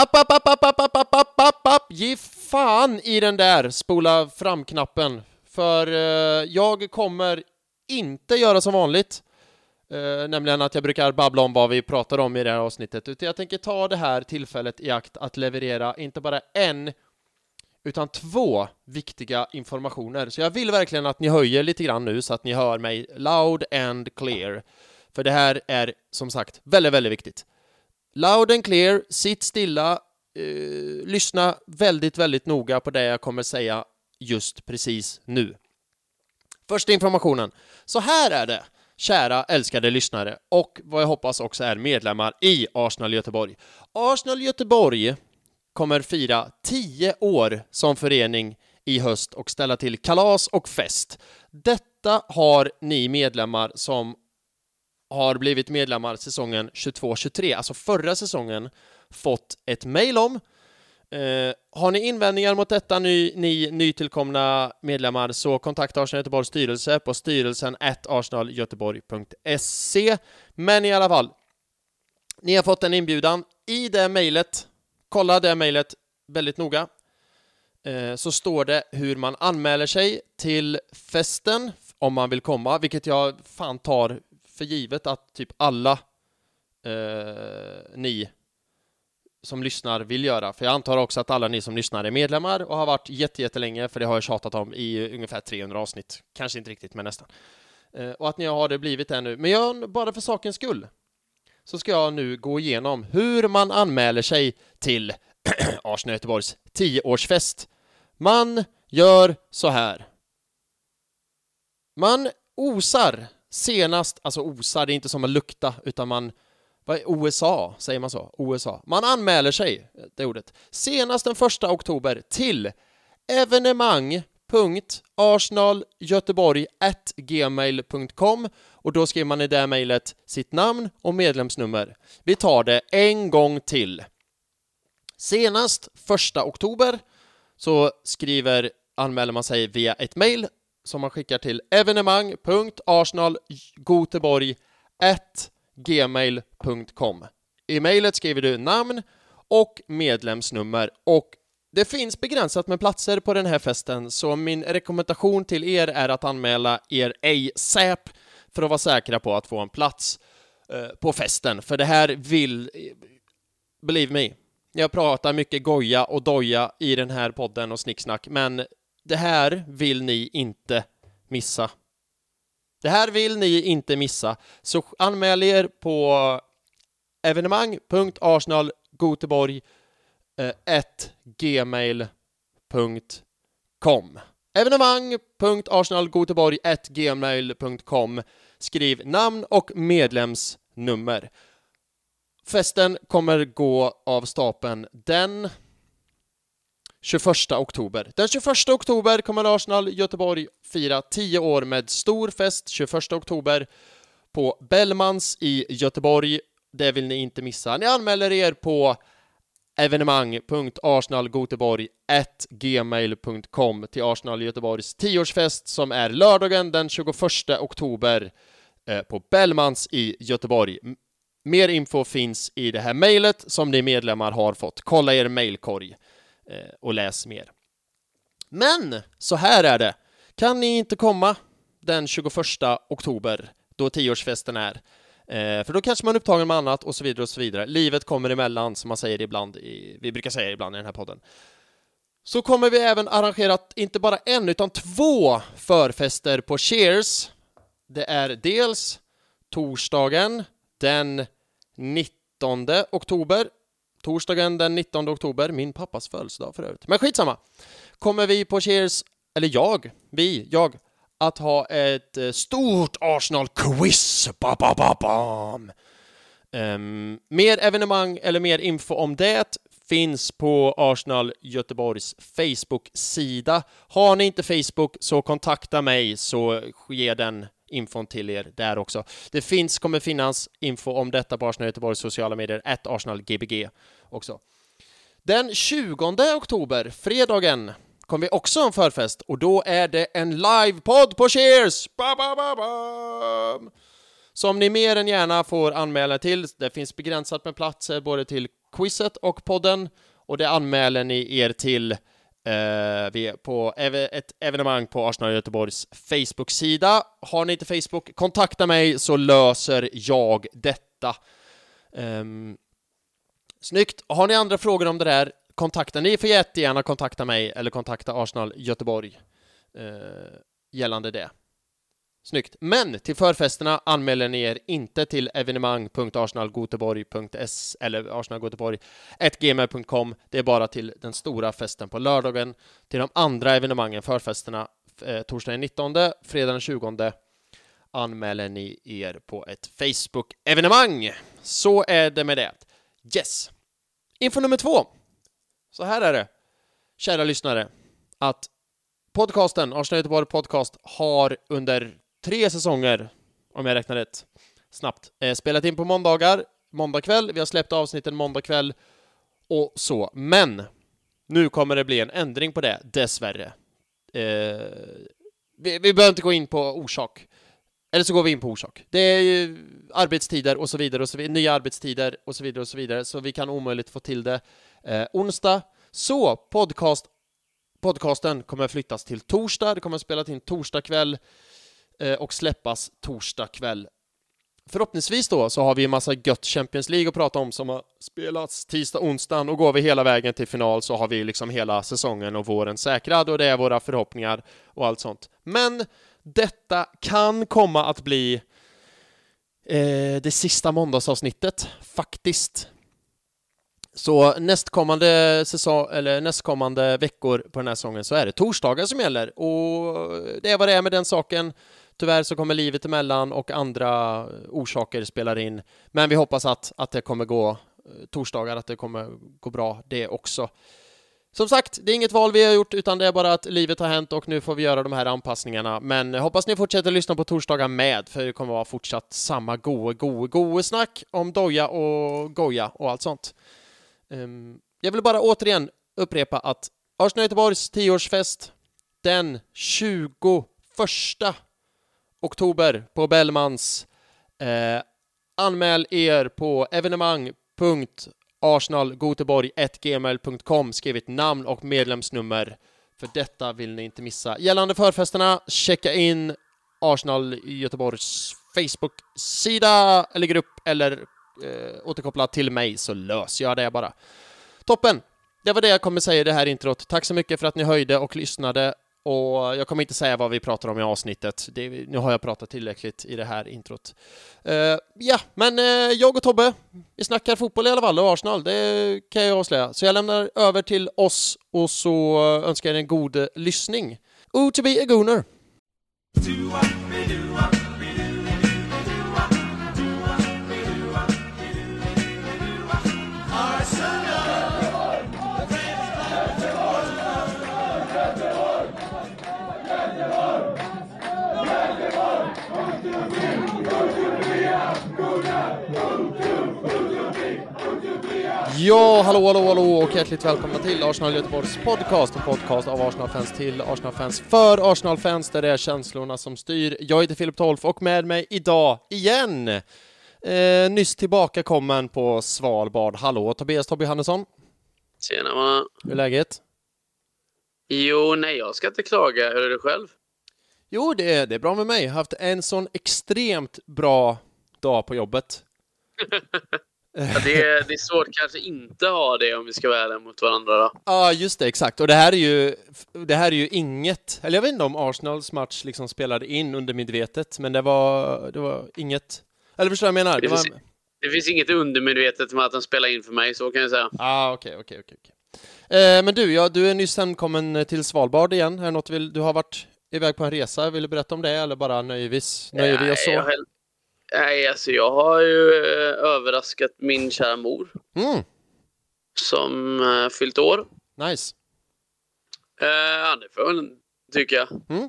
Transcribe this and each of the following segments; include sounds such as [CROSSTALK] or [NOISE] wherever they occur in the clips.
App, app, app, app, app, app, app, app, app, app. Ge fan i den där spola fram-knappen. För eh, jag kommer inte göra som vanligt. Eh, nämligen att jag brukar babbla om vad vi pratar om i det här avsnittet. Utan jag tänker ta det här tillfället i akt att leverera inte bara en utan två viktiga informationer. Så jag vill verkligen att ni höjer lite grann nu så att ni hör mig loud and clear. För det här är som sagt väldigt, väldigt viktigt. Loud and clear, sitt stilla, eh, lyssna väldigt, väldigt noga på det jag kommer säga just precis nu. Första informationen. Så här är det, kära älskade lyssnare och vad jag hoppas också är medlemmar i Arsenal Göteborg. Arsenal Göteborg kommer fira 10 år som förening i höst och ställa till kalas och fest. Detta har ni medlemmar som har blivit medlemmar säsongen 22-23, alltså förra säsongen, fått ett mejl om. Eh, har ni invändningar mot detta, ny, ni nytillkomna medlemmar, så kontakta Arsenal Göteborgs styrelse på styrelsen arsenalgöteborg.se. Men i alla fall, ni har fått en inbjudan. I det mejlet, kolla det mejlet väldigt noga, eh, så står det hur man anmäler sig till festen om man vill komma, vilket jag fan tar för givet att typ alla eh, ni som lyssnar vill göra. För jag antar också att alla ni som lyssnar är medlemmar och har varit jättelänge, för det har jag tjatat om i ungefär 300 avsnitt. Kanske inte riktigt, men nästan. Eh, och att ni har det blivit det nu. Men jag, bara för sakens skull, så ska jag nu gå igenom hur man anmäler sig till [CLEARS THROAT] Arsenal Göteborgs 10-årsfest. Man gör så här. Man osar senast, alltså OSA, det är inte som att lukta, utan man vad är USA? Säger man så? USA. Man anmäler sig, det ordet, senast den 1 oktober till evenemang.arsenalgöteborg.gmail.com och då skriver man i det mejlet sitt namn och medlemsnummer. Vi tar det en gång till. Senast 1 oktober så skriver, anmäler man sig via ett mejl som man skickar till evenemang.arsenalgoteborg.gmail.com I mejlet skriver du namn och medlemsnummer och det finns begränsat med platser på den här festen, så min rekommendation till er är att anmäla er ASAP för att vara säkra på att få en plats eh, på festen, för det här vill... Believe me, jag pratar mycket goja och doja i den här podden och snicksnack, men det här vill ni inte missa. Det här vill ni inte missa, så anmäl er på evenemang.arsenalgoteborg.gmail.com eh, evenemang.arsenalgoteborg.gmail.com Skriv namn och medlemsnummer. Festen kommer gå av stapeln den 21 oktober. Den 21 oktober kommer Arsenal Göteborg fira 10 år med stor fest 21 oktober på Bellmans i Göteborg. Det vill ni inte missa. Ni anmäler er på evenemang.arsenalgoteborg.gmail.com till Arsenal Göteborgs 10-årsfest som är lördagen den 21 oktober eh, på Bellmans i Göteborg. Mer info finns i det här mejlet som ni medlemmar har fått. Kolla er mejlkorg. Eh, och läs mer. Men så här är det. Kan ni inte komma den 21 oktober då tioårsfesten är? Eh, för då kanske man är upptagen med annat och så vidare och så vidare. Livet kommer emellan som man säger ibland, i, vi brukar säga ibland i den här podden. Så kommer vi även arrangera inte bara en utan två förfester på Cheers. Det är dels torsdagen den 19 oktober Torsdagen den 19 oktober, min pappas födelsedag för övrigt. Men skitsamma! Kommer vi på Cheers, eller jag, vi, jag, att ha ett eh, stort Arsenal-quiz! Ba, ba, ba, bam. Um, mer evenemang eller mer info om det finns på Arsenal Göteborgs Facebook-sida. Har ni inte Facebook så kontakta mig så ger den infon till er där också. Det finns, kommer finnas info om detta på Arsenal Göteborgs sociala medier, at arsenalgbg också. Den 20 oktober, fredagen, kommer vi också ha en förfest och då är det en livepodd på Cheers! Ba, ba, ba, ba. Som ni mer än gärna får anmäla till. Det finns begränsat med platser både till quizet och podden och det anmäler ni er till Eh, vi är på ett evenemang på Arsenal Göteborgs Facebook-sida. Har ni inte Facebook, kontakta mig så löser jag detta. Um, snyggt! Har ni andra frågor om det där, kontakta. Ni får jättegärna kontakta mig eller kontakta Arsenal Göteborg uh, gällande det. Snyggt. Men till förfesterna anmäler ni er inte till evenemang.arsenalgoteborg.s eller arsenalgoteborg.gmail.com. Det är bara till den stora festen på lördagen. Till de andra evenemangen, förfesterna, eh, torsdagen 19, fredagen den 20 anmäler ni er på ett Facebook-evenemang. Så är det med det. Yes! Info nummer två. Så här är det, kära lyssnare, att podcasten, Arsenal Göteborg Podcast, har under tre säsonger, om jag räknar rätt, snabbt, eh, spelat in på måndagar, måndag kväll, vi har släppt avsnitten måndag kväll och så. Men nu kommer det bli en ändring på det, dessvärre. Eh, vi, vi behöver inte gå in på orsak. Eller så går vi in på orsak. Det är ju arbetstider och så vidare och så vidare, nya arbetstider och så vidare och så vidare, så vi kan omöjligt få till det eh, onsdag. Så podcast, podcasten kommer flyttas till torsdag, det kommer att spelas in torsdag kväll eh, Eh, och släppas torsdag kväll. Förhoppningsvis då så har vi en massa gött Champions League att prata om som har spelats tisdag, onsdag och går vi hela vägen till final så har vi liksom hela säsongen och våren säkrad och det är våra förhoppningar och allt sånt. Men detta kan komma att bli eh, det sista måndagsavsnittet, faktiskt. Så nästkommande, säsong, eller nästkommande veckor på den här säsongen så är det torsdagar som gäller och det är vad det är med den saken. Tyvärr så kommer livet emellan och andra orsaker spelar in. Men vi hoppas att, att det kommer gå eh, torsdagar, att det kommer gå bra det också. Som sagt, det är inget val vi har gjort utan det är bara att livet har hänt och nu får vi göra de här anpassningarna. Men eh, hoppas ni fortsätter lyssna på torsdagar med, för det kommer vara fortsatt samma goe, goe, goe snack om doja och goja och allt sånt. Um, jag vill bara återigen upprepa att Arsenal Göteborgs tioårsfest den 21 oktober på Bellmans. Eh, anmäl er på evenemang.arsenalgoteborg1gmail.com Skriv ett namn och medlemsnummer. För detta vill ni inte missa. Gällande förfesterna, checka in Arsenal Göteborgs Facebook-sida eller grupp eller eh, återkoppla till mig så löser jag det bara. Toppen! Det var det jag kommer säga i det här introt. Tack så mycket för att ni höjde och lyssnade och jag kommer inte säga vad vi pratar om i avsnittet. Det, nu har jag pratat tillräckligt i det här introt. Uh, ja, men uh, jag och Tobbe, vi snackar fotboll i alla fall och Arsenal, det kan jag avslöja. Så jag lämnar över till oss och så önskar jag er en god lyssning. Oh, to be a gooner! Ja, hallå, hallå, hallå och hjärtligt välkomna till Arsenal Göteborgs podcast, en podcast av Arsenal-fans till Arsenal-fans för Arsenal-fans, där det är känslorna som styr. Jag heter Filip Tolf och med mig idag igen, eh, nyss tillbakakommen på Svalbard. Hallå, Tobias Tobbe Hannesson. Tjena, man. Hur är läget? Jo, nej, jag ska inte klaga. Hur är det själv? Jo, det är, det är bra med mig. Jag har haft en sån extremt bra dag på jobbet. [LAUGHS] Ja, det, är, det är svårt kanske inte ha det om vi ska vara ärliga mot varandra då. Ja, just det, exakt. Och det här är ju, det här är ju inget, eller jag vet inte om Arsenals match liksom spelade in under medvetet, men det var, det var inget, eller förstår du vad jag menar? Det, det, finns, var... det finns inget undermedvetet med att de spelar in för mig, så kan jag säga. Ah, okej, okay, okej, okay, okej. Okay. Eh, men du, ja, du är nyss hemkommen till Svalbard igen. Är något vill, du har varit iväg på en resa, vill du berätta om det, eller bara nöjvis, nöjer vi oss så? Jag, Nej, alltså jag har ju eh, överraskat min kära mor. Mm. Som uh, fyllt år. Nice. Ja, det får jag tycker jag. Mm.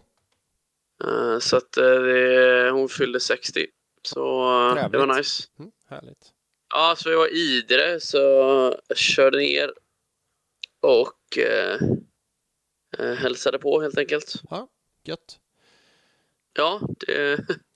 Uh, så att det, hon fyllde 60. Så det var nice. Mm, härligt. Ja, så vi var i Idre, så jag körde ner och hälsade på helt enkelt. Ja, gött. Ja, det [LAUGHS]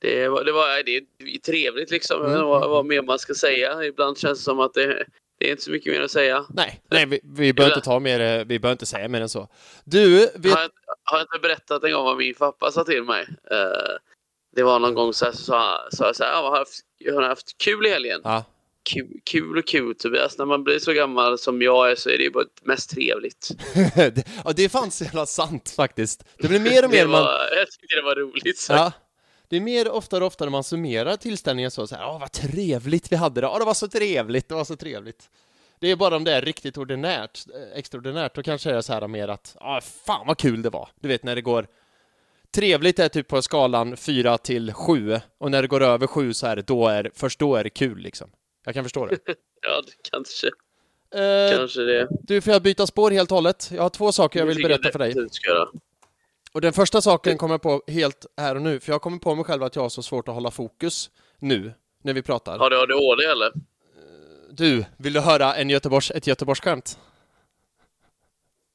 det, var, det, var, det är trevligt liksom. Mm. Vad, vad mer man ska säga. Ibland känns det som att det, det är inte så mycket mer att säga. Nej, nej vi, vi behöver inte ta mer, vi behöver inte säga mer än så. Du, vet... har, jag, har jag inte berättat en gång vad min pappa sa till mig? Uh, det var någon gång så här, sa så jag så här, har haft, jag har haft kul i helgen. Ja. Kul, kul och kul Tobias. När man blir så gammal som jag är så är det ju bara mest trevligt. [LAUGHS] ja, det är fan så jävla sant faktiskt. Det blir mer och mer var, man... Jag tyckte det var roligt. Så. Ja. Det är mer oftare och oftare man summerar tillställningen så, så här, åh vad trevligt vi hade det, åh det var så trevligt, det var så trevligt. Det är bara om det är riktigt ordinärt, eh, extraordinärt, då kanske det är så här mer att, ah, fan vad kul det var. Du vet när det går, trevligt är typ på skalan 4 till 7, och när det går över 7 så är det, då är, först då är det kul liksom. Jag kan förstå det. [LAUGHS] ja, det kanske. Eh, kanske det. Du, får jag byta spår helt och hållet? Jag har två saker jag vill berätta för dig. Och den första saken kommer jag på helt här och nu, för jag kommer på mig själv att jag har så svårt att hålla fokus nu, när vi pratar. Har du ADHD eller? Du, vill du höra en Göteborgs, ett Göteborgsskämt?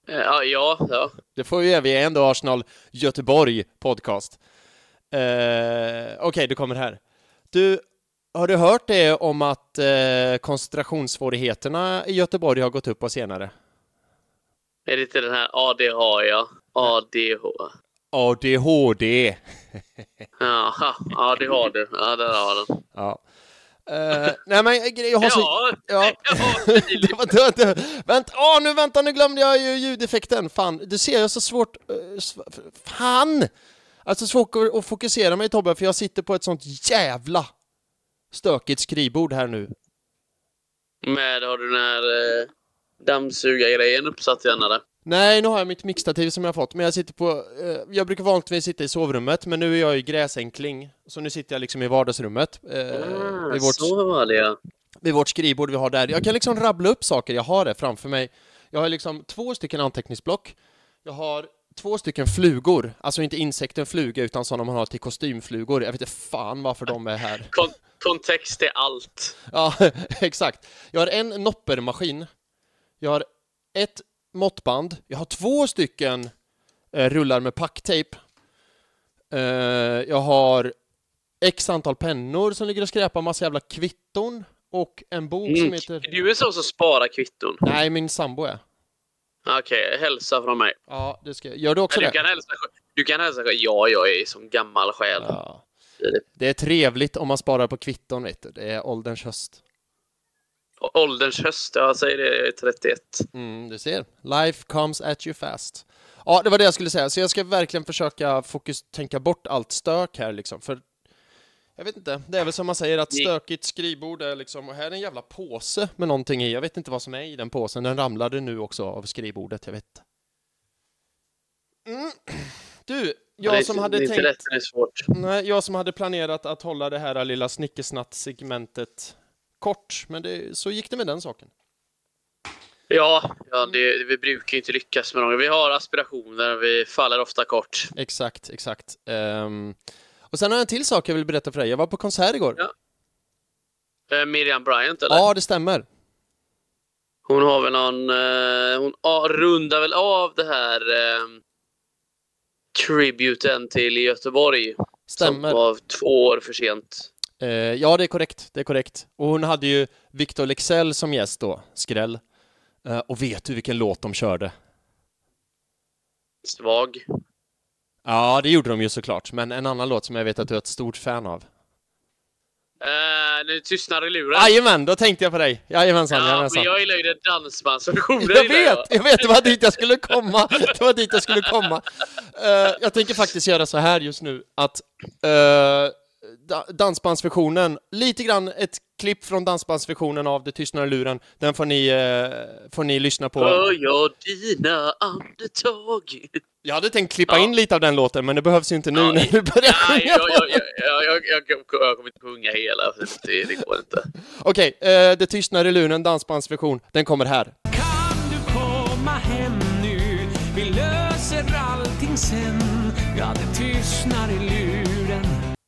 Ja, ja, ja. Det får vi göra, vi är ändå Arsenal Göteborg podcast. Eh, Okej, okay, du kommer här. Du, har du hört det om att eh, koncentrationssvårigheterna i Göteborg har gått upp på senare? Är det inte den här ADH, ja? ADH. ADHD. Jaha, ADHD. Ja, där har den. Ja. Uh, nej men jag har så... Ja, ja. [LAUGHS] [LAUGHS] det var, det, det, vänta, åh nu vänta, nu glömde jag ju ljudeffekten. Fan, du ser jag så svårt... Uh, fan! Alltså svårt att fokusera mig Tobbe, för jag sitter på ett sånt jävla stökigt skrivbord här nu. Med, har du den här eh, dammsugargrejen uppsatt igen eller? Nej, nu har jag mitt mixtativ som jag har fått, men jag sitter på... Eh, jag brukar vanligtvis sitta i sovrummet, men nu är jag i gräsänkling. Så nu sitter jag liksom i vardagsrummet. Eh, ah, vårt, så var det ja. Vid vårt skrivbord vi har där. Jag kan liksom rabbla upp saker jag har där framför mig. Jag har liksom två stycken anteckningsblock. Jag har två stycken flugor, alltså inte insekter fluga utan sådana man har till kostymflugor. Jag vet inte fan varför de är här. Kon kontext är allt. Ja, [LAUGHS] exakt. Jag har en noppermaskin. Jag har ett måttband. Jag har två stycken eh, rullar med packtejp. Eh, jag har x antal pennor som ligger och skräpar, massa jävla kvitton och en bok mm. som heter... Du är så som sparar kvitton? Nej, min sambo är. Okej, okay, hälsa från mig. Ja, det ska jag. Gör du också du det? Kan hälsa, du kan hälsa Ja, jag är som gammal själ. Ja. Det är trevligt om man sparar på kvitton, vet du. Det är ålderns höst. Ålderns höst, jag säger det, jag är 31. Mm, du ser. Life comes at you fast. Ja, det var det jag skulle säga. Så jag ska verkligen försöka fokus, tänka bort allt stök här liksom. För jag vet inte, det är väl som man säger att stökigt skrivbord är liksom, och här är en jävla påse med någonting i. Jag vet inte vad som är i den påsen. Den ramlade nu också av skrivbordet, jag vet mm. Du, jag som hade tänkt... Nej, jag som hade planerat att hålla det här lilla snickesnatt-segmentet kort, men det, så gick det med den saken. Ja, ja det, vi brukar inte lyckas med dem. Vi har aspirationer, vi faller ofta kort. Exakt, exakt. Um, och sen har jag en till sak jag vill berätta för dig. Jag var på konsert igår. Ja. Uh, Miriam Bryant, eller? Ja, det stämmer. Hon har väl någon... Uh, hon uh, rundar väl av det här uh, tributen till Göteborg. Stämmer. Som var två år för sent. Uh, ja, det är korrekt. Det är korrekt. Och hon hade ju Victor Lexell som gäst då, Skräll. Uh, och vet du vilken låt de körde? Svag. Ja, det gjorde de ju såklart, men en annan låt som jag vet att du är ett stort fan av. Uh, nu tystnar i luren. Jajamän, då tänkte jag på dig. Jajamensan, ja, jajamensan. men jag gillar ju den dansbandsversionen. [LAUGHS] Jag vet, jag vet, det var dit jag skulle komma. Det var dit jag skulle komma. Uh, jag tänker faktiskt göra så här just nu, att uh, dansbandsversionen, lite grann ett klipp från dansbandsversionen av Det tystnar luren, den får ni, uh, får ni lyssna på. Hör jag dina andetag? Jag hade tänkt klippa ja. in lite av den låten, men det behövs ju inte nu ja, när du börjar sjunga jag, jag, jag, jag, jag, jag, kommer inte sjunga hela, det, det går inte. Okej, okay, uh, Det tystnar i luren, dansbandsversion, den kommer här. Kan du komma hem nu? Vi löser allting sen.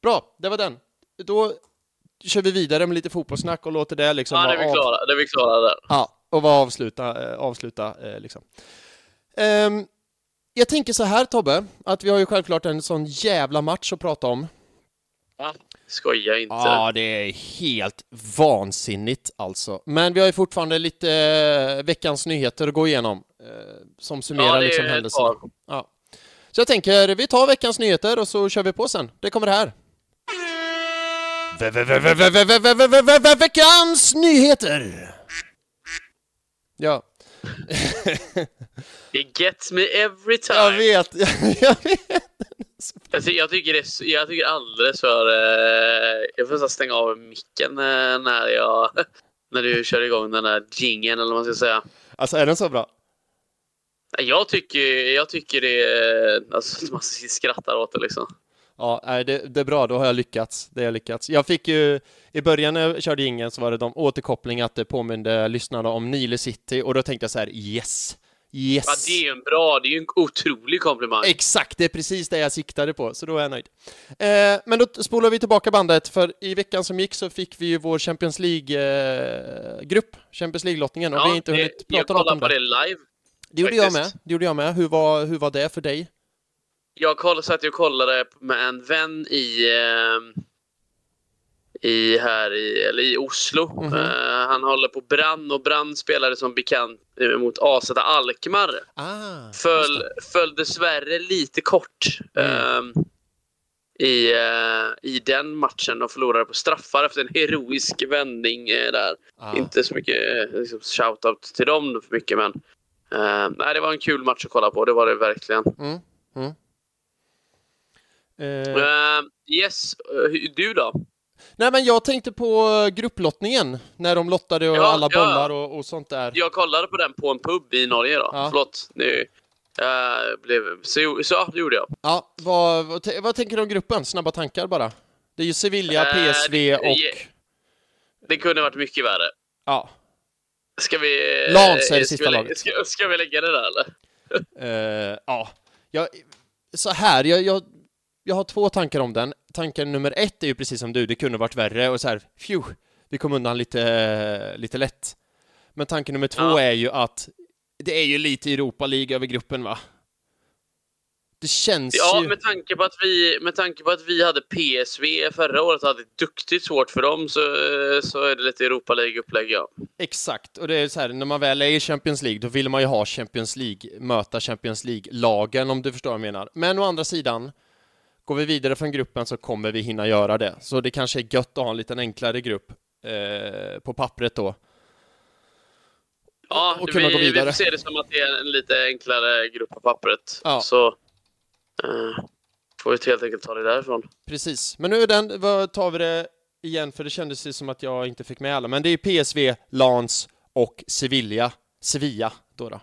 Bra, det var den. Då kör vi vidare med lite fotbollssnack och låter det liksom Ja, det är vi klara, det är vi klara där. Ja, och vad avsluta, eh, avsluta eh, liksom. Um, jag tänker så här Tobbe, att vi har ju självklart en sån jävla match att prata om. Ja. Skoja inte. Ja, det är helt vansinnigt alltså. Men vi har ju fortfarande lite eh, veckans nyheter att gå igenom eh, som summerar Ja, det liksom händelserna. Ja. Så jag tänker, vi tar veckans nyheter och så kör vi på sen. Det kommer här. Veckans nyheter! Ja, It gets me every time. jag vet, jag vet. Jag, ty- jag, tycker det är, jag tycker alldeles för... Eh, jag får stänga av micken eh, när jag... När du kör igång den där jingeln eller vad man ska säga. Alltså, är den så bra? Jag tycker, jag tycker det är... Alltså, man skrattar åt det liksom. Ja, det, det är bra, då har jag lyckats. Det har jag lyckats. Jag fick ju, i början när jag körde ingen så var det de återkoppling att det påminde lyssnarna om Nile City och då tänkte jag så här, yes, yes. Ja, det är en bra, det är ju en otrolig komplimang. Exakt, det är precis det jag siktade på, så då är jag nöjd. Eh, men då spolar vi tillbaka bandet, för i veckan som gick så fick vi ju vår Champions League-grupp, Champions League-lottningen, och vi har inte det- hunnit jag prata något kollade om på det. det live. Det gjorde jag med. Det gjorde jag med. Hur var, hur var det för dig? Jag kollade, satt jag och kollade med en vän i, eh, i här i, eller i Oslo. Mhm. Eh, han håller på Brann och Brann spelade som bekant eh, mot AZ Alkmaar. Ah, Föll, föll dessvärre lite kort eh, i, eh, i den matchen och förlorade på straffar efter en heroisk vändning eh, där. ah. Inte så mycket eh, liksom, shout-out till dem för mycket men eh, nej, det var en kul match att kolla på. Det var det verkligen. Mm. Mm. Eh, yes, eh, du då? Nej men jag tänkte på grupplottningen, när de lottade och Ja, alla ja. bollar och, och sånt där. Jag kollade på den på en pub i Norge då. Ja. Förlåt. Nu, eh, blev, så, så gjorde jag. Ja, vad, vad, vad tänker du om gruppen? Snabba tankar bara. Det är ju Sevilla, Eh, PSV och... Det kunde varit mycket värre. Ja, Ska vi... Lans är det sista vi, laget. Ska, ska vi lägga det där eller? eh, ja. Jag, så här, jag, jag, jag har två tankar om den. Tanken nummer ett är ju precis som du, det kunde varit värre och så här, phew, vi kom undan lite, lite lätt. Men tanke nummer två Ja. är ju att det är ju lite Europa League över gruppen va? Det känns Ja, ju... med tanke, på att vi, med tanke på att vi hade PSV förra året och hade duktigt svårt för dem så, så är det lite Europa League-upplägg, ja. Exakt, och det är så här, när man väl är i Champions League, då vill man ju ha Champions League, möta Champions League-lagen om du förstår vad jag menar. Men å andra sidan, går vi vidare från gruppen så kommer vi hinna göra det. Så det kanske är gött att ha en liten enklare grupp eh, på pappret då. Ja, och kunna vi, gå vi vidare. får se det som att det är en lite enklare grupp på pappret. Ja. Så eh, får vi helt enkelt ta det därifrån. Precis, men nu är den, vad tar vi det igen, för det kändes ju som att jag inte fick med alla, men det är PSV, Lans och Sevilla, Sevilla då. då.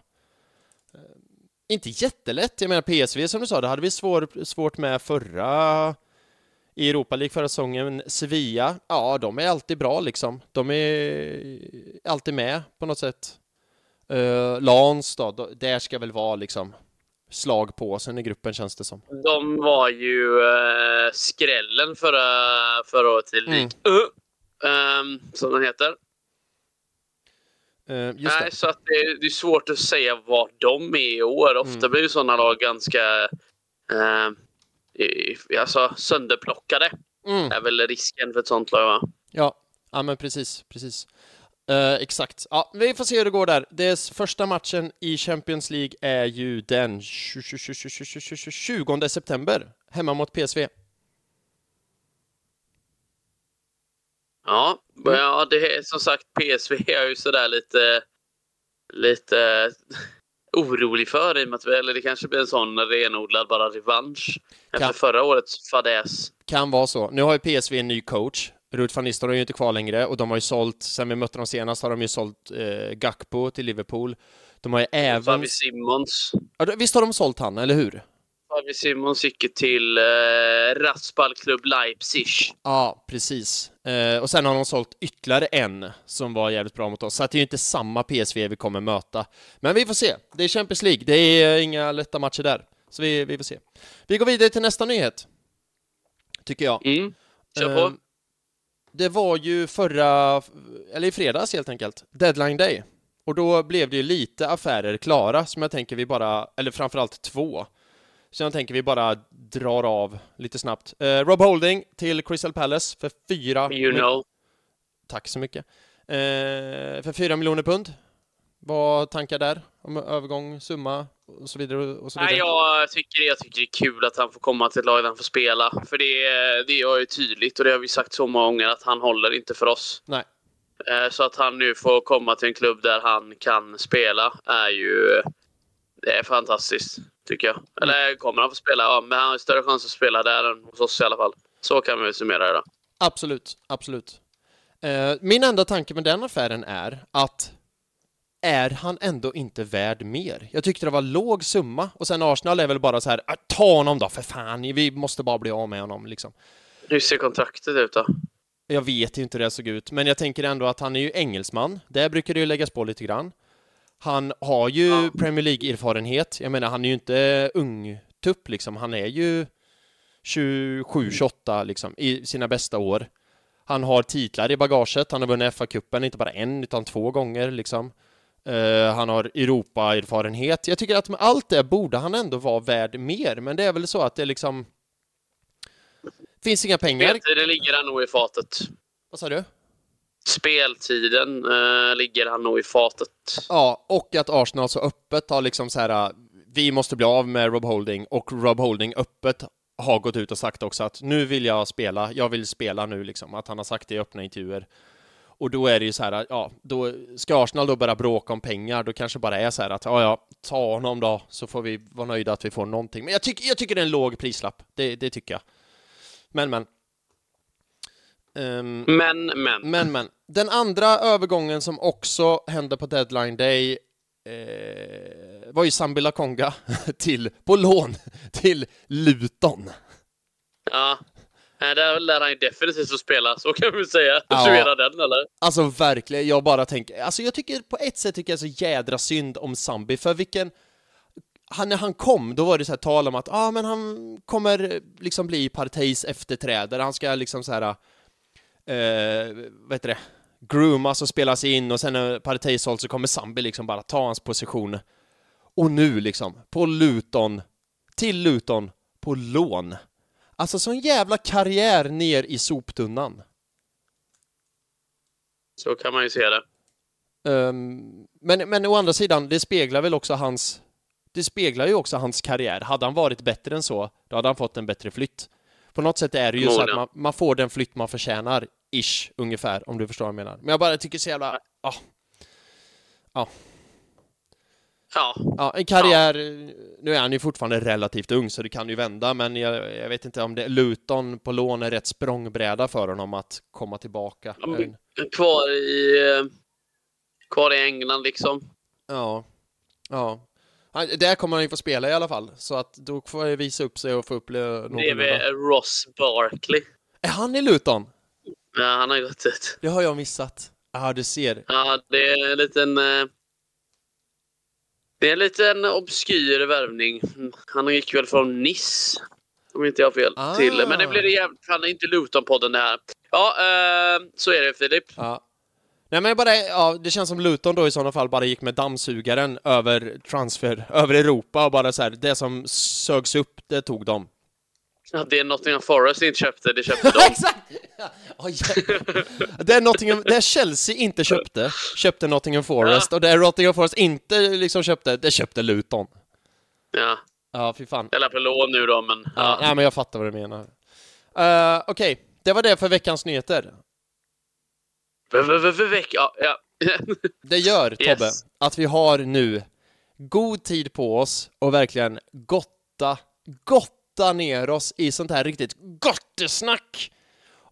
Inte jättelätt, jag menar PSV som du sa, det hade vi svår, svårt med förra i Europa League förra säsongen. Sevilla, ja, de är alltid bra liksom. De är alltid med på något sätt. Uh, Lans då, där ska väl vara liksom slag på sen i gruppen känns det som. De var ju eh, skrällen förra, förra året i Mm. Uh, ehm, som den heter. Just Nej, det. så att det, det är svårt att säga var de är i år. Ofta Mm. blir ju sådana lag ganska eh, i- alltså, sönderplockade. Mm. är väl risken för ett sånt lag, va? Ja, ja men precis, precis. Eh, exakt. Ja, vi får se hur det går där. Des första matchen i Champions League är ju den 20 20 september, hemma mot PSV. Ja, Mm. ja det är som sagt PSV är jag ju sådär lite, lite [LAUGHS] orolig för i och med att eller det kanske blir en sån renodlad bara revansch efter Kan- förra årets fadäs. Kan vara så. Nu har ju PSV en ny coach. Ruth van Nistelrooy är ju inte kvar längre och de har ju sålt, sen vi mötte dem senast har de ju sålt eh, Gakpo till Liverpool. De har ju även... Fabi Simons. Ja, visst har de sålt han, eller hur? Fabi Simons gick ju till eh, Raspal-klubb Leipzig. Ja, precis. Eh, och sen har de sålt ytterligare en som var jävligt bra mot oss. Så det är ju inte samma PSV vi kommer möta. Men vi får se. Det är Champions League. Det är eh, inga lätta matcher där. Så vi, vi får se. Vi går vidare till nästa nyhet. Tycker jag. Mm. Kör Eh, på. Det var ju förra, eller i fredags helt enkelt, deadline day. Och då blev det ju lite affärer klara som jag tänker vi bara, eller framförallt två, Så jag tänker vi bara drar av lite snabbt. Eh, Rob Holding till Crystal Palace för fyra... You know. Tack så mycket. Eh, för fyra miljoner pund. Vad tankar där? Om övergång, summa och så vidare och så vidare. Nej, jag, tycker, jag tycker det är kul att han får komma till ett lag där han får spela. För det, det är ju tydligt och det har vi sagt så många gånger att han håller inte för oss. Nej. Eh, Så att han nu får komma till en klubb där han kan spela är ju det är fantastiskt, tycker jag. Eller kommer han få spela? Ja, men han har större chans att spela där än hos oss i alla fall. Så kan vi summera det då. Absolut, absolut. Eh, min enda tanke med den affären är att är han ändå inte värd mer? Jag tyckte det var låg summa och sen Arsenal är väl bara så här, "Ah, ta honom då för fan, vi måste bara bli av med honom liksom. Hur ser kontraktet ut då? Jag vet ju inte hur det såg ut, men jag tänker ändå att han är ju engelsman. Där brukar det ju läggas på lite grann. Han har ju Ja. Premier League-erfarenhet. Jag menar, han är ju inte ung tupp liksom. Han är ju 27-28 liksom, i sina bästa år. Han har titlar i bagaget. Han har vunnit FA-cupen, inte bara en, utan två gånger liksom. Eh, han har Europa-erfarenhet. Jag tycker att med allt det borde han ändå vara värd mer, men det är väl så att det liksom... Finns inga pengar. Speltiden ligger han nog i fatet. Vad sa du? Speltiden eh, ligger han nog i fatet. Ja, och att Arsenal så öppet har liksom så här, eh, vi måste bli av med Rob Holding och Rob Holding öppet har gått ut och sagt också att nu vill jag spela, jag vill spela nu liksom, att han har sagt det i öppna intervjuer. Och då är det ju så här, eh, ja, då ska Arsenal då börja bråka om pengar, då kanske bara är så här att, ja, ja, ta honom då, så får vi vara nöjda att vi får någonting. Men jag, tycker jag tycker det är en låg prislapp, det, det tycker jag. Men, men. Ehm, Men, men. men, men. Den andra övergången som också hände på deadline day eh, var ju Sambi Lakonga [LAUGHS] till, på lån till Luton. Ja. Nej, Där lär han ju definitivt få spela, så kan vi säga. Ja. Den, eller? Alltså verkligen, jag bara tänker, alltså jag tycker på ett sätt tycker jag så jädra synd om Sambi, för vilken han, när han kom, då var det så här tal om att ah, men han kommer liksom bli Parteis efterträdare, han ska liksom så här eh, vad heter det, groomas och spelas in och sen när Partey sålt så kommer Sambi liksom bara ta hans position. Och nu liksom, på Luton, till Luton, på lån. Alltså sån jävla karriär ner i soptunnan. Så kan man ju se det. Ehm, men, men å andra sidan, det speglar väl också hans... Det speglar ju också hans karriär. Hade han varit bättre än så, då hade han fått en bättre flytt. På något sätt är det ju så att man, man får den flytt man förtjänar, ish, ungefär, om du förstår vad jag menar. Men jag bara tycker så jävla... ah, Ja, Ja, en karriär, nu är han ju fortfarande relativt ung så det kan ju vända men jag, jag vet inte om det, Luton på lån är rätt språngbräda för honom att komma tillbaka. Ja, men- kvar i... eh, Kvar i England liksom. Ja, ja. Han, där kommer han ju få spela i alla fall så att då får jag visa upp sig och få upp någon Bredvid Ross Barkley. Är han i Luton? Ja, han har gått ut. Det har jag missat. Ja, du ser. Ja, det är en liten... eh, Det är en liten obskyr värvning. Han gick väl från Nice, om inte jag har fel, Ah. till... Men det blir det jävligt... Han är inte Luton-podden det här. Ja, eh, så är det Filip. Ja. Nej men bara, ja, det känns som Luton då i sådana fall bara gick med dammsugaren över transfer, över Europa och bara så här, det som sögs upp, det tog de. Ja, det är Nottingham Forest inte köpte, det köpte [LAUGHS] de. Exakt! Ja, ja. Det är Nottingham, det Chelsea inte köpte, köpte Nottingham Forest och det Nottingham Forest inte liksom köpte, det köpte Luton. Ja, Ja, fy fan. eller på lån nu då, men... Ja, Ja. nej, men jag fattar vad du menar. Uh, Okej, det var det för veckans nyheter. Ja, ja. [LAUGHS] Det gör, Yes. Tobbe, att vi har nu god tid på oss och verkligen gotta, gotta ner oss i sånt här riktigt gottesnack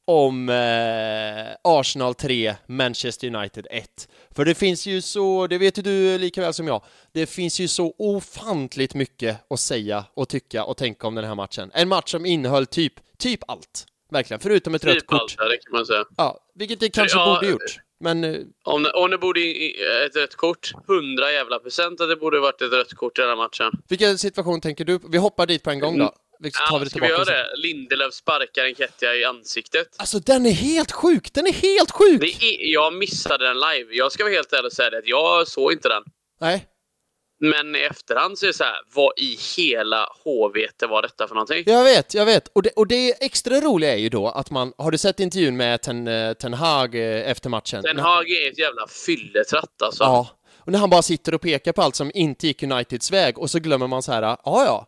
om eh, Arsenal 3, Manchester United 1. För det finns ju så, det vet ju du lika väl som jag, det finns ju så ofantligt mycket att säga och tycka och tänka om den här matchen. En match som innehöll typ, typ allt. Verkligen, förutom ett rött kort. det kan man säga. Ja, vilket det kanske Ja, borde gjort. Men eh, Om, om det borde ett rött kort, 100 jävla procent att det borde varit ett rött kort i den här matchen. Vilken situation tänker du? Vi hoppar dit på en gång då. Vi tar Ja, vi det ska vi göra det? Lindelöf sparkar en Kettia i ansiktet. Alltså den är helt sjuk! Den är helt sjuk! Det är, jag missade den live. Jag ska vara helt ärlig och säga det, jag såg inte den. Nej. Men i efterhand så är det så här, vad i hela HVT var detta för någonting? Jag vet, jag vet. Och det, och det extra roliga är ju då att man, har du sett intervjun med Ten, eh, Ten Hag eh, efter matchen? Den Hag är ett jävla fylletratt alltså. Ja, och när han bara sitter och pekar på allt som inte gick Uniteds väg och så glömmer man så här, ja ja,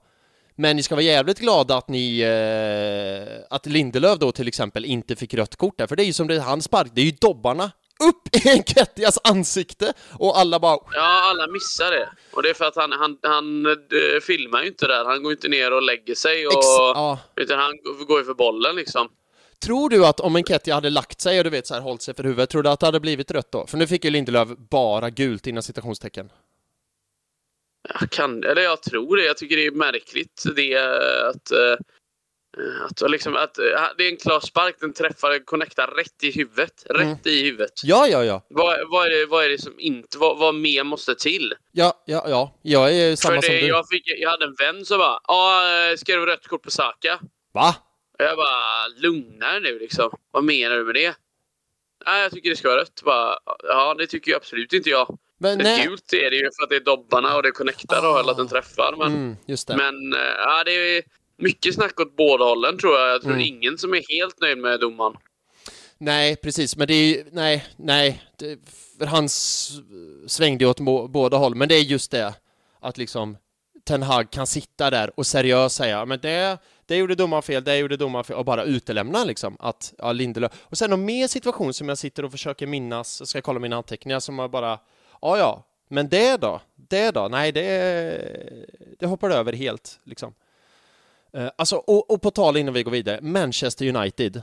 men ni ska vara jävligt glada att ni, eh, att Lindelöf då till exempel inte fick rött kort där, för det är ju som det han spark, det är ju dobbarna upp i Enketias ansikte och alla bara... Ja, alla missar det. Och det är för att han, han, han äh, filmar ju inte där. Han går inte ner och lägger sig. Och, Ex ja. Utan han går ju för bollen liksom. Tror du att om Enketia hade lagt sig och du vet så här hållit sig för huvudet, tror du att det hade blivit rött då? För nu fick ju Lindelöf bara gult innan citationstecken. Jag kan, eller jag tror det. Jag tycker det är märkligt det att äh, att, liksom, att, det är en klar spark, den träffar, connectar rätt i huvudet. Rätt Mm. i huvudet. Ja, ja, ja. Vad, vad, är det, vad är det som inte, vad, vad mer måste till? Ja, ja, ja. Jag är samma För som det, du. jag, fick, jag hade en vän som bara, ja, ska du rött kort på Saka? Va? Och jag bara, lugna dig nu liksom. Vad menar du med det? Nej, jag tycker det ska vara rött. Bara, ja, det tycker ju absolut inte jag. Men Men nej. gult är det ju för att det är dobbarna och det connectar och Ah. eller att den träffar. Men, Mm, just det. men eh, ja, det är mycket snack åt båda hållen tror jag. Jag tror Mm. ingen som är helt nöjd med domaren. Nej, precis, men det är ju, nej, nej, det, för han svängde ju åt må- båda håll, men det är just det att liksom Ten Hag kan sitta där och seriöst säga, men det, det gjorde domaren fel, det gjorde domaren fel, och bara utelämna liksom att, ja, Lindelöf. Och sen någon mer situation som jag sitter och försöker minnas, jag ska kolla mina anteckningar, som jag bara, ja, ja, men det då? Det då? Nej, det, det hoppar över helt, liksom. Eh, alltså, och, och på tal innan vi går vidare, Manchester United.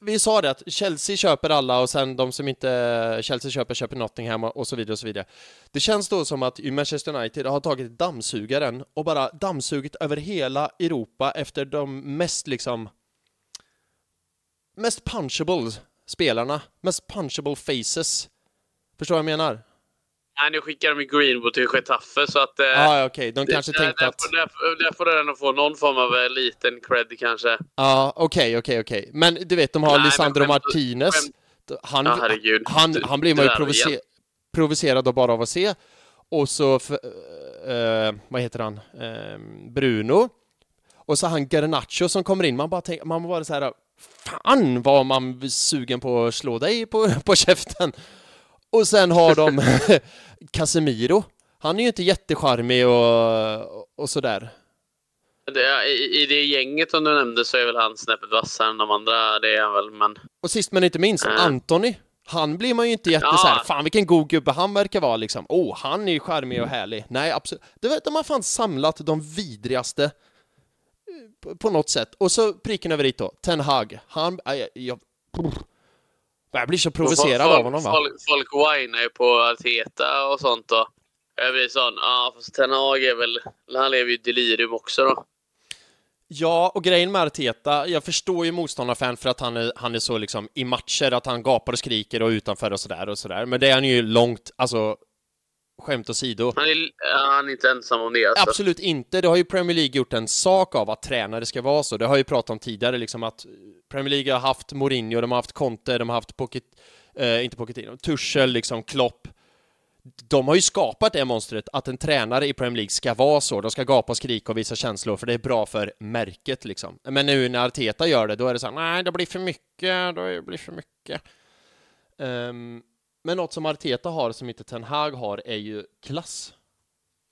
Vi sa det att Chelsea köper alla och sen de som inte eh, Chelsea köper, köper Nottingham och så vidare och så vidare. Det känns då som att Manchester United har tagit dammsugaren och bara dammsugit över hela Europa efter de mest liksom mest punchable spelarna, mest punchable faces. Förstår vad jag menar? Nej, nu skickar de Greenwood till Getafe så att... eh, Ja, ah, okej, de kanske där, tänkte där, att... där, får- där får den få någon form av eh, liten cred kanske. Ja, okej, okej, okej. Men du vet, de har Nej, men Lisandro skämt- Martinez. skämt- Han, Ja, herregud. han, Du- han blir man ju provocer provocerad då bara av att se. Och så, för, eh, vad heter han, eh, Bruno. Och så han Garnacho som kommer in, man bara tänker, man bara så här, fan vad man är sugen på att slå dig på, på käften. Och sen har de [LAUGHS] Casemiro. Han är ju inte jättecharmig och, och sådär. Det, i, I det gänget som du nämnde så är väl han snäppet vassare än de andra. Det är han väl, men... Och sist men inte minst, Mm. Anthony. Han blir man ju inte jätte Ja. så här, fan vilken god gubbe han verkar vara liksom. Oh, han är ju charmig och härlig. Nej, absolut. Du vet, de har fan samlat de vidrigaste eh, på, på något sätt. Och så pricken över dit då, Ten Hag. Han, aj, jag, jag blir så provocerad folk, av honom va? Folk, folk whinar på Arteta och sånt då. Jag blir sån, ja fast Ten Hag är väl... Han lever ju i delirium också då. Ja, och grejen med Arteta, jag förstår ju motståndarfan för att han är, han är så liksom i matcher, att han gapar och skriker och utanför och sådär och sådär. Men det är han ju långt, alltså skämt åsido. Han är, han är inte ensam om det alltså. Absolut inte. Det har ju Premier League gjort en sak av att tränare ska vara så. Det har jag ju pratat om tidigare, liksom att Premier League har haft Mourinho, de har haft Conte, de har haft Pocket, eh, inte Pochettino, Tuchel, liksom Klopp. De har ju skapat det monstret att en tränare i Premier League ska vara så. De ska gapa och skrika och visa känslor, för det är bra för märket liksom. Men nu när Arteta gör det, då är det så här, nej, det blir för mycket, det blir för mycket. Ehm, men något som Arteta har som inte Ten Hag har är ju klass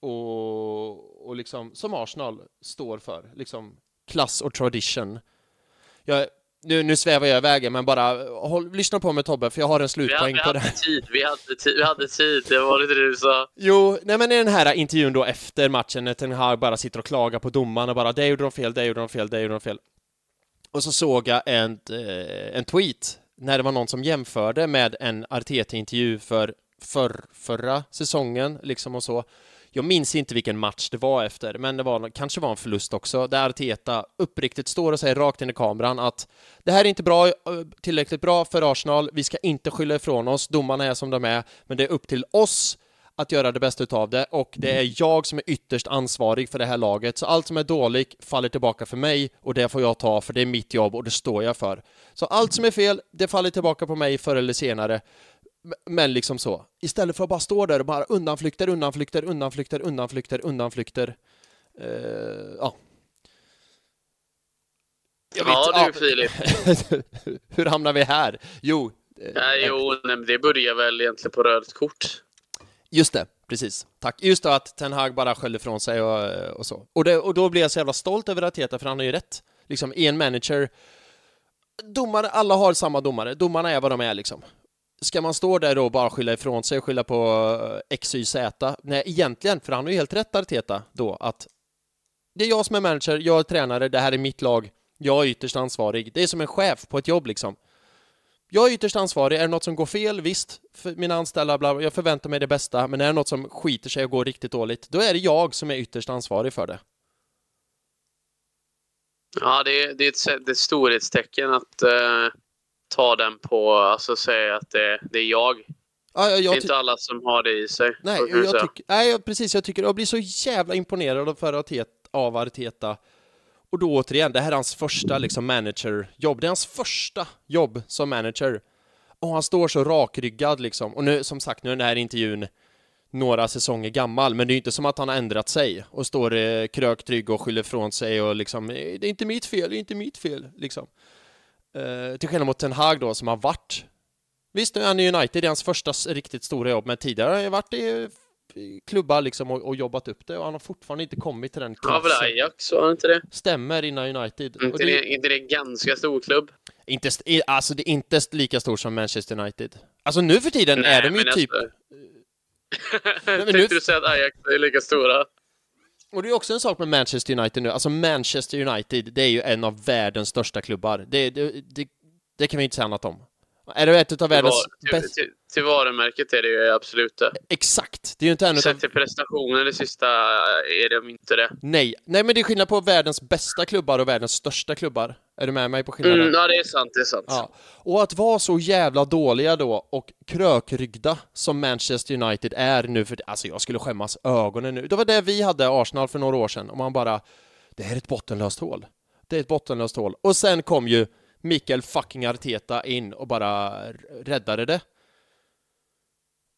och, och liksom som Arsenal står för, liksom klass och tradition. Jag, nu, nu svävar jag iväg, men bara håll, lyssna på mig Tobbe, för jag har en Vi hade, slutpoäng vi på det. hade tid, vi hade tid, vi hade tid. Det var inte det du sa. Jo, nej men i den här intervjun då efter matchen när Ten Hag bara sitter och klagar på domaren och bara det gjorde de fel, det gjorde de fel, det gjorde de fel. Och så såg jag en, eh, en tweet när det var någon som jämförde med en Arteta-intervju för, för förra säsongen, liksom och så. Jag minns inte vilken match det var efter, men det var, kanske var en förlust också, där Arteta uppriktigt står och säger rakt in i kameran att det här är inte bra, tillräckligt bra för Arsenal, vi ska inte skylla ifrån oss, domarna är som de är, men det är upp till oss att göra det bästa utav det och det är jag som är ytterst ansvarig för det här laget. Så allt som är dåligt faller tillbaka för mig och det får jag ta för det är mitt jobb och det står jag för. Så allt som är fel, det faller tillbaka på mig förr eller senare. Men liksom så. Istället för att bara stå där och bara undanflykter, undanflykter, undanflykter, undanflykter, undanflykter. Uh, ja. Jag ja vet, du Filip. [LAUGHS] Hur hamnar vi här? Jo. Nej, jo, nej, det börjar väl egentligen på rött kort. Just det, precis. Tack. Just det, att Ten Hag bara skällde ifrån sig och, och så. Och, det, och då blir jag så jävla stolt över Arteta, för han har ju rätt. Liksom, en manager domare, alla har samma domare. Domarna är vad de är liksom. Ska man stå där och bara skylla ifrån sig och skylla på eh, XYZ? Nej, egentligen, för han har ju helt rätt Arteta då, att det är jag som är manager, jag är tränare, det här är mitt lag, jag är ytterst ansvarig. Det är som en chef på ett jobb liksom. Jag är ytterst ansvarig, är det något som går fel, visst, för mina anställda, bla, jag förväntar mig det bästa, men är det något som skiter sig och går riktigt dåligt, då är det jag som är ytterst ansvarig för det. Ja, det är, det är, ett, det är ett storhetstecken att uh, ta den på, alltså säga att det, det är jag. Ja, jag, det är inte alla som har det i sig. Nej, jag, jag tyck, nej precis. Jag tycker jag blir så jävla imponerad för Arteta, av Arteta. Och då återigen, det här är hans första liksom, managerjobb. Det är hans första jobb som manager. Och han står så rakryggad liksom. Och nu, som sagt, nu är den här intervjun några säsonger gammal, men det är inte som att han har ändrat sig och står eh, kröktrygg och skyller från sig och liksom eh, det är inte mitt fel, det är inte mitt fel liksom. Eh, till skillnad mot Ten Hag då som har varit Visst, nu är han i United, det är hans första riktigt stora jobb, men tidigare har han ju varit i klubbar liksom och, och, jobbat upp det och han har fortfarande inte kommit till den klassen. Ja, väl Ajax, var inte det? Stämmer innan United. Inte, det, det, inte det en ganska stor klubb? Inte, alltså det är inte lika stor som Manchester United. Alltså nu för tiden Nej, är de ju typ alltså, [LAUGHS] Tänkte nu... du säga att Ajax är lika stora? Och det är också en sak med Manchester United nu, alltså Manchester United, det är ju en av världens största klubbar. Det, det, det, det kan vi inte säga annat om. Är det ett av världens bästa... Till, till varumärket är det ju absolut det. Exakt. Det är ju inte en Sett till prestationen det sista är de inte det. Nej. Nej, men det är skillnad på världens bästa klubbar och världens största klubbar. Är du med mig på skillnaden? Mm, ja, det är sant, det är sant. Ja. Och att vara så jävla dåliga då och krökryggda som Manchester United är nu för Alltså jag skulle skämmas ögonen nu. Det var det vi hade Arsenal för några år sedan och man bara Det här är ett bottenlöst hål. Det är ett bottenlöst hål. Och sen kom ju Mikael fucking Arteta in och bara räddade det.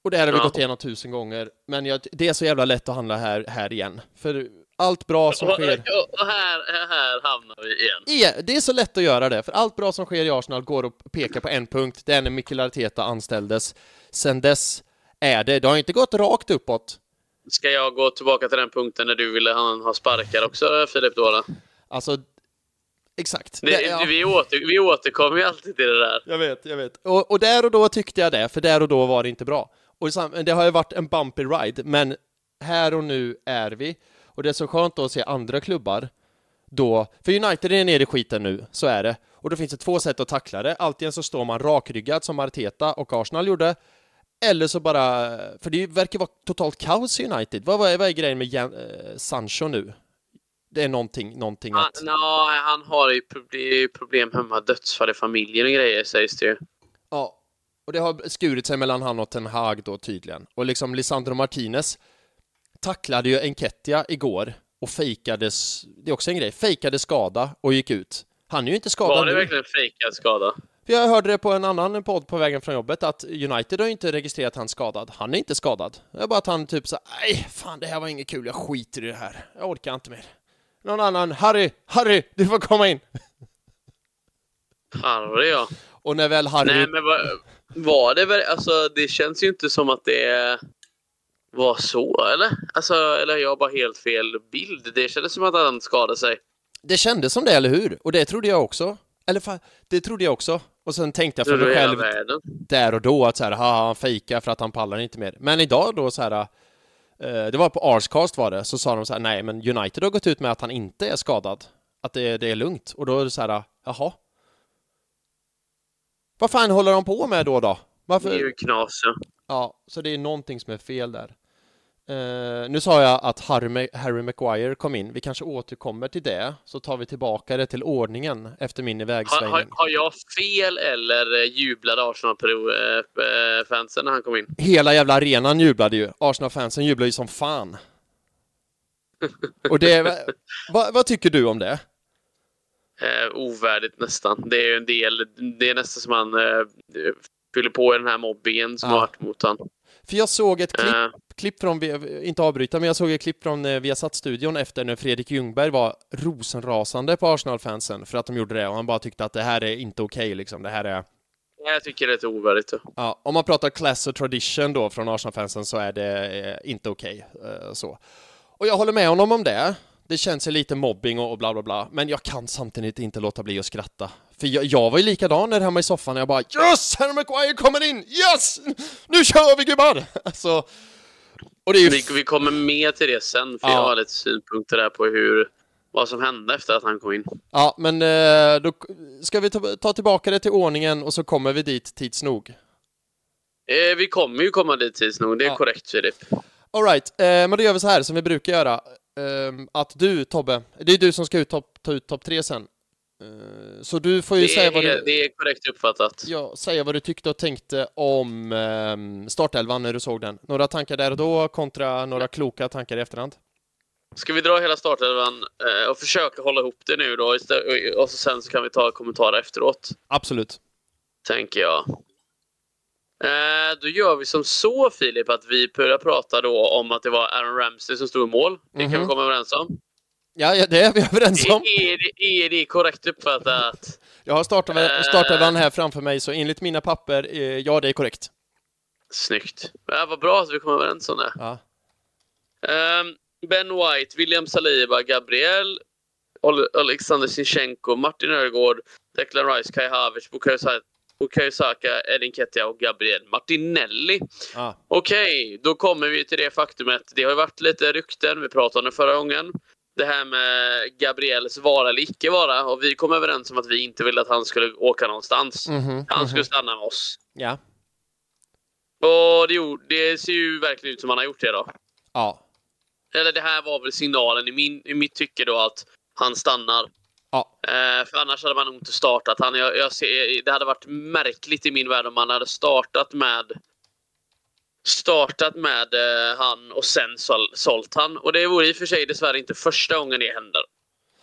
Och det här har vi ja. gått igenom tusen gånger, men jag, det är så jävla lätt att handla här, här igen. För allt bra som sker... Och här, här hamnar vi igen. Det är så lätt att göra det, för allt bra som sker i Arsenal går att peka på en punkt. Det är när Mikael Arteta anställdes. Sen dess är det, det har inte gått rakt uppåt. Ska jag gå tillbaka till den punkten när du ville ha sparkar också, Filip? Då, Alltså, Exakt. Det, ja. vi, åter, vi återkommer ju alltid till det där. Jag vet, jag vet. Och, och, där och då tyckte jag det, för där och då var det inte bra. Och det har ju varit en bumpy ride, men här och nu är vi. Och det är så skönt då att se andra klubbar då, för United är nere i skiten nu, så är det. Och då finns det två sätt att tackla det. Antingen så står man rakryggad som Arteta och Arsenal gjorde, eller så bara, för det verkar vara totalt kaos i United. Vad, vad, är, vad är grejen med Jan, eh, Sancho nu? Det är någonting, någonting han, att... No, han har ju problem hemma, dödsfall i familjen och grejer sägs det ju. Ja, och det har skurit sig mellan han och Ten Hag då tydligen. Och liksom Lisandro Martinez tacklade ju Enketia igår och fejkades, det är också en grej, fejkade skada och gick ut. Han är ju inte skadad Var det nu. verkligen fejkad skada? Jag hörde det på en annan podd på vägen från jobbet att United har inte registrerat han skadad. Han är inte skadad. Det är bara att han typ så nej, fan det här var inget kul, jag skiter i det här. Jag orkar inte mer. Någon annan, Harry, Harry, du får komma in. Harry ja. Och när väl Harry... Nej men var, var det väl, alltså det känns ju inte som att det var så eller? Alltså, eller jag har bara helt fel bild. Det kändes som att han skadade sig. Det kändes som det, eller hur? Och det trodde jag också. Eller fan, det trodde jag också. Och sen tänkte jag för mig själv där och då att så här, ha han fejkar för att han pallar inte mer. Men idag då så här det var på Arscast var det, så sa de så här, nej men United har gått ut med att han inte är skadad. Att det, det är lugnt. Och då är det så här, jaha. Vad fan håller de på med då då? Varför? Det är ju knas ja. så det är någonting som är fel där. Uh, nu sa jag att Harry, Harry Maguire kom in. Vi kanske återkommer till det, så tar vi tillbaka det till ordningen efter min ivägsvängning. Har, har, har jag fel eller jublade Arsenal-fansen när han kom in? Hela jävla arenan jublade ju. Arsenal-fansen jublade ju som fan. Och det, [LAUGHS] vad, vad tycker du om det? Eh, ovärdigt nästan. Det är ju en del, det är nästan som man eh, fyller på i den här mobbingen som Ja. har varit mot han. För jag såg ett klipp, Eh, klipp från, inte avbryta, men jag såg ett klipp från eh, Viasat-studion efter när Fredrik Ljungberg var rosenrasande på Arsenal-fansen för att de gjorde det och han bara tyckte att det här är inte okej liksom, det här är jag tycker det är ovärdigt. Ja, om man pratar class och tradition då från Arsenal-fansen så är det eh, inte okej. eh, så. Och jag håller med honom om det. Det känns lite mobbing och, och bla bla bla, men jag kan samtidigt inte låta bli att skratta. För jag, jag var ju likadan där hemma i soffan när jag bara Yes! Harry Maguire kommer in! Yes! Nu kör vi gubbar! Alltså, och det är ju... Vi, vi kommer med till det sen, för Ja. jag har lite synpunkter där på hur, vad som hände efter att han kom in. Ja, men eh, då ska vi ta, ta tillbaka det till ordningen och så kommer vi dit tids nog. Eh, vi kommer ju komma dit tids nog, det är Ja. korrekt Filip. Alright, eh, men då gör vi så här som vi brukar göra. Ehm, att du Tobbe, det är du som ska ut ta ut topp tre sen. Eh, så du får ju Det säga, är, vad du, det är korrekt uppfattat. ja, säga vad du tyckte och tänkte om um, startelvan när du såg den. Några tankar där och då kontra några kloka tankar i efterhand. Ska vi dra hela startelvan eh, och försöka hålla ihop det nu då? Och så sen så kan vi ta kommentarer efteråt, Absolut. tänker jag. Eh, då gör vi som så Filip, att vi börjar prata då om att det var Aaron Ramsey som stod i mål. Det kan vi Mhm. komma överens om. Ja, ja, det är vi överens om. Är det, är det korrekt uppfattat? Jag har startelvan startelvan här framför mig, så enligt mina papper, eh, ja det är korrekt. Snyggt. Ja, vad bra att vi kom överens om det. Ja. Ehm, ben White, William Saliba, Gabriel, Alexander Sinchenko, Martin Ödegård, Declan Rice, Kai Havertz, Bukayo Sa- Bukayo Saka, Edin Ketia och Gabriel Martinelli. Ja. Okej, då kommer vi till det faktumet. Det har ju varit lite rykten, vi pratade om det förra gången. Det här med Gabriels vara eller icke vara. Och vi kom överens om att vi inte ville att han skulle åka någonstans. Mhm, Han mhm. skulle stanna med oss. Ja. Och det, det ser ju verkligen ut som han har gjort det då. Ja. Eller det här var väl signalen i, min, i mitt tycke då att han stannar. Ja. Eh, för annars hade man nog inte startat han. Jag, jag ser, det hade varit märkligt i min värld om man hade startat med startat med eh, han och sen sål, sålt han. Och det vore i och för sig dessvärre inte första gången det händer.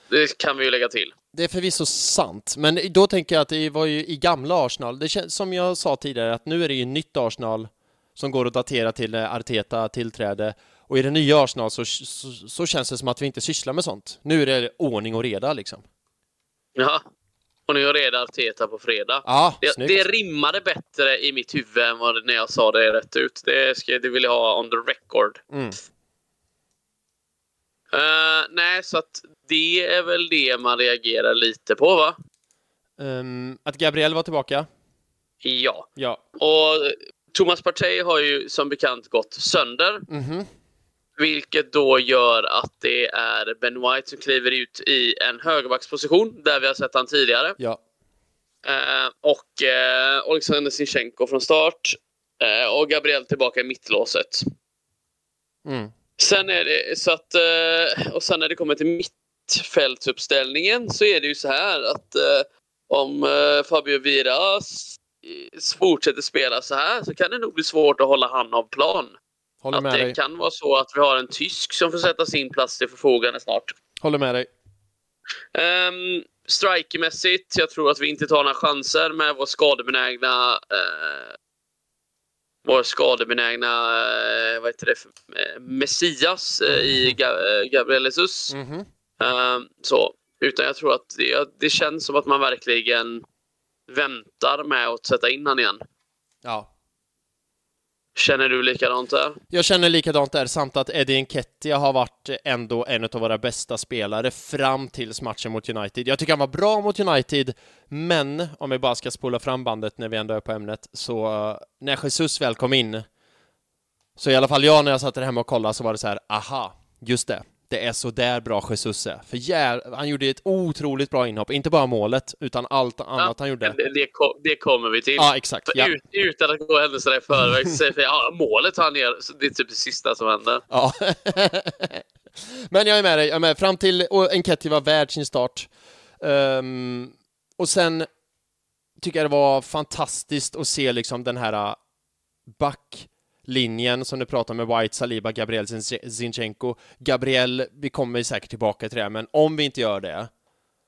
Det kan vi ju lägga till. Det är förvisso sant, men då tänker jag att det var ju i gamla Arsenal. Det känns som jag sa tidigare att nu är det ju nytt Arsenal som går att datera till eh, Arteta tillträde och i det nya Arsenal så, så, så känns det som att vi inte sysslar med sånt. Nu är det ordning och reda liksom. Ja. Och nu är redan Arteta på fredag. Ja, Det, snyggt. det rimmade bättre i mitt huvud än vad när jag sa det rätt ut. Det, ska, det vill jag ha on the record. Mm. Eh, nej, så att det är väl det man reagerar lite på, va? Ehm, att Gabriel var tillbaka. Ja. Ja. Och Thomas Partey har ju som bekant gått sönder, Mhm. Vilket då gör att det är Ben White som kliver ut i en högerbacksposition, där vi har sett han tidigare. Ja. Eh, och eh, Alexander Sinchenko från start. Eh, och Gabriel tillbaka i mittlåset. Mm. Sen är det så att, eh, och sen när det kommer till mittfältsuppställningen så är det ju så här att eh, om eh, Fabio Vieira s- fortsätter spela så här så kan det nog bli svårt att hålla han av plan. Håller Att med det dig. kan vara så att vi har en tysk som får sätta sin plats till förfogande snart. Håller med dig. Um, Strikermässigt, jag tror att vi inte tar några chanser med vår skadebenägna eh, vår skadebenägna eh, vad heter det, för, eh, Messias eh, i Ga- eh, Gabriel Jesus. Mhm. Ehm, så. Utan jag tror att det, det känns som att man verkligen väntar med att sätta in han igen. Ja. Känner du likadant där? Jag känner likadant där, samt att Eddie Nketiah har varit ändå en av våra bästa spelare fram tills matchen mot United. Jag tycker han var bra mot United, men om vi bara ska spola fram bandet när vi ändå är på ämnet, så eh, när Jesus väl kom in, så i alla fall jag när jag satt där hemma och kollade så var det så här, aha, just det, det är så där bra Jesus är. För jär, han gjorde ett otroligt bra inhopp, inte bara målet, utan allt annat han gjorde. Det, det, ko- det kommer vi till. Ja, exakt. Ja. ut, utan att gå händelserna i förväg så säger vi ja, målet han så det är typ det sista som händer. Ja. [LAUGHS] Men jag är med dig, jag är med. Fram till Enketti var värd sin start. Ehm, och sen tycker jag det var fantastiskt att se liksom den här äh, backlinjen som du pratar med White, Saliba, Gabriel, Zin- Zinchenko. Gabriel, vi kommer säkert tillbaka till det, men om vi inte gör det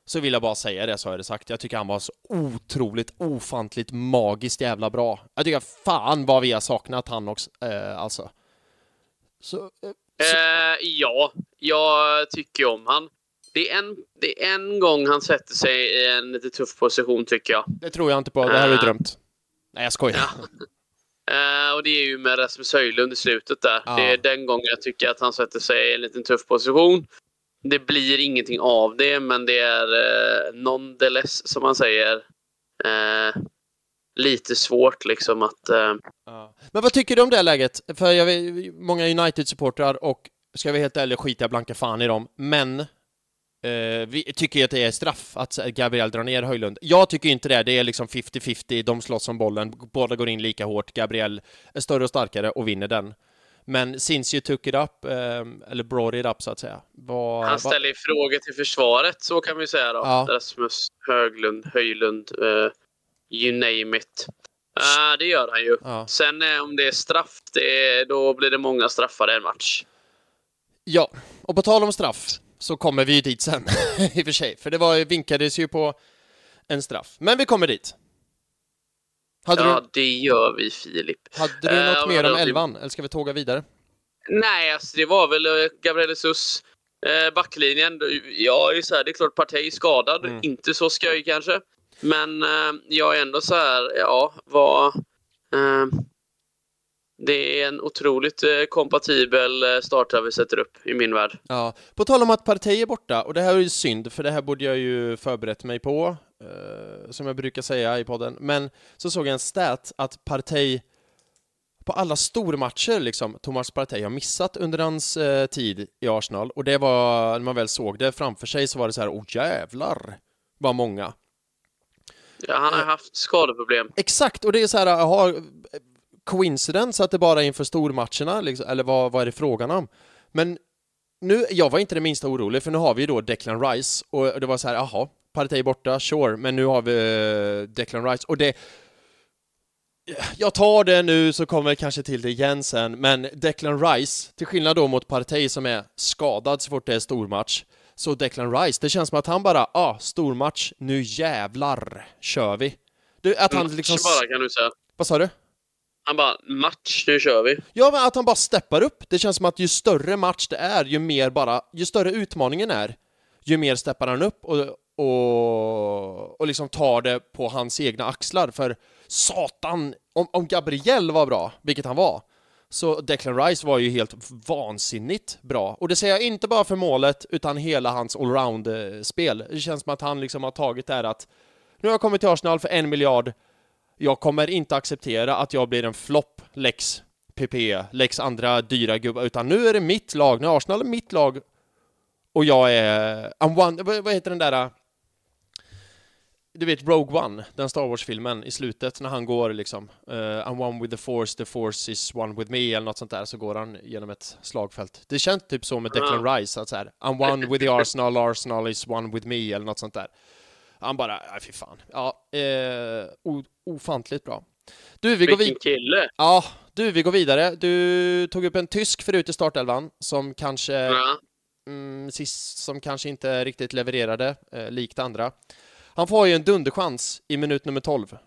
så vill jag bara säga det så har jag det sagt. Jag tycker han var så otroligt, ofantligt, magiskt jävla bra. Jag tycker fan vad vi har saknat han också, eh, alltså. Så, eh, så, Eh, ja, jag tycker om han. Det är, en, det är en gång han sätter sig i en lite tuff position tycker jag. det tror jag inte på, det här har du Ah. drömt. Nej, jag skojar. [LAUGHS] Eh, och det är ju med Rasmus Höjlund i slutet där. Ja. Det är den gången jag tycker att han sätter sig i en liten tuff position. Det blir ingenting av det, men det är eh, nonetheless, som man säger, eh, lite svårt liksom att... Eh, Ja. Men vad tycker du om det läget? För jag vet, många United-supportrar och ska vara helt ärlig skiter jag blanka fan i dem, men vi tycker ju att det är straff att Gabriel drar ner Höjlund. Jag tycker inte det, det är liksom 50-50, de slåss om bollen, båda går in lika hårt, Gabriel är större och starkare och vinner den. Men since you took it up, eh, eller brought it up så att säga. Vad, han ställer ju frågor till försvaret, så kan vi säga då. Ja. Rasmus Höglund, Höjlund, eh, you name it. Eh, det gör han ju. Ja. Sen eh, om det är straff, det är, då blir det många straffar i en match. Ja, och på tal om straff så kommer vi ju dit sen, [LAUGHS] i och för sig. För det var, vinkades ju på en straff. Men vi kommer dit. Hade Ja, du, det gör vi Filip. hade du något vad mer om hade vi- elvan, eller ska vi tåga vidare? Nej, alltså det var väl eh, Gabriel Jesus. Eh, backlinjen, ja det är, så här, det är klart Partey är skadad. Mm. Inte så skoj kanske. Men jag är ändå så här, ja, vad... Eh, det är en otroligt eh, kompatibel eh, startare vi sätter upp i min värld. Ja, på tal om att Partey är borta, och det här är ju synd, för det här borde jag ju förberett mig på, eh, som jag brukar säga i podden, men så såg jag en stat att Partey på alla stormatcher liksom, Thomas Partey har missat under hans eh, tid i Arsenal, och det var, när man väl såg det framför sig så var det så här, oh jävlar, vad många. Ja, han har Eh. haft skadeproblem. Exakt, och det är så här, jaha, coincidence att det bara är inför stormatcherna, liksom, eller vad, vad är det frågan om? Men nu, jag var inte det minsta orolig, för nu har vi ju då Declan Rice, och det var så här, jaha, Partey borta, sure, men nu har vi eh, Declan Rice, och det... Jag tar det nu så kommer jag kanske till det igen sen, men Declan Rice, till skillnad då mot Partey som är skadad så fort det är stormatch, så Declan Rice, det känns som att han bara, ah, stormatch, nu jävlar kör vi. Du, att han Match liksom... bara kan du säga. Vad sa du? Han bara, match, nu kör vi. Ja, men att han bara steppar upp. Det känns som att ju större match det är, ju mer bara, ju större utmaningen är, ju mer steppar han upp och, och, och liksom tar det på hans egna axlar. För satan, om, om Gabriel var bra, vilket han var, så Declan Rice var ju helt vansinnigt bra. Och det säger jag inte bara för målet, utan hela hans allround-spel. Det känns som att han liksom har tagit det här att nu har jag kommit till Arsenal för en miljard, jag kommer inte acceptera att jag blir en flopp, Lex PP, Lex andra dyra gubbar, utan nu är det mitt lag, nu är Arsenal mitt lag och jag är... I'm one, vad heter den där... Du vet Rogue One, den Star Wars-filmen i slutet när han går liksom eh, I'm one with the force, the force is one with me eller något sånt där så går han genom ett slagfält. Det känns typ så med Declan Rice, att så här, I'm one with the Arsenal, Arsenal is one with me eller något sånt där. Han bara, nej fy fan. Ja, eh, ofantligt bra. Du, vi går vidare. kille! Ja, du, vi går vidare. Du tog upp en tysk förut i startelvan som kanske, Ja. mm, sist, som kanske inte riktigt levererade, eh, likt andra. Han får ju en dunderchans i minut nummer 12.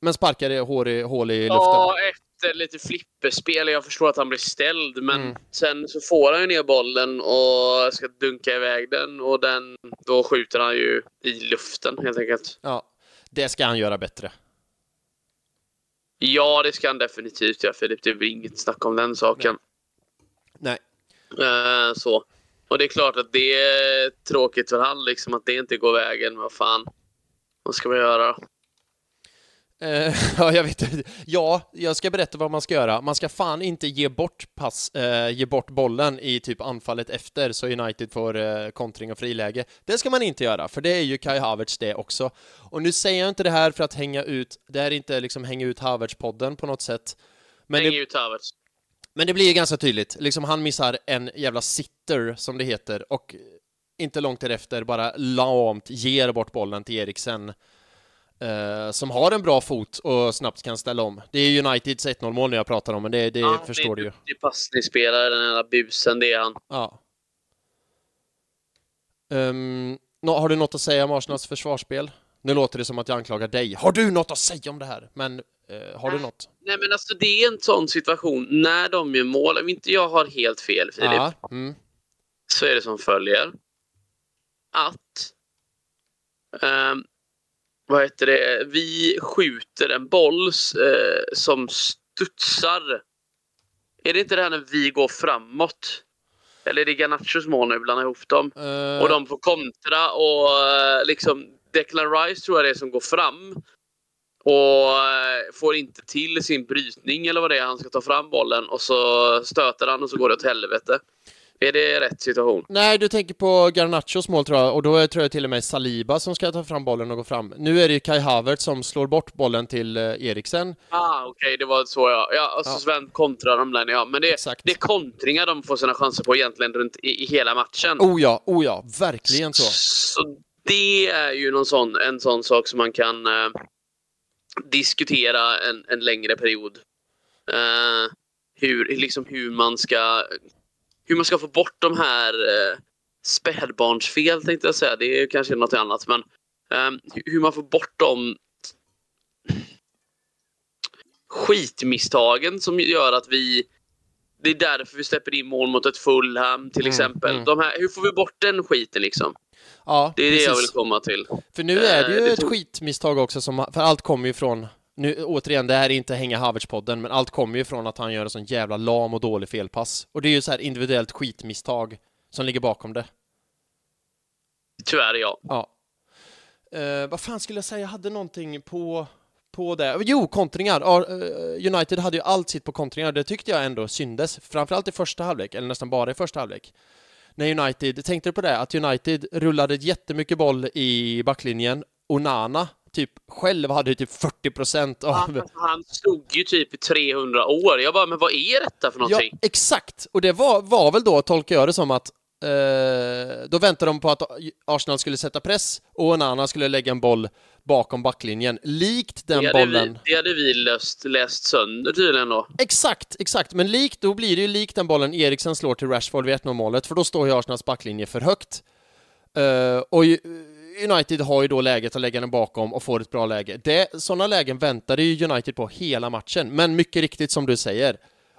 Men sparkar det hål i, hål i luften. Ja, efter lite flipperspel. Jag förstår att han blir ställd, men Mm. sen så får han ju ner bollen och ska dunka iväg den och den, då skjuter han ju i luften helt enkelt. Ja, det ska han göra bättre. Ja, det ska han definitivt göra Filip. Det blir inget snack om den saken. Nej. Eh, så. Och det är klart att det är tråkigt för han liksom att det inte går vägen. Vad fan. Vad ska man göra? Eh, [LAUGHS] ja, jag vet. Ja, jag ska berätta vad man ska göra. Man ska fan inte ge bort pass, eh, ge bort bollen i typ anfallet efter så United får eh, kontring och friläge. Det ska man inte göra, för det är ju Kai Havertz det också. Och nu säger jag inte det här för att hänga ut, det är inte liksom hänga ut Havertz-podden på något sätt. Men Häng det, ut Havertz. men det blir ju ganska tydligt. Liksom han missar en jävla sitter, som det heter, och inte långt därefter bara lamt ger bort bollen till Eriksen. Eh, som har en bra fot och snabbt kan ställa om. Det är Uniteds 1-0 mål jag pratar om, men det, det Ja, förstår det du är ju. duktig passningsspelare, den jävla busen, det är han. Ja. Ehm, Nå, har du något att säga om Arsenals försvarsspel? Nu låter det som att jag anklagar dig. Har du något att säga om det här? Men eh, har du något? Nej, men alltså det är en sån situation när de gör mål. Om inte jag har helt fel, Filip, Ja, mm. så är det som följer. Att... ehm, vad heter det? Vi skjuter en boll eh, som studsar. Är det inte det här när vi går framåt? Eller är det Garnachos mål nu? Blandar ihop dem. Eh, Och de får kontra och eh, liksom Declan Rice tror jag det är som går fram. Och eh, får inte till sin brytning eller vad det är. Han ska ta fram bollen och så stöter han och så går det åt helvete. Är det rätt situation? Nej, du tänker på Garnachos mål tror jag, och då är, tror jag till och med Saliba som ska ta fram bollen och gå fram. Nu är det ju Kai Havertz som slår bort bollen till eh, Eriksen. Ah, okej, det var så ja. Ja, och så Ja. Sven kontrar de den, ja. Men det, Exakt. det är kontringar de får sina chanser på egentligen runt i, i hela matchen. Oh ja, oh ja, verkligen så. Så det är ju någon sån, en sån sak som man kan eh, diskutera en, en längre period. Eh, hur, liksom hur man ska hur man ska få bort de här eh, spädbarnsfel tänkte jag säga. Det är ju kanske något annat. Men eh, hur- man får bort de skitmisstagen som gör att vi det är därför vi släpper in mål mot ett Fulham till Mm, exempel. mm. De här, hur får vi bort den skiten liksom? Ja, Det är det jag vill precis. komma till. För nu är det ju Eh, det ett tog- skitmisstag också, som, för allt kommer ju från nu, återigen, det här är inte Hänga Havertz-podden, men allt kommer ju från att han gör en sån jävla lam och dålig felpass. Och det är ju så här individuellt skitmisstag som ligger bakom det. Tyvärr ja. Ja. Eh, vad fan skulle jag säga? Jag hade någonting på, på det. Jo, kontringar. Eh, United hade ju allt sitt på kontringar. Det tyckte jag ändå syndes. Framförallt i första halvlek, eller nästan bara i första halvlek. När United, tänkte du på det? Att United rullade jättemycket boll i backlinjen. Onana, typ själv hade typ 40 procent av... Han, han stod ju typ i 300 år. Jag bara, men vad är detta för Ja, någonting? exakt! Och det var, var väl då, tolkar jag det som, att eh, då väntade de på att Arsenal skulle sätta press och Onana skulle lägga en boll bakom backlinjen. Likt den det, bollen... vi, det hade vi löst, läst sönder tydligen då. Exakt, exakt. Men likt, då blir det ju likt den bollen Eriksen slår till Rashford vid 1-0 målet, för då står ju Arsenals backlinje för högt. Eh, och ju- United har ju då läget att lägga den bakom och får ett bra läge. Det, sådana lägen väntade ju United på hela matchen, men mycket riktigt som du säger,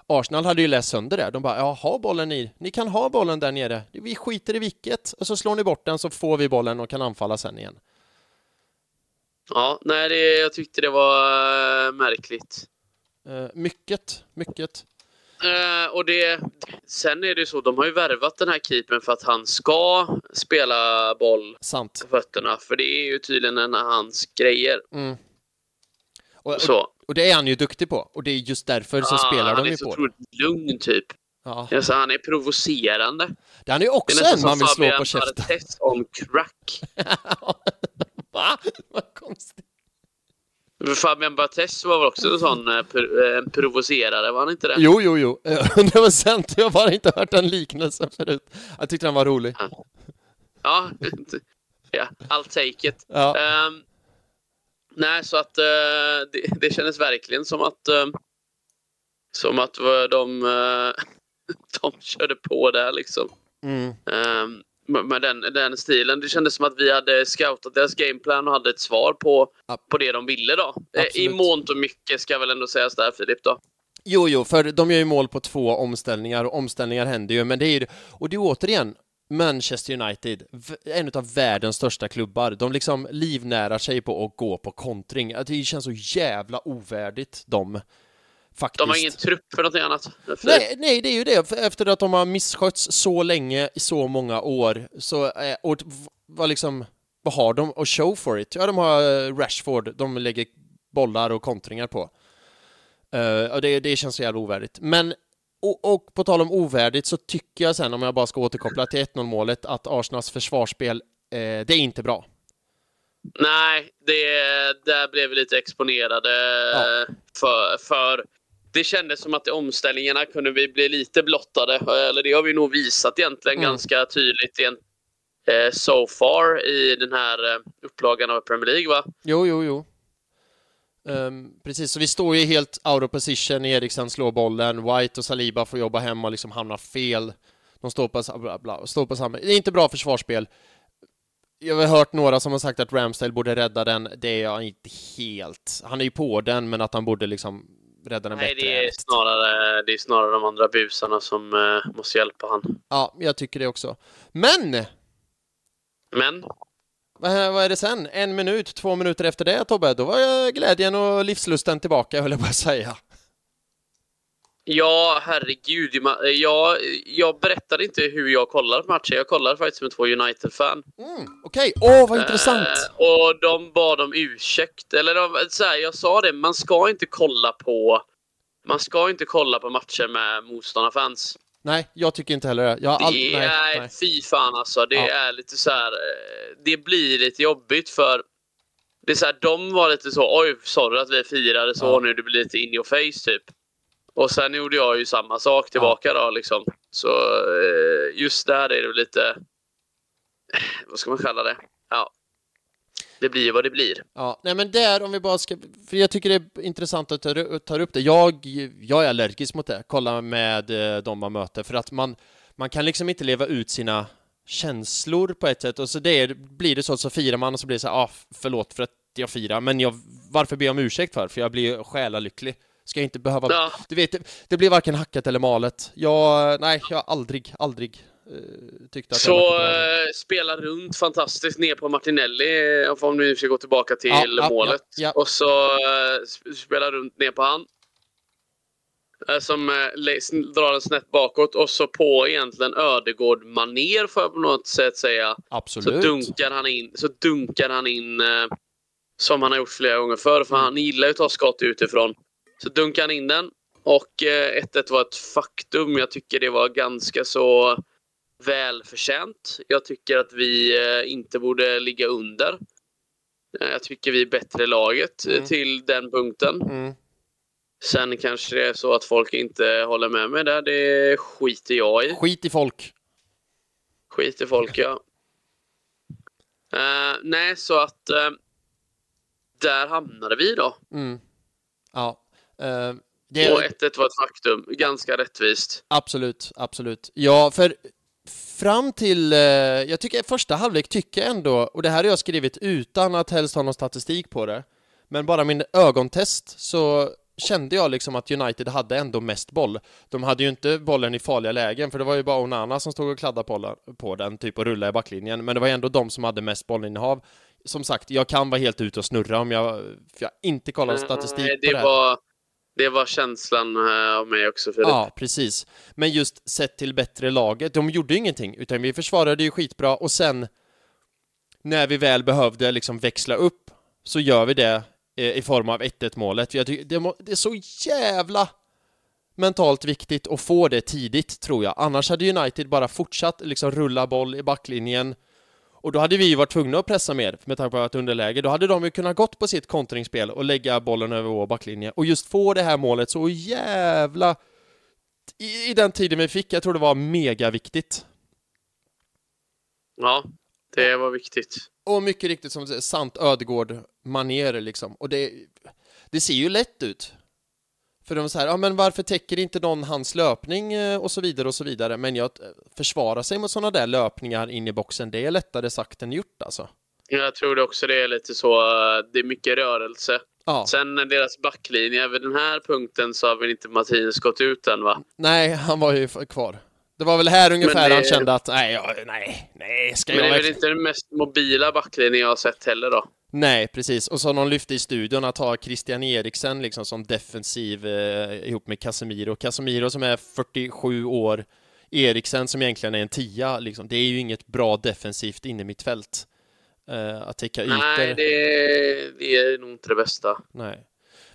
Arsenal hade ju läst sönder det. De bara, ja, ha bollen ni. Ni kan ha bollen där nere. Vi skiter i vilket. Och så slår ni bort den så får vi bollen och kan anfalla sen igen. Ja, nej, det, jag tyckte det var eh, märkligt. Eh, mycket, mycket. Eh, och det, sen är det ju så, de har ju värvat den här keepern för att han ska spela boll Sant. på fötterna. För det är ju tydligen en av hans grejer. Mm. Och, och, Så. och det är han ju duktig på. Och det är just därför så Ah, spelar han de är ju så på det. otroligt lugn typ. Ja. Alltså, han är provocerande. Det han är ju Det är också nästan en man som vill slå Fabian på käften. Barthez on crack. [LAUGHS] Va? Vad konstigt. Fabian Barthez var väl också en sån eh, eh, provocerare, var han inte det? Jo, jo, jo. Eh, [LAUGHS] 100 procent. Jag har bara inte hört den liknelsen förut. Jag tyckte den var rolig. Ja, ja I'll take it. Ja. Ehm, nej, så att eh, det, det kändes verkligen som att eh, som att de, eh, [LAUGHS] de körde på där liksom. Mm. Ehm, med den, den stilen. Det kändes som att vi hade scoutat deras gameplan och hade ett svar på, Ja. på det de ville då. Eh, I Absolut. månt och mycket ska väl ändå sägas där Filip då. Jo, jo, för de gör ju mål på två omställningar och omställningar händer ju, men det är ju, och det är återigen Manchester United, en av världens största klubbar. De liksom livnärar sig på att gå på kontring. Att Det känns så jävla ovärdigt dem. Faktiskt. De har ingen trupp för någonting annat. Nej, nej, det är ju det. För Efter att de har misskötts så länge i så många år, så, eh, och vad liksom, vad har de att show for it? Ja, de har eh, Rashford, de lägger bollar och kontringar på. Eh, och det, det känns så jävla ovärdigt. Men, och, och på tal om ovärdigt så tycker jag sen, om jag bara ska återkoppla till 1-0 målet, att Arsenals försvarsspel, eh, det är inte bra. Nej, det, där blev vi lite exponerade Ja. för, för det kändes som att i omställningarna kunde vi bli lite blottade. Eller det har vi nog visat egentligen Mm. ganska tydligt igen, eh, so far i den här eh, upplagan av Premier League. Va? Jo, jo, jo. Ehm, precis, så vi står ju helt out of position. Eriksen slår bollen, White och Saliba får jobba hem och liksom hamnar fel. De står på, bla, bla, står på samma... Det är inte bra försvarsspel. jag har hört några som har sagt att Ramsdale borde rädda den. Det är jag inte helt. Han är ju på den, men att han borde liksom rädda den Nej, bättre. det är, snarare, det är snarare de andra busarna som eh, måste hjälpa han. Ja, jag tycker det också. Men! Men Vad vad är det sen? En minut, två minuter efter det Tobbe, då var glädjen och livslusten tillbaka höll jag på att säga. Ja, herregud. Jag, jag berättade inte hur jag kollar på matchen. Jag kollade faktiskt med två United-fan. Mm, Okej, åh vad intressant! Eh, och de bad om ursäkt. Eller de, så här, jag sa det, man ska inte kolla på man ska inte kolla på matcher med motståndarfans. Nej, jag tycker inte heller det. Jag Det all... är, nej, nej. fy fan alltså. Det Ja. är lite så här. eh, Det blir lite jobbigt för det är så här, de var lite så, oj, sorry att vi firade så Ja. nu, det blir lite in your face typ. Och sen gjorde jag ju samma sak tillbaka då liksom. Så eh, just där är det lite, eh, vad ska man kalla det? Ja. Det blir vad det blir. Ja, nej men där om vi bara ska, för jag tycker det är intressant att ta, ta upp det. Jag, jag är allergisk mot det, kolla med eh, de man möter, för att man, man kan liksom inte leva ut sina känslor på ett sätt och så det är, blir det så så firar man och så blir det så här, ah, förlåt för att jag firar, men jag, varför ber jag om ursäkt för? För jag blir själalycklig. Ska jag inte behöva, Ja. du vet, det, det blir varken hackat eller malet. Jag, nej, jag har aldrig, aldrig eh, tyckt att Så eh, spela runt fantastiskt ner på Martinelli, eh, om vi ska gå tillbaka till Ja, målet. ja, ja. Och så sp- spela runt ner på han. Eh, som drar den snett bakåt och så på egentligen ödegård maner får jag på något sätt säga. Så Absolut. dunkar han in, så dunkar han in som han har gjort flera gånger förr. För Mm. han gillar ju att ta skott utifrån. Så dunkar han in den. Och eh, 1-1 var ett faktum. Jag tycker det var ganska så välförtjänt. Jag tycker att vi eh, inte borde ligga under. Eh, Jag tycker vi är bättre laget eh, Mm. till den punkten. Mm. Sen kanske det är så att folk inte håller med mig där. Det skiter jag i. Skit i folk. Skit i folk, ja. Eh, nej, så att eh, där hamnade vi då. Mm. Ja. Eh, det Och är 1-1 var ett faktum. Ganska rättvist. absolut, absolut. Ja, för fram till, eh, jag tycker första halvlek tycker jag ändå, och det här har jag skrivit utan att helst ha någon statistik på det, men bara min ögontest så kände jag liksom att United hade ändå mest boll. De hade ju inte bollen i farliga lägen, för det var ju bara Onana som stod och kladdade på, på den, typ och rullade i backlinjen, men det var ändå de som hade mest bollinnehav. Som sagt, jag kan vara helt ute och snurra om jag, för jag inte kollat statistik Nej, på det, det här. var, det var känslan eh, av mig också, Filip. Ja, precis. Men just sett till bättre laget, de gjorde ju ingenting, utan vi försvarade ju skitbra och sen när vi väl behövde liksom växla upp så gör vi det eh, i form av 1-1 målet. Jag tycker det är så jävla mentalt viktigt att få det tidigt, tror jag. Annars hade United bara fortsatt liksom rulla boll i backlinjen och då hade vi ju varit tvungna att pressa mer med tanke på att underläge. Då hade de ju kunnat gått på sitt kontringsspel och lägga bollen över vår backlinje och just få det här målet så jävla i, i den tiden vi fick, jag tror det var mega viktigt. Ja, det var viktigt. Och mycket riktigt som sant ödegård manér liksom. Och det, det ser ju lätt ut. För de säger, ja men varför täcker inte någon hans löpning eh, och så vidare och så vidare. Men jag försvara sig mot sådana där löpningar in i boxen, det är lättare sagt än gjort alltså. Jag tror det också det är lite så. eh, Det är mycket rörelse. Ja, Sen deras backlinje, över den här punkten så har väl inte Martinez gått ut än va? nej, han var ju kvar. Det var väl här ungefär det- han kände att, nej, nej, nej, ska Men jag det är väl inte den mest mobila backlinjen jag har sett heller då. Nej, precis. Och så någon lyfte i studion att ha Christian Eriksen liksom som defensiv eh, ihop med Casemiro. Casemiro som är 47 år, Eriksen som egentligen är en tia, liksom. Det är ju inget bra defensivt inne i mitt fält. Eh, att täcka ytor. Nej, det, det är nog inte det bästa. Nej.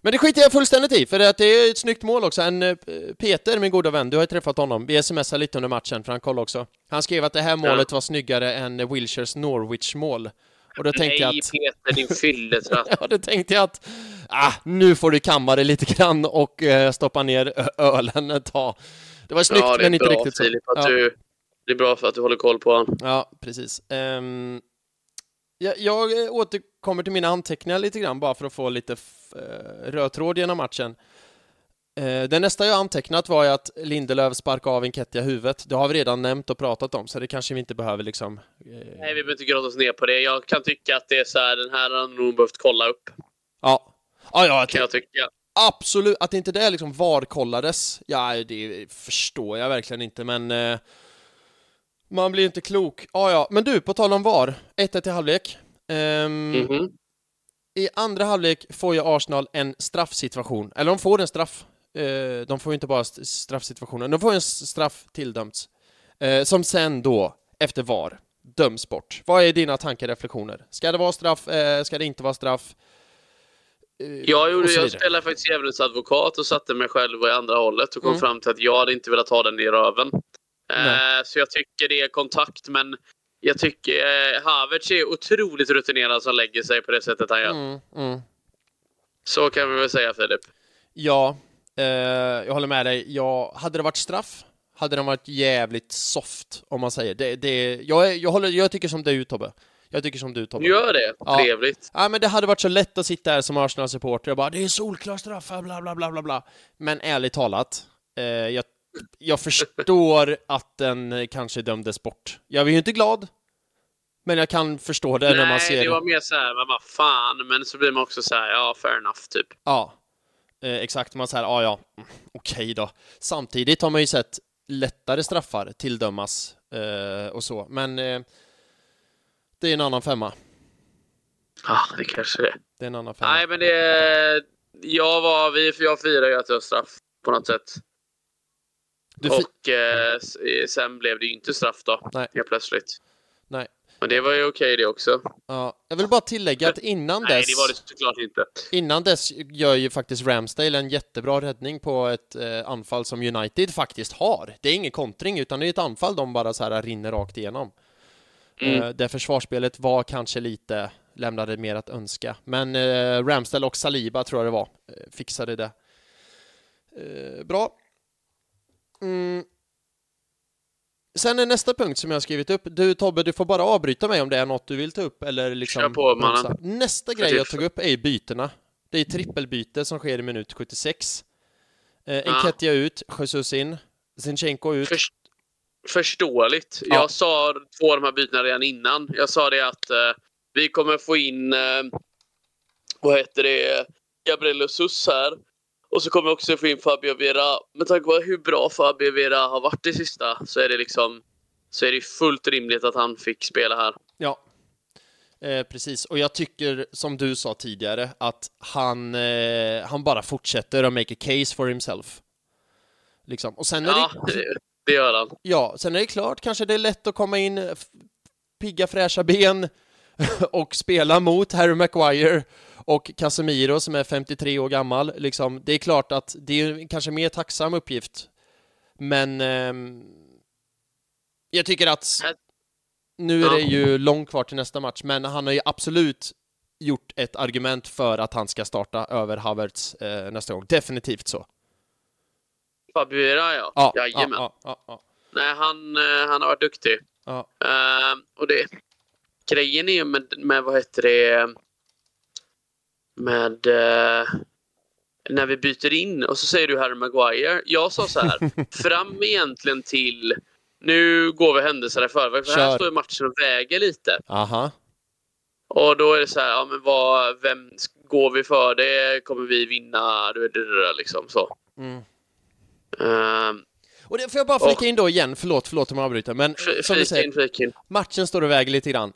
Men det skiter jag fullständigt i, för att det är ett snyggt mål också. En, eh, Peter, min goda vän, du har ju träffat honom. Vi smsade lite under matchen, för han kollade också. Han skrev att det här målet var snyggare än Wilshires Norwich-mål. Och då tänkte jag Nej, att... Peter, din fylletratt. [LAUGHS] Ja, då tänkte jag att ah, nu får du kamma det lite grann och eh, stoppa ner ölen ett tag. Det var snyggt, ja, det men inte bra, riktigt så. Filip, att Ja, du, det är bra för att du håller koll på honom. ja, precis. Ehm, jag, jag återkommer till mina anteckningar lite grann bara för att få lite f- eh, röd tråd genom matchen. Eh, det nästa jag antecknat var ju att Lindelöf sparkade av Enketia huvudet. Det har vi redan nämnt och pratat om, så det kanske vi inte behöver liksom... Eh, Nej, vi behöver inte grotta oss ner på det. Jag kan tycka att det är så här, den här har nog behövt kolla upp. ja. Ja, ja, Kan jag tycka. absolut. Att inte det liksom VAR-kollades, ja, det förstår jag verkligen inte, men... Eh, man blir inte klok. Ja, ja. Men du, på tal om VAR. 1-1 i halvlek. Ehm, Mhm. I andra halvlek får ju Arsenal en straffsituation. Eller de får en straff. Eh, de får ju inte bara st- straffsituationen, de får en straff tilldömts. Eh, som sen då, efter VAR, döms bort. Vad är dina tankar och reflektioner? Ska det vara straff? Eh, ska det inte vara straff? Eh, Jag, gjorde, jag spelade faktiskt djävulens advokat och satte mig själv i andra hållet och kom Mm. fram till att jag hade inte velat ha den i röven. Eh, så jag tycker det är kontakt, men jag tycker eh, Havertz är otroligt rutinerad som lägger sig på det sättet han gör. Mm, mm. Så kan vi väl säga Filip. Ja, eh, jag håller med dig. Ja, hade det varit straff hade den varit jävligt soft, om man säger. Det, det, jag, jag, håller, jag tycker som du, Tobbe. Jag tycker som du, Tobbe. Gör det. Ja. Trevligt. Ja, men det hade varit så lätt att sitta här som Arsenal-supporter och bara det är solklar straff, bla bla bla bla bla. Men ärligt talat, eh, jag, jag förstår [LAUGHS] att den kanske dömdes bort. Jag är ju inte glad, men jag kan förstå det när man Nej, ser det var mer så här, vad fan. Men så blir man också så här, ja, fair enough, typ. Ja, eh, exakt. Man säger ja, ja, okej då. Samtidigt har man ju sett lättare straffar tildömas eh, och så, men eh, det är en annan femma. Ja, det kanske det är. Det är en annan femma. Nej, men det... Jag var... Vi, jag firar ju att jag straff på något sätt. Och eh, s- sen blev det ju inte straff då, Nej. helt plötsligt. Nej. Men det var ju okej det också. ja, jag vill bara tillägga att innan Nej, dess, det var det såklart inte. innan dess gör ju faktiskt Ramsdale en jättebra räddning på ett eh, anfall som United faktiskt har. Det är ingen kontring, utan det är ett anfall de bara så här rinner rakt igenom. Mm. Eh, där försvarsspelet var kanske lite, lämnade mer att önska. Men eh, Ramsdale och Saliba tror jag det var, eh, fixade det. Eh, bra. Mm. Sen är nästa punkt som jag har skrivit upp. Du Tobbe, du får bara avbryta mig om det är något du vill ta upp eller liksom... Kör på, mannen. Nästa grej jag tog upp är bytena. Det är trippelbyte som sker i minut 76. Eh, Ja. Enketia ut, Jesus in, Zinchenko ut. Först, förståeligt. Ja. Jag sa två av de här bytena redan innan. Jag sa det att eh, vi kommer få in, eh, vad heter det, Gabriel Sus här. Och så kommer vi också få in Fabio Vera. Med tanke på hur bra Fabio Vera har varit det sista så är det liksom så är det fullt rimligt att han fick spela här. Ja, eh, precis. Och jag tycker, som du sa tidigare, att han, eh, han bara fortsätter att make a case for himself. Liksom. Och sen är, Ja, det, det, det gör han. ja, sen är det klart, kanske det är lätt att komma in, pigga fräscha ben [LAUGHS] och spela mot Harry Maguire och Casemiro som är 53 år gammal. Liksom, det är klart att det är kanske mer tacksam uppgift. Men ehm, jag tycker att Äh, nu är det ju långt kvar till nästa match, men han har ju absolut gjort ett argument för att han ska starta över Havertz eh, nästa gång. Definitivt så. Fabio Vera ja. Ja, Jajamän. ja, ja, ja, Nej, han, eh, han har varit duktig. ja. Eh, och det, grejen är ju med, med, vad heter det, med eh, när vi byter in och så säger du Harry Maguire. Jag sa så här, [LAUGHS] fram egentligen till, nu går vi händelserna i förväg, för Kör. här står ju matchen och väger lite. Aha. Och då är det så här, ja men vad, vem går vi för det? Kommer vi vinna? Du vet, liksom så. Mm. Uh, Och det får jag bara flika in då igen, förlåt, förlåt om jag avbryter, men som du säger, in. matchen står och väger lite grann.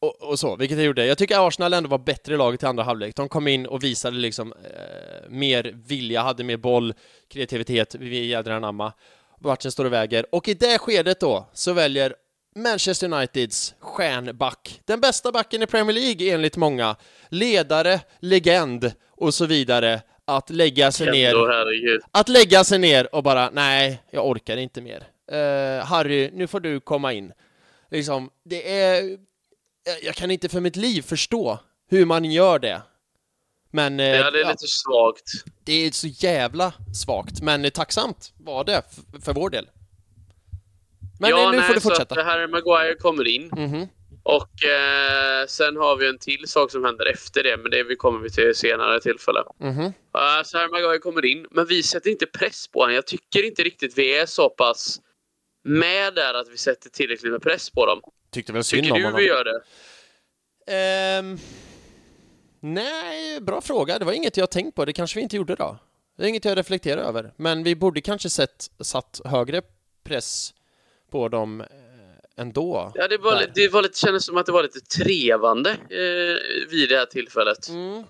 Och, och så, vilket jag gjorde. Jag tycker Arsenal ändå var bättre i laget i andra halvlek. De kom in och visade liksom eh, mer vilja, hade mer boll, kreativitet, vi jädrar anamma. Matchen står och väger. Och i det skedet då så väljer Manchester Uniteds stjärnback, den bästa backen i Premier League enligt många, ledare, legend och så vidare, att lägga sig ner att lägga sig ner och bara, nej, jag orkar inte mer. Eh, Harry, nu får du komma in. Liksom, det är... jag- Jag kan inte för mitt liv förstå hur man gör det. Men eh, Ja, det är ja, lite svagt. det är så jävla svagt, men eh, tacksamt var det för vår del. Men ja, eh, nu nej, får du fortsätta. att Harry Maguire kommer in. Mhm. Och eh, sen har vi en till sak som händer efter det, men det vi kommer vi till senare tillfälle. Mhm. Uh, så här Maguire kommer in, men vi sätter inte press på honom. Jag tycker inte riktigt vi är så pass med där att vi sätter tillräckligt med press på dem. Tyckte väl synd Tycker om du honom. vi gör det? Ehm, nej, bra fråga. Det var inget jag tänkt på. Det kanske vi inte gjorde då. Det är inget jag reflekterar över. Men vi borde kanske sett, satt högre press på dem eh, ändå. Ja, det, var, Där. det var lite, kändes som att det var lite trevande eh, vid det här tillfället. Mm.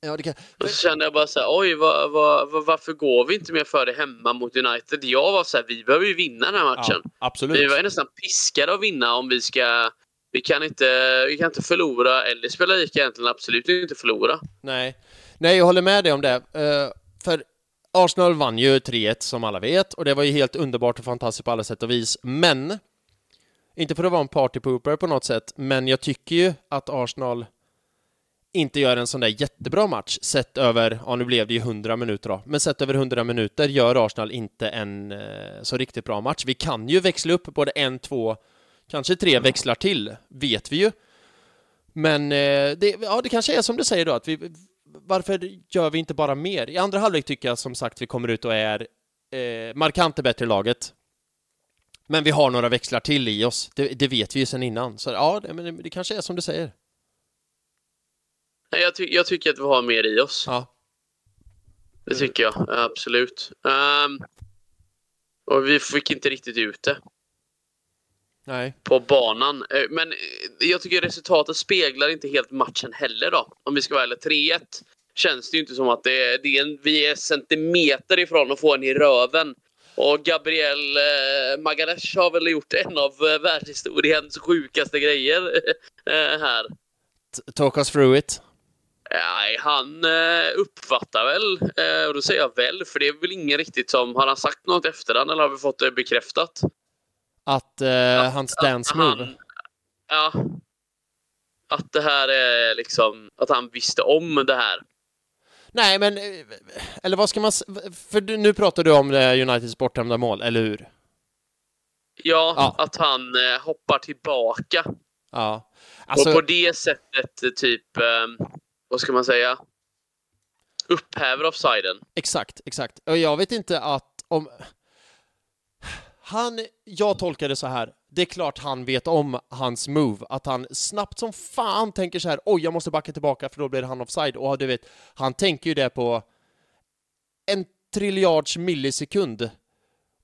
Ja, det kan... Och så kände jag bara så här, oj, vad, vad, vad, varför går vi inte mer för det hemma mot United? Jag var så här, vi behöver ju vinna den här matchen. Ja, absolut. Vi var ju nästan piskade att vinna om vi ska... Vi kan inte, vi kan inte förlora, eller spela lika egentligen absolut inte förlora. Nej. Nej, jag håller med dig om det. Eh, för Arsenal vann ju 3-1 som alla vet och det var ju helt underbart och fantastiskt på alla sätt och vis. Men, inte för att vara en partypooper på något sätt, men jag tycker ju att Arsenal inte gör en sån där jättebra match sett över, ja nu blev det ju 100 minuter då, men sett över 100 minuter gör Arsenal inte en eh, så riktigt bra match. Vi kan ju växla upp både en, två, kanske tre växlar till, vet vi ju. Men eh, det, ja, det kanske är som du säger då, att vi, varför gör vi inte bara mer? I andra halvlek tycker jag som sagt vi kommer ut och är eh, markant det bättre laget. Men vi har några växlar till i oss, det, det vet vi ju sedan innan. Så ja, det, men det, det kanske är som du säger. Nej, Jag, ty jag tycker att vi har mer i oss. Ja. Det tycker jag, absolut. Ehm, och vi fick inte riktigt ut det Nej. på banan. Eh, Men eh, jag tycker resultatet speglar inte helt matchen heller då. Om vi ska vara ärliga. 3-1 känns det ju inte som att det är, det är en, vi är centimeter ifrån att få en i röven. Och Gabriel eh, Magaresh har väl gjort en av eh, världshistoriens sjukaste grejer [LAUGHS] eh, här. Talk us through it. Nej, han eh, uppfattar väl, eh, och då säger jag väl, för det är väl ingen riktigt som... Har han sagt något efterhand eller har vi fått det bekräftat? Att eh, hans dance move. Han, ja. Att det här är liksom... Att han visste om det här. Nej, men... eh, Eller vad ska man... För nu pratar du om Uniteds bortdömda mål, eller hur? Ja, Ja. att han hoppar tillbaka. Ja. och Alltså, på det sättet typ... Eh, vad ska man säga? Upphäver offsiden. exakt, exakt. Och jag vet inte att om... Han... Jag tolkar det så här. Det är klart han vet om hans move. Att han snabbt som fan tänker så här. Oj, jag måste backa tillbaka för då blir han offside. Och du vet, han tänker ju det på en triljards millisekund.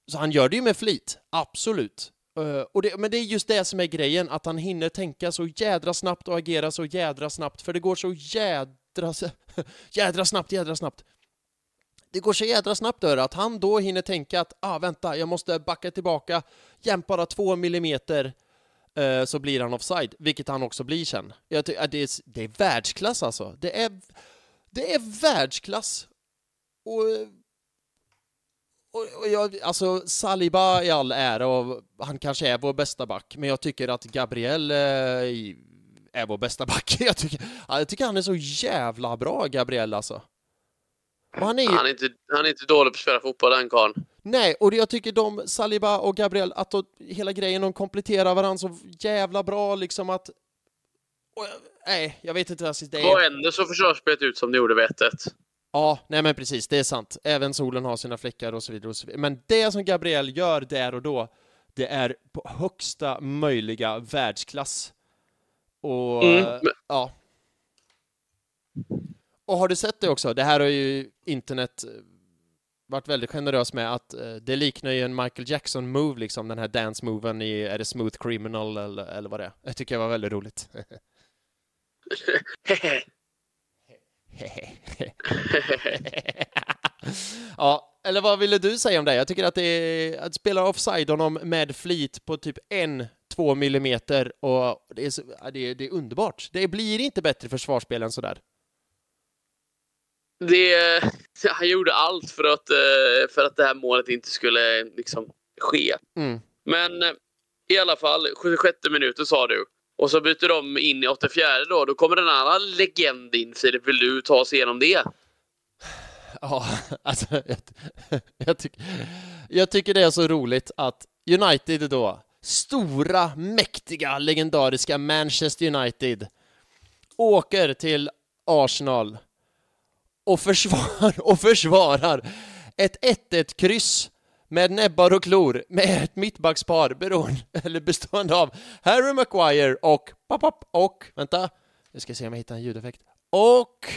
Så han gör det ju med flit, absolut. Uh, och det, men det är just det som är grejen, att han hinner tänka så jädra snabbt och agera så jädra snabbt, för det går så jädra... [LAUGHS] jädra snabbt, jädra snabbt. Det går så jädra snabbt över att han då hinner tänka att ah, vänta, jag måste backa tillbaka jämt bara två millimeter uh, så blir han offside, vilket han också blir sen. Jag ty- det, är, det är världsklass alltså. Det är, det är världsklass. Och eh, och, och jag, alltså Saliba i all ära och han kanske är vår bästa back, men jag tycker att Gabriel eh, är vår bästa back. [LAUGHS] Jag tycker, ja, jag tycker han är så jävla bra, Gabriel alltså. Och han är ju, Han är inte, han är inte dålig på att spela fotboll, den karln. nej, och det- jag tycker de, Saliba och Gabriel, att de, hela grejen, de kompletterar varandra så jävla bra liksom att... Och, nej, jag vet inte vad jag ska säga. Och ändå så försvarsspelet ut som det gjorde vid 1-1. Ja, nej men precis, det är sant. Även solen har sina fläckar och så vidare. Och så vidare. Men det som Gabriel gör där och då, det är på högsta möjliga världsklass. Och Mm, eh, ja. Och har du sett det också? Det här har ju internet eh, varit väldigt generös med att eh, det liknar ju en Michael Jackson-move, liksom den här dance-moven i, är det Smooth Criminal eller, eller vad det är? Det tycker jag var väldigt roligt. [LAUGHS] [LAUGHS] [LAUGHS] ja, eller vad ville du säga om det? Jag tycker att det är att spela offside honom med flit på typ en, två millimeter och det är, så, det är, det är underbart. Det blir inte bättre försvarsspel än sådär. det, han gjorde allt för att, eh, för att det här målet inte skulle liksom, ske. Mm. Men eh, i alla fall, 76 minuten sa du. Och så byter de in i 84 då. Då kommer en annan legend in. Filip, vill du ta oss igenom det? Ja, [LAUGHS] alltså jag, [LAUGHS] jag, tycker, jag tycker det är så roligt att United då stora, mäktiga, legendariska Manchester United åker till Arsenal och, försvar [LAUGHS] och försvarar ett 1-1-kryss med näbbar och klor med ett mittbackspar beroende, eller bestående av Harry Maguire och pop, pop, och, vänta, jag ska se om jag hittar en ljudeffekt, och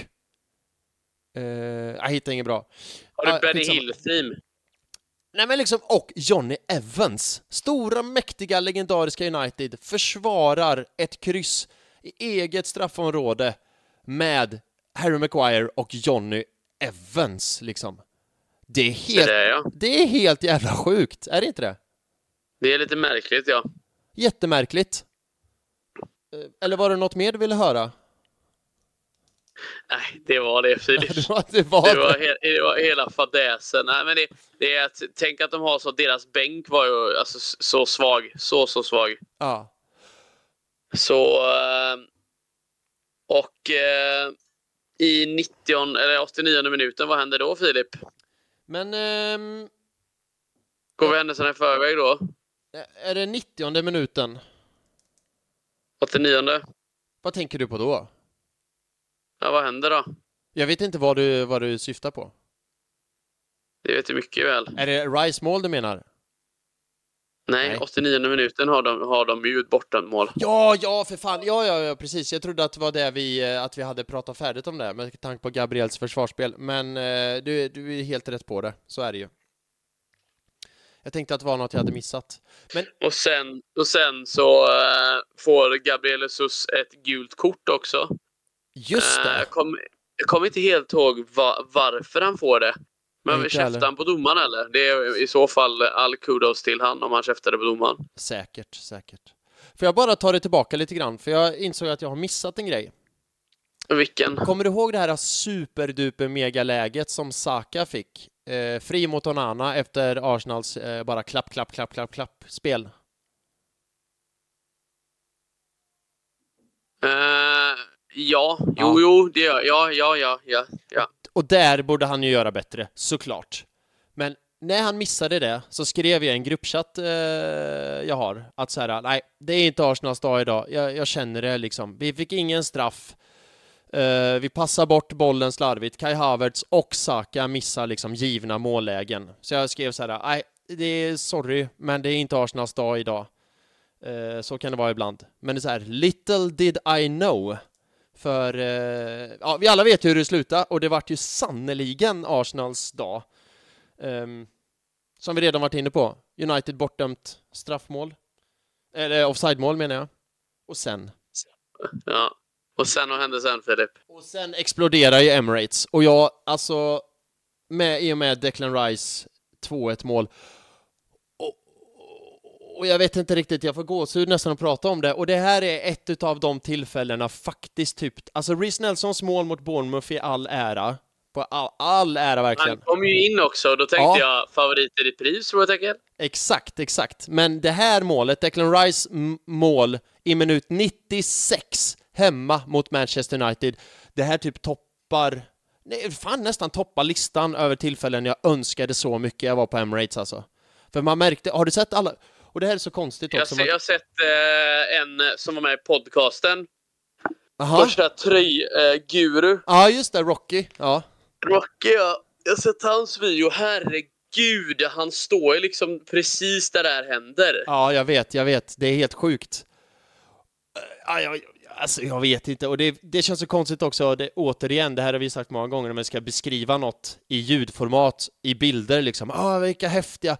eh, jag hittar inget bra. Har du Ja, Benny. Hill-team? Nej men liksom, och Johnny Evans, stora mäktiga legendariska United, försvarar ett kryss i eget straffområde med Harry Maguire och Johnny Evans liksom. Det är Det helt, är ja. det är helt jävla sjukt, är det inte det? Det är lite märkligt ja. Jättemärkligt. Eh, Eller var det något mer du ville höra? Nej, det var det Filip. [LAUGHS] Det var, det var, Det var, he- det var hela fadäsen. Nej, men det, det är att, tänk att de har så, deras bänk var ju alltså, så svag. Så, så svag. Ja. Så... Eh, och eh, i 90, eller 89 minuten, vad händer då Filip? Men ehm, Går vi händelserna i förväg då? är det 90 minuten? 89? Vad tänker du på då? Ja, vad händer då? Jag vet inte vad du, vad du syftar på. Det vet du mycket väl. Är det Rice mål du menar? Nej, Nej. 89 minuten har de, har de ju ett bortdömt mål. Ja, ja, för fan. Ja, ja, ja, precis. Jag trodde att det var det vi, eh, att vi hade pratat färdigt om det, med tanke på Gabriels försvarsspel. Men eh, du, du är helt rätt på det. Så är det ju. Jag tänkte att det var något jag hade missat. Men Och sen, och sen så eh, får Gabriel Jesus ett gult kort också. just det! Jag kommer jag kommer inte helt ihåg va, varför han får det. Men käftar han på domaren eller? Det är i så fall all kudos till han om han käftade på domaren. Säkert, säkert. Får jag bara ta det tillbaka lite grann, för jag insåg att jag har missat en grej. Vilken? Kommer du ihåg det här superduper megaläget som Saka fick? Eh, fri mot Onana efter Arsenals eh, bara klapp, klapp, klapp, klapp, klapp spel. Eh, ja, jo, Ja. jo, det gör Ja, ja, ja, ja, ja. Och där borde han ju göra bättre, såklart. Men när han missade det så skrev jag i en gruppchatt eh, jag har att så här, nej, det är inte Arsenals dag idag. Jag, jag känner det liksom. Vi fick ingen straff. Eh, vi passar bort bollen slarvigt. Kai Havertz och Saka missar liksom givna mållägen. Så jag skrev så här, nej, det är sorry, men det är inte Arsenals dag idag. Eh, så kan det vara ibland. Men det är så här, little did I know. För eh, ja, vi alla vet hur det slutade och det vart ju sannoliken Arsenals dag. Ehm, som vi redan varit inne på. United bortdömt straffmål. Eller offside-mål menar jag. Och sen. ja. Och sen vad hände sen Filip? Och sen exploderar ju Emirates. Och jag, alltså, med, i och med Declan Rice 2-1 mål. Och, jag vet inte riktigt, jag får gåshud nästan att prata om det. Och det här är ett utav de tillfällena faktiskt typ, alltså Reece Nelsons mål mot Bournemouth i all ära. På all, all ära verkligen. Han kom ju in också då tänkte Ja. jag favorit i repris, frågetecken. Exakt, exakt. Men det här målet, Declan Rice mål i minut 96 hemma mot Manchester United, det här typ toppar, nej, fan nästan toppar listan över tillfällen jag önskade så mycket jag var på Emirates alltså. För man märkte, har du sett alla, och det här är så konstigt Jag, också. ser, jag har sett eh, en som var med i podcasten. Aha. Första tröjguru. Ja, just det, Rocky. Ja. Rocky, ja. Jag har sett hans video. Herregud, han står ju liksom precis där det här händer. Ja, jag vet, jag vet. Det är helt sjukt. Eh, Ja, jag, alltså, jag vet inte. Och det, det känns så konstigt också. Det, återigen, det här har vi sagt många gånger, när man ska beskriva något i ljudformat, i bilder liksom. Ah, vilka häftiga...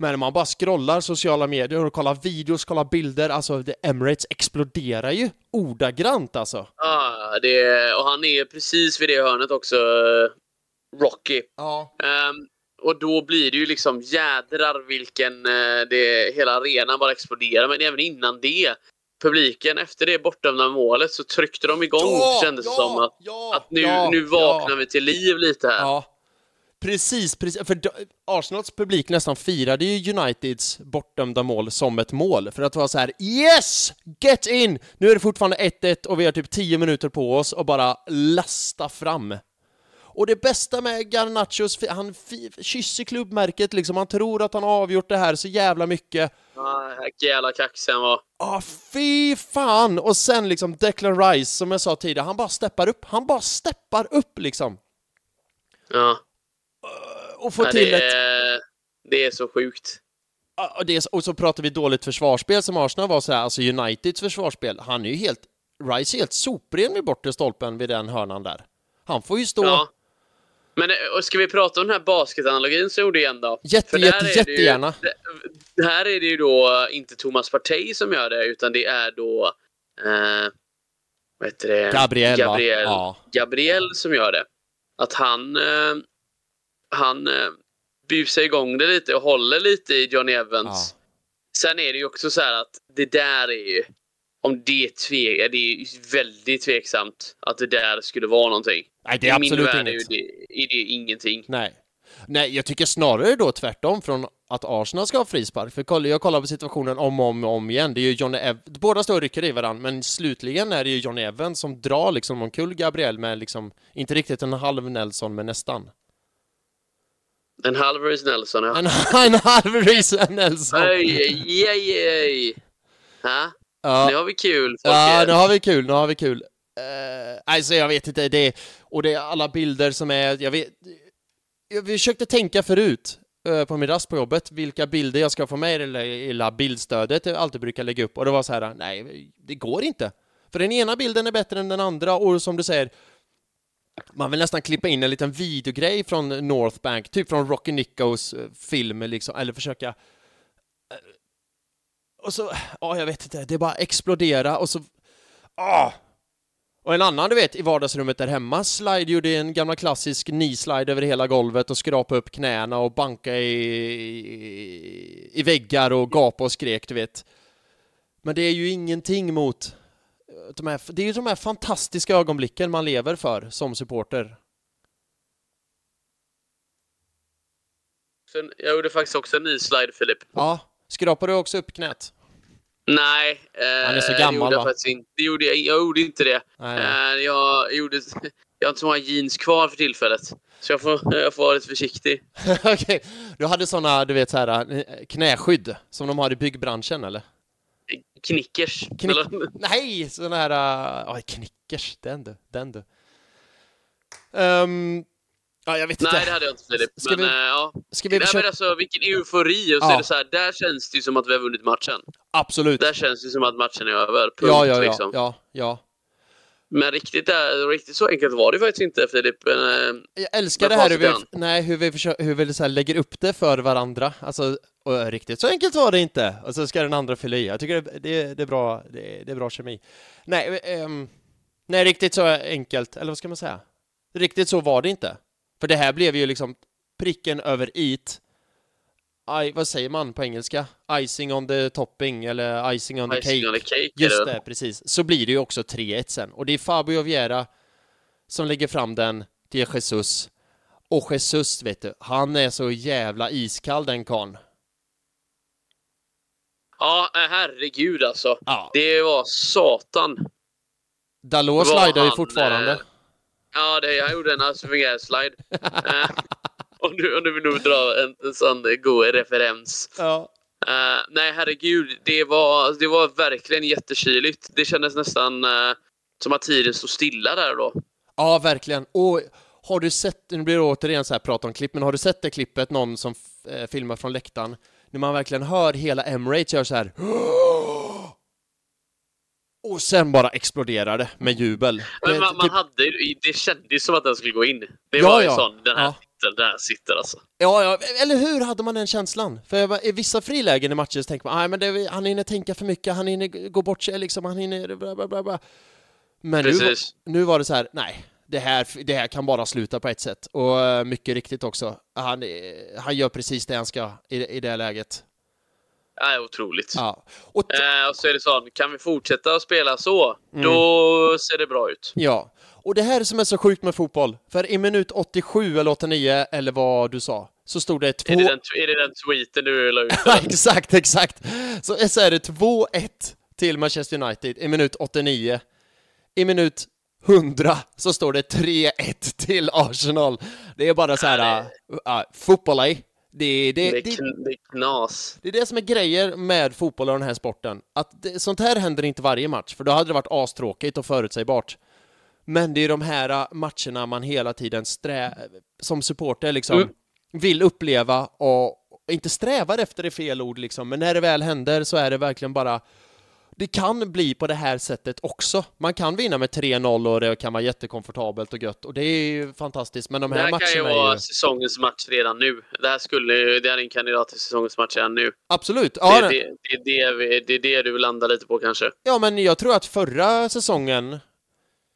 Men man bara scrollar sociala medier och kollar videos, kollar bilder, alltså det, Emirates exploderar ju ordagrant alltså. Ja, det, och han är precis vid det hörnet också, Rocky. Ja. Ehm, och då blir det ju liksom jädrar vilken... eh, det, hela arenan bara exploderar. Men även innan det, publiken efter det bortdömda målet så tryckte de igång kändes det som. Att, ja, att nu, ja, nu vaknar ja. vi till liv lite här. Ja, precis, precis. För Arsenals publik nästan firade ju Uniteds bortdömda mål som ett mål. För att vara så här: Yes! Get in! Nu är det fortfarande 1-1 och vi har typ 10 minuter på oss och bara lasta fram. Och det bästa med Garnachos, han kysser klubbmärket liksom, han tror att han har avgjort det här så jävla mycket. Ja, jävla kaxig han var. Ah, fy fan! Och sen liksom Declan Rice, som jag sa tidigare, han bara steppar upp. Han bara steppar upp liksom. Ja. Och får Ja, till det, ett... är, det är så sjukt. Och, det är, och så pratar vi dåligt försvarsspel som Arsenal var så här, alltså Uniteds försvarsspel, han är ju helt, Rice är helt sopren vid bortre stolpen vid den hörnan där. Han får ju stå Ja. Men eh, och ska vi prata om den här basketanalogin så gjorde igen då? jätte, jätte, ju- jättegärna. det Här är det ju då inte Thomas Partey som gör det, utan det är då... Eh, vad heter det? Gabriel, va? Gabriel, Ja. Gabriel som gör det. Att han... Eh, han eh, busar igång det lite och håller lite i Johnny Evans. Ja. Sen är det ju också så här att det där är ju... Om det är, tve, det är väldigt tveksamt att det där skulle vara någonting. Nej, det är I min absolut värld är det, är det ingenting. Nej. Nej, jag tycker snarare då tvärtom från att Arsenal ska ha frispark. För jag kollar på situationen om och om, om igen. Det är ju Johnny Ev- Båda står och rycker i varandra, men slutligen är det ju Johnny Evans som drar liksom omkull Gabriel med liksom, inte riktigt en halv Nelson, men nästan. En halv Reece Nelson, ja. En, [LAUGHS] en halv Reece Nelson! Oj, oj, oj. Ha? Ja. Nu har vi kul, Ja, folket. nu har vi kul, nu har vi kul. Uh, alltså jag vet inte, det och det är alla bilder som är, jag vet, jag försökte tänka förut eh, på min rast på jobbet, vilka bilder jag ska få med i det lilla bildstödet jag alltid brukar lägga upp och det var så här, nej, det går inte. För den ena bilden är bättre än den andra och som du säger, man vill nästan klippa in en liten videogrej från North Bank, typ från Rocky Nickos eh, film liksom, eller försöka eh, och så, ja jag vet inte, det bara explodera och så, ah! Och en annan du vet i vardagsrummet där hemma, Slide gjorde en gammal klassisk knee-slide över hela golvet och skrapa upp knäna och banka i, i, i väggar och gapa och skrek du vet. Men det är ju ingenting mot de här, det är ju de här fantastiska ögonblicken man lever för som supporter. Jag gjorde faktiskt också en ny slide, Filip. Ja, skrapar du också upp knät? Nej, eh, Han är så det gammal, gjorde jag va? faktiskt inte. Det gjorde jag, jag gjorde inte det. Nej. Eh, jag, gjorde, jag har inte så många jeans kvar för tillfället. Så jag får, jag får vara lite försiktig. [LAUGHS] Okej, du hade såna, du vet så här eh, knäskydd som de har i byggbranschen eller? Knickers. Knick- Eller, Nej, sån här... Uh, oh, knickers, den du, den du. Ehm, ja, jag vet nej, inte. det hade jag inte, Filip. Ska Men, vi- eh, ja. Ska vi Nej, men alltså, vilken eufori! Och så Ja. är det så här, där känns det ju som att vi har vunnit matchen. Absolut. Där känns det som att matchen är över. Punkt, Ja, ja, ja, liksom. ja, ja. Men riktigt, där, riktigt så enkelt var det faktiskt inte, Filip. Eh, Jag älskar det här hur vi, nej, hur vi, försöker, hur vi så lägger upp det för varandra. Alltså, och riktigt så enkelt var det inte. Och så ska den andra fylla i. Jag tycker det, det, det, är, bra, det, det är bra kemi. Nej, ehm, nej, riktigt så enkelt, eller vad ska man säga? Riktigt så var det inte. För det här blev ju liksom pricken över it. I, vad säger man på engelska? Icing on the topping eller icing on the icing cake. on the cake. Just det, precis. Så blir det ju också 3-1 sen. Och det är Fabio Viera som lägger fram den till Jesus. Och Jesus, vet du, han är så jävla iskall den karln. Ja, eh, herregud alltså. Ja. Det var satan. Dalot slidar ju fortfarande. eh, Ja, det, jag gjorde en Asperger slide. [LAUGHS] Om, du, om du vill nog dra en, en sån god referens. Ja. Eh, nej, herregud. Det var, det var verkligen jättekyligt. Det kändes nästan eh, som att tiden stod stilla där då. ja, verkligen. Och har du sett, nu blir det återigen så här prat om klipp, men har du sett det klippet, någon som eh, filmar från läktaren, när man verkligen hör hela Emirates göra så här [GASPS] och sen bara exploderar det med jubel. Men Det- man, man det- hade, det kändes som att den skulle gå in. Det Ja, var ju ja. sån, den här Ja. Sitter, den här sitter alltså. Ja, ja, eller hur hade man den känslan? För i vissa frilägen i matcher så tänker man, nej men det, han hinner tänka för mycket, han hinner gå bort sig liksom, han hinner bla bla bla. Men nu, Precis. nu var det så här, nej, det här, det här kan bara sluta på ett sätt. Och eh, mycket riktigt också, han, eh, han gör precis det han ska i, i det läget. Ja, otroligt. Ja. Och Eh, och så är det så, kan vi fortsätta att spela så, Mm. då ser det bra ut. ja. Och det här som är så sjukt med fotboll, för i minut 87 eller 89 eller vad du sa, så stod det två... Är det, den, är det den tweeten du la ut? [LAUGHS] Exakt, exakt. Så, så är det 2-1 till Manchester United i minut 89. I minut 100 så står det 3-1 till Arsenal. Det är bara så här, uh, fotboll ej. Det, det, Det är, det, det är knas. det är det som är grejer med fotboll och den här sporten. Att det, sånt här händer inte varje match, för då hade det varit astråkigt och förutsägbart. Men det är de här äh, matcherna man hela tiden strä som supporter liksom Mm. vill uppleva och inte strävar efter är fel ord liksom, men när det väl händer så är det verkligen bara det kan bli på det här sättet också. Man kan vinna med 3-0 och det kan vara jättekomfortabelt och gött och det är ju fantastiskt. Men de Det här här kan ju matcherna vara ju... säsongens match redan nu. Det här skulle ju- det här är en kandidat till säsongens match redan nu. Absolut. Ja, det- det, det, det, det är det du vill landa lite på kanske. Ja, men jag tror att förra säsongen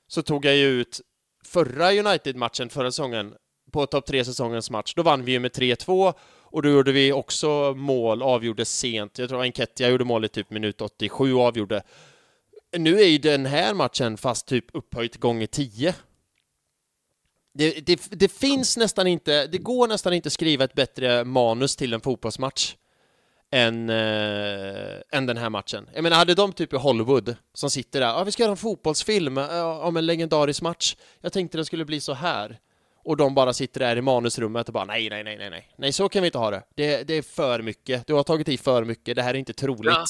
så tog jag ju ut förra United-matchen förra säsongen på topp 3-säsongens match. Då vann vi ju med 3-2 och då gjorde vi också mål, avgjorde sent. Jag tror Enketia gjorde mål i typ minut 87 och avgjorde. Nu är ju den här matchen fast typ upphöjt gånger 10. Det, det, det finns nästan inte, det går nästan inte skriva ett bättre manus till en fotbollsmatch än, eh, än den här matchen. Jag menar, hade de typ i Hollywood som sitter där, ja vi ska göra en fotbollsfilm eh, om en legendarisk match. Jag tänkte det skulle bli så här. Och de bara sitter där i manusrummet och bara nej, nej, nej, nej, nej, nej, så kan vi inte ha det. Det, det är för mycket. Du har tagit i för mycket. Det här är inte troligt. Ja.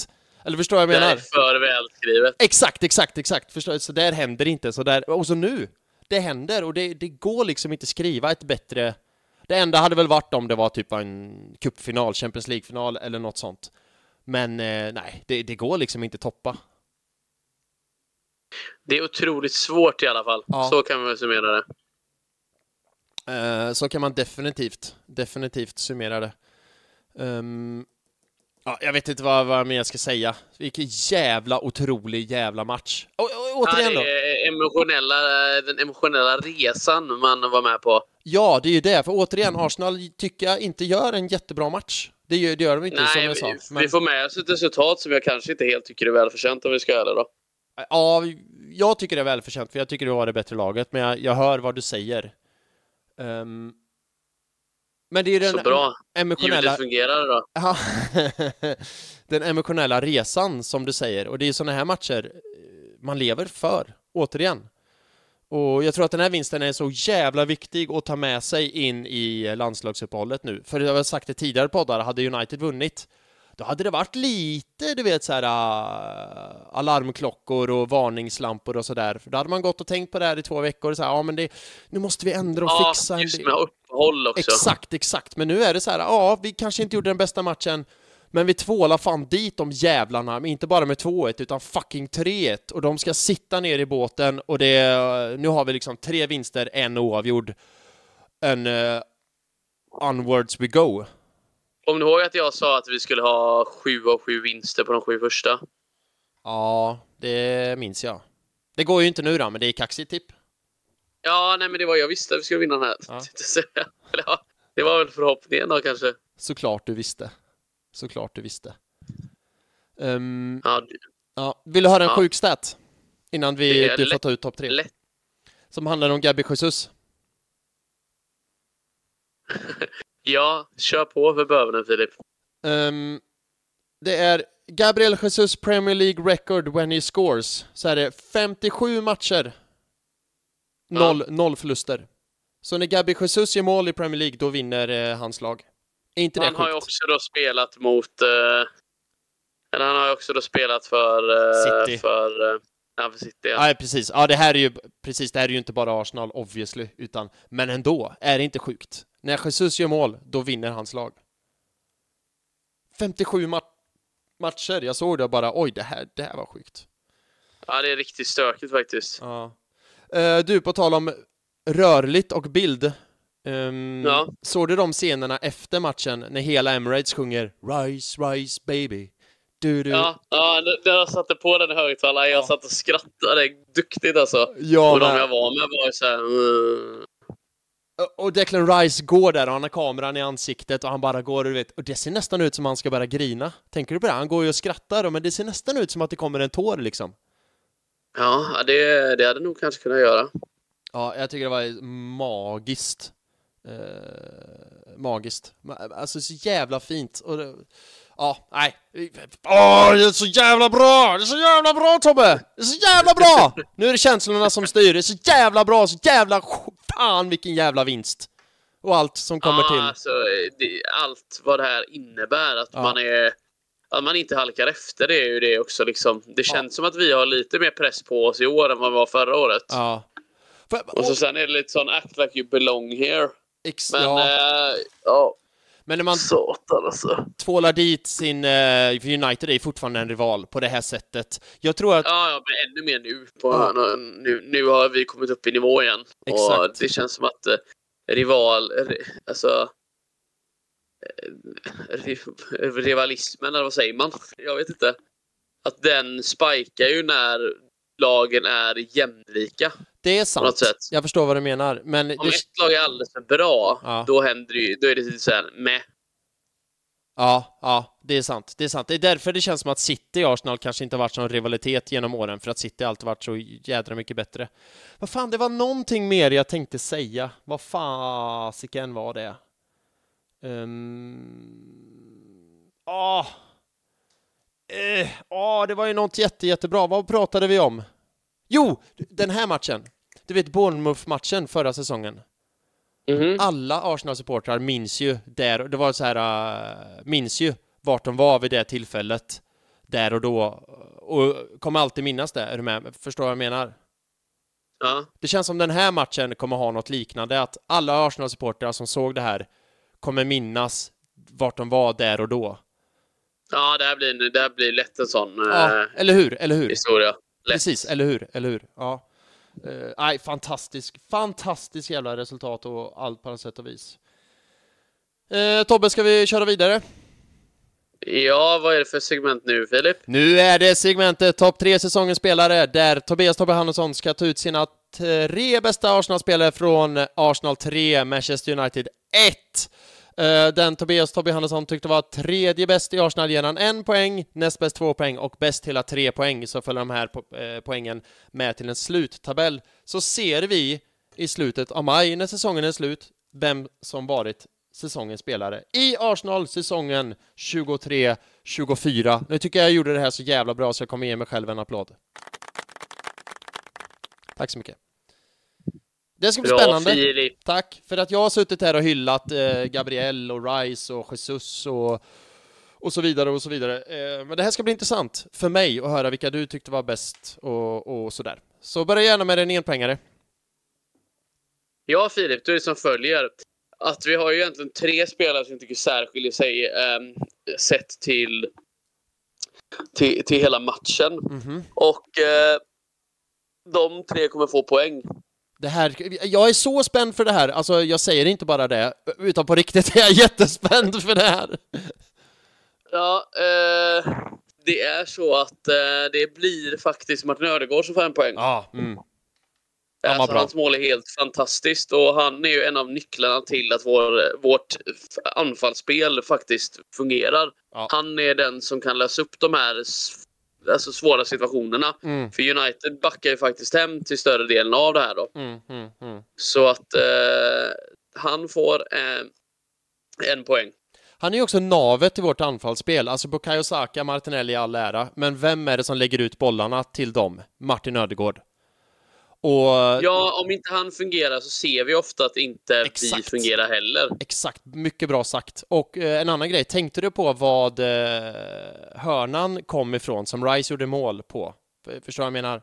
Eller förstår vad jag Det menar? här är för välskrivet. Exakt, exakt, exakt. Förstår, så där händer inte. Så där, och så nu, det händer och det, det går liksom inte skriva ett bättre... Det enda hade väl varit om det var typ en cupfinal, Champions League-final eller något sånt. Men eh, nej, det, det går liksom inte toppa. Det är otroligt svårt i alla fall. Ja. Så kan man väl summera det. Eh, så kan man definitivt, definitivt summera det. Ehm, ja, jag vet inte vad, vad mer jag ska säga. Vilken jävla otrolig jävla match. Och, Ja, återigen då. det är emotionella, den emotionella resan man var med på. Ja, det är ju det. För återigen, Arsenal tycker jag inte gör en jättebra match. Det gör, det gör de inte, som Nej, jag sa. vi, Men, vi får med oss ett resultat som jag kanske inte helt tycker är välförtjänt om vi ska göra då. Ja, jag tycker det är välförtjänt, för jag tycker du har det bättre laget. Men jag, jag hör vad du säger. Ehm, men det är ju Så den bra. emotionella... Ljudet fungerar då. [LAUGHS] Den emotionella resan som du säger. Och det är sådana här matcher man lever för, återigen. Och jag tror att den här vinsten är så jävla viktig att ta med sig in i landslagsuppehållet nu. För jag har sagt det tidigare poddar, hade United vunnit då hade det varit lite, du vet, så här uh, alarmklockor och varningslampor och sådär. För då hade man gått och tänkt på det här i två veckor och så här, ja men det, nu måste vi ändra och Ja, fixa en just med uppehåll också. Exakt, exakt. Men nu är det så här, ja, vi kanske inte gjorde den bästa matchen, men vi tvålar fan dit de jävlarna, men inte bara med 2-1 utan fucking 3-1 och de ska sitta ner i båten och det, nu har vi liksom tre vinster, en oavgjord. En uh, onwards we go. Kommer du ihåg att jag sa att vi skulle ha sju av sju vinster på de sju första? Ja, det minns jag. Det går ju inte nu då, men det är kaxigt tipp. Ja, nej men det var jag visste att vi skulle vinna den här. Ja, [LAUGHS] det var väl förhoppningen då kanske. Såklart du visste. Såklart du visste. Ehm, Ja, d- ja. Vill du höra en Ja. sjuk stat? Innan vi, Det du får lätt- ta ut topp tre. lätt. Som handlar om Gabi Jesus. [LAUGHS] Ja, kör på för bövelen Filip. Ehm, det är Gabriel Jesus Premier League record when he scores. Så är det 57 matcher. Noll, noll förluster. Så när Gabi Jesus gör mål i Premier League, då vinner eh, hans lag. Inte det Han har ju också då spelat mot... Eh, eller han har ju också då spelat för... Eh, City. För, eh, ja, för City. Ja. Nej, precis. Ja, det här är ju precis, det här är ju inte bara Arsenal, obviously, utan men ändå, är det inte sjukt? När Jesus gör mål, då vinner hans lag. 57 ma- matcher, jag såg det och bara oj, det här, det här var sjukt. ja, det är riktigt stökigt faktiskt. Ja. Eh, du, på tal om rörligt och bild. Ehm, Ja. Såg du de scenerna efter matchen när hela Emirates sjunger Rise, rise baby? Du, du. Ja, ja jag satte på den i högtalaren, jag Ja. satt och skrattade duktigt alltså. Ja, och de jag var med var ju såhär... Mm. Och Declan Rice går där och han har kameran i ansiktet och han bara går och du vet, och det ser nästan ut som han ska börja grina. Tänker du på det? Han går ju och skrattar men det ser nästan ut som att det kommer en tår liksom. Ja, det, det hade nog kanske kunnat göra. Ja, jag tycker det var magiskt. Eh, magiskt. Ma- Alltså så jävla fint. Och det, Ja, nej. Åh, det är så jävla bra! Det är så jävla bra Tobbe! Det är så jävla bra! Nu är det känslorna som styr. Det är så jävla bra, så jävla... Fan vilken jävla vinst! Och allt som kommer ja, till. Alltså, det, allt vad det här innebär. Att Ja. man är... Att man inte halkar efter det är ju det också liksom. Det känns som att vi har lite mer press på oss i år än vad vi var förra året. Ja. För, Och så och, sen är det lite sån act like you belong here. Ex, Men ja. eh, ja, Men när man satan alltså. tvålar dit sin... Eh, för United är fortfarande en rival på det här sättet. Jag tror att... Ja, ja, men ännu mer nu. På, Ja. nu. Nu har vi kommit upp i nivå igen. Och Exakt. det känns som att eh, rival... ri- Alltså... eh, ri- Rivalismen, eller vad säger man? Jag vet inte. Att den spikar ju när lagen är jämlika. Det är sant. Jag förstår vad du menar. Men Om det, ett lag är alldeles för bra, Ja. då händer det ju, då är det lite såhär med. Ja, ja, det är sant. Det är sant. Det är därför det känns som att City och Arsenal kanske inte har varit någon rivalitet genom åren, för att City alltid varit så jädra mycket bättre. Vad fan, det var någonting mer jag tänkte säga. Vad fasiken var det? Um... Ah. Eh, ah, det var ju något jätte, jättebra. Vad pratade vi om? Jo, den här matchen. Du vet Bournemouth-matchen förra säsongen. Mhm. Alla Arsenal-supportrar minns ju där, det var så här, äh, minns ju vart de var vid det tillfället. Där och då. Och kommer alltid minnas det, är du med? Förstår vad jag menar? Ja. Det känns som den här matchen kommer ha något liknande, att alla Arsenal-supportrar som såg det här kommer minnas vart de var där och då. Ja, det här blir, det här blir lätt en sån Ja, eh, eller hur? Eller hur? historia. Lätt. Precis, eller hur? Eller hur? Ja. Uh, nej, fantastisk, fantastisk jävla resultat och allt på alla sätt och vis. Eh, Tobbe, ska vi köra vidare? Ja, vad är det för segment nu, Filip? Nu är det segmentet Topp 3 säsongens spelare där Tobias Tobbe Hannesson ska ta ut sina tre bästa Arsenal-spelare från Arsenal 3, Manchester United 1. Eh, den Tobias Tobbe Hannesson tyckte var tredje bäst i Arsenal ger han en poäng, näst bäst två poäng och bäst hela tre poäng. Så följer de här eh, poängen med till en sluttabell. Så ser vi i slutet av maj, när säsongen är slut, vem som varit säsongens spelare i Arsenal säsongen 23-24. Nu tycker jag jag gjorde det här så jävla bra så jag kommer ge mig själv en applåd. Tack så mycket. Det ska bli Bra, spännande. Filip. Tack för att jag har suttit här och hyllat eh, Gabriel och Rice och Jesus och, och så vidare och så vidare. Eh, men det här ska bli intressant för mig att höra vilka du tyckte var bäst och, och sådär. Så börja gärna med en enpoängare. Ja, Filip, då är som följer. Att vi har ju egentligen tre spelare som jag tycker särskiljer sig ehm, sett till, till, till hela matchen. Mhm. Och eh, de tre kommer få poäng. Det här, jag är så spänd för det här, alltså jag säger inte bara det, utan på riktigt är jag [LAUGHS] jättespänd för det här. Ja, eh, det är så att eh, det blir faktiskt Martin Ödegård som får en poäng. Ja, mm. Ja, vad alltså, hans mål är helt fantastiskt och han är ju en av nycklarna till att vår, vårt anfallsspel faktiskt fungerar. Ja. Han är den som kan lösa upp de här alltså, svåra situationerna. Mm, För United backar ju faktiskt hem till större delen av det här då. mm, mm, mm. Så att eh, han får eh, en poäng. Han är ju också navet i vårt anfallsspel, alltså Bukayo Saka, Martinelli i all ära, men vem är det som lägger ut bollarna till dem? Martin Ödegård. Och Ja, om inte han fungerar så ser vi ofta att inte vi Exakt. fungerar heller. Exakt, mycket bra sagt. Och eh, en annan grej, tänkte du på vad eh, hörnan kom ifrån som Rice gjorde mål på? Förstår du vad jag menar?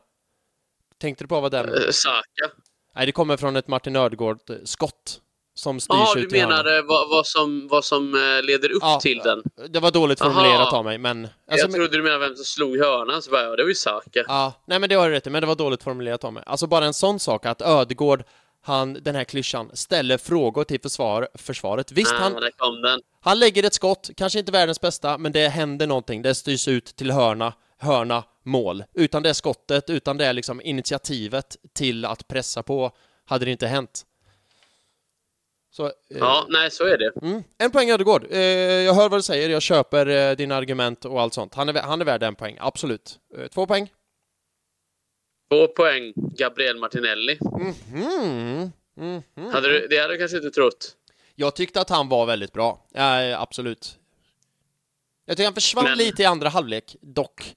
Tänkte du på vad den... Eh, Saka. Nej, det kommer från ett Martin Ödegård-skott som styrs Ja, du ut hörnan. menar eh, vad, vad som, vad som eh, leder upp Ja, till den? Det var dåligt Aha. formulerat av mig, men... Alltså, jag trodde du menade vem som slog hörnan, så bara, ja, det var ju Saka. Ja, nej men det har du rätt i, men det var dåligt formulerat av mig. Alltså bara en sån sak att Ödegård, han, den här klyschan, ställer frågor till försvar, försvaret. Visst, ah, han, han lägger ett skott, kanske inte världens bästa, men det händer någonting. Det styrs ut till hörna, hörna, mål. Utan det skottet, utan det liksom initiativet till att pressa på, hade det inte hänt. Så, eh, Ja, nej, så är det. mm, en poäng Ödegård. Eh, jag hör vad du säger, jag köper eh, dina argument och allt sånt. Han är, han är värd en poäng, absolut. Eh, två poäng. Två poäng, Gabriel Martinelli. Mhm. Mhm. Hade du, det hade du kanske inte trott. Jag tyckte att han var väldigt bra. Ja, absolut. Jag tycker han försvann Men- lite i andra halvlek, dock.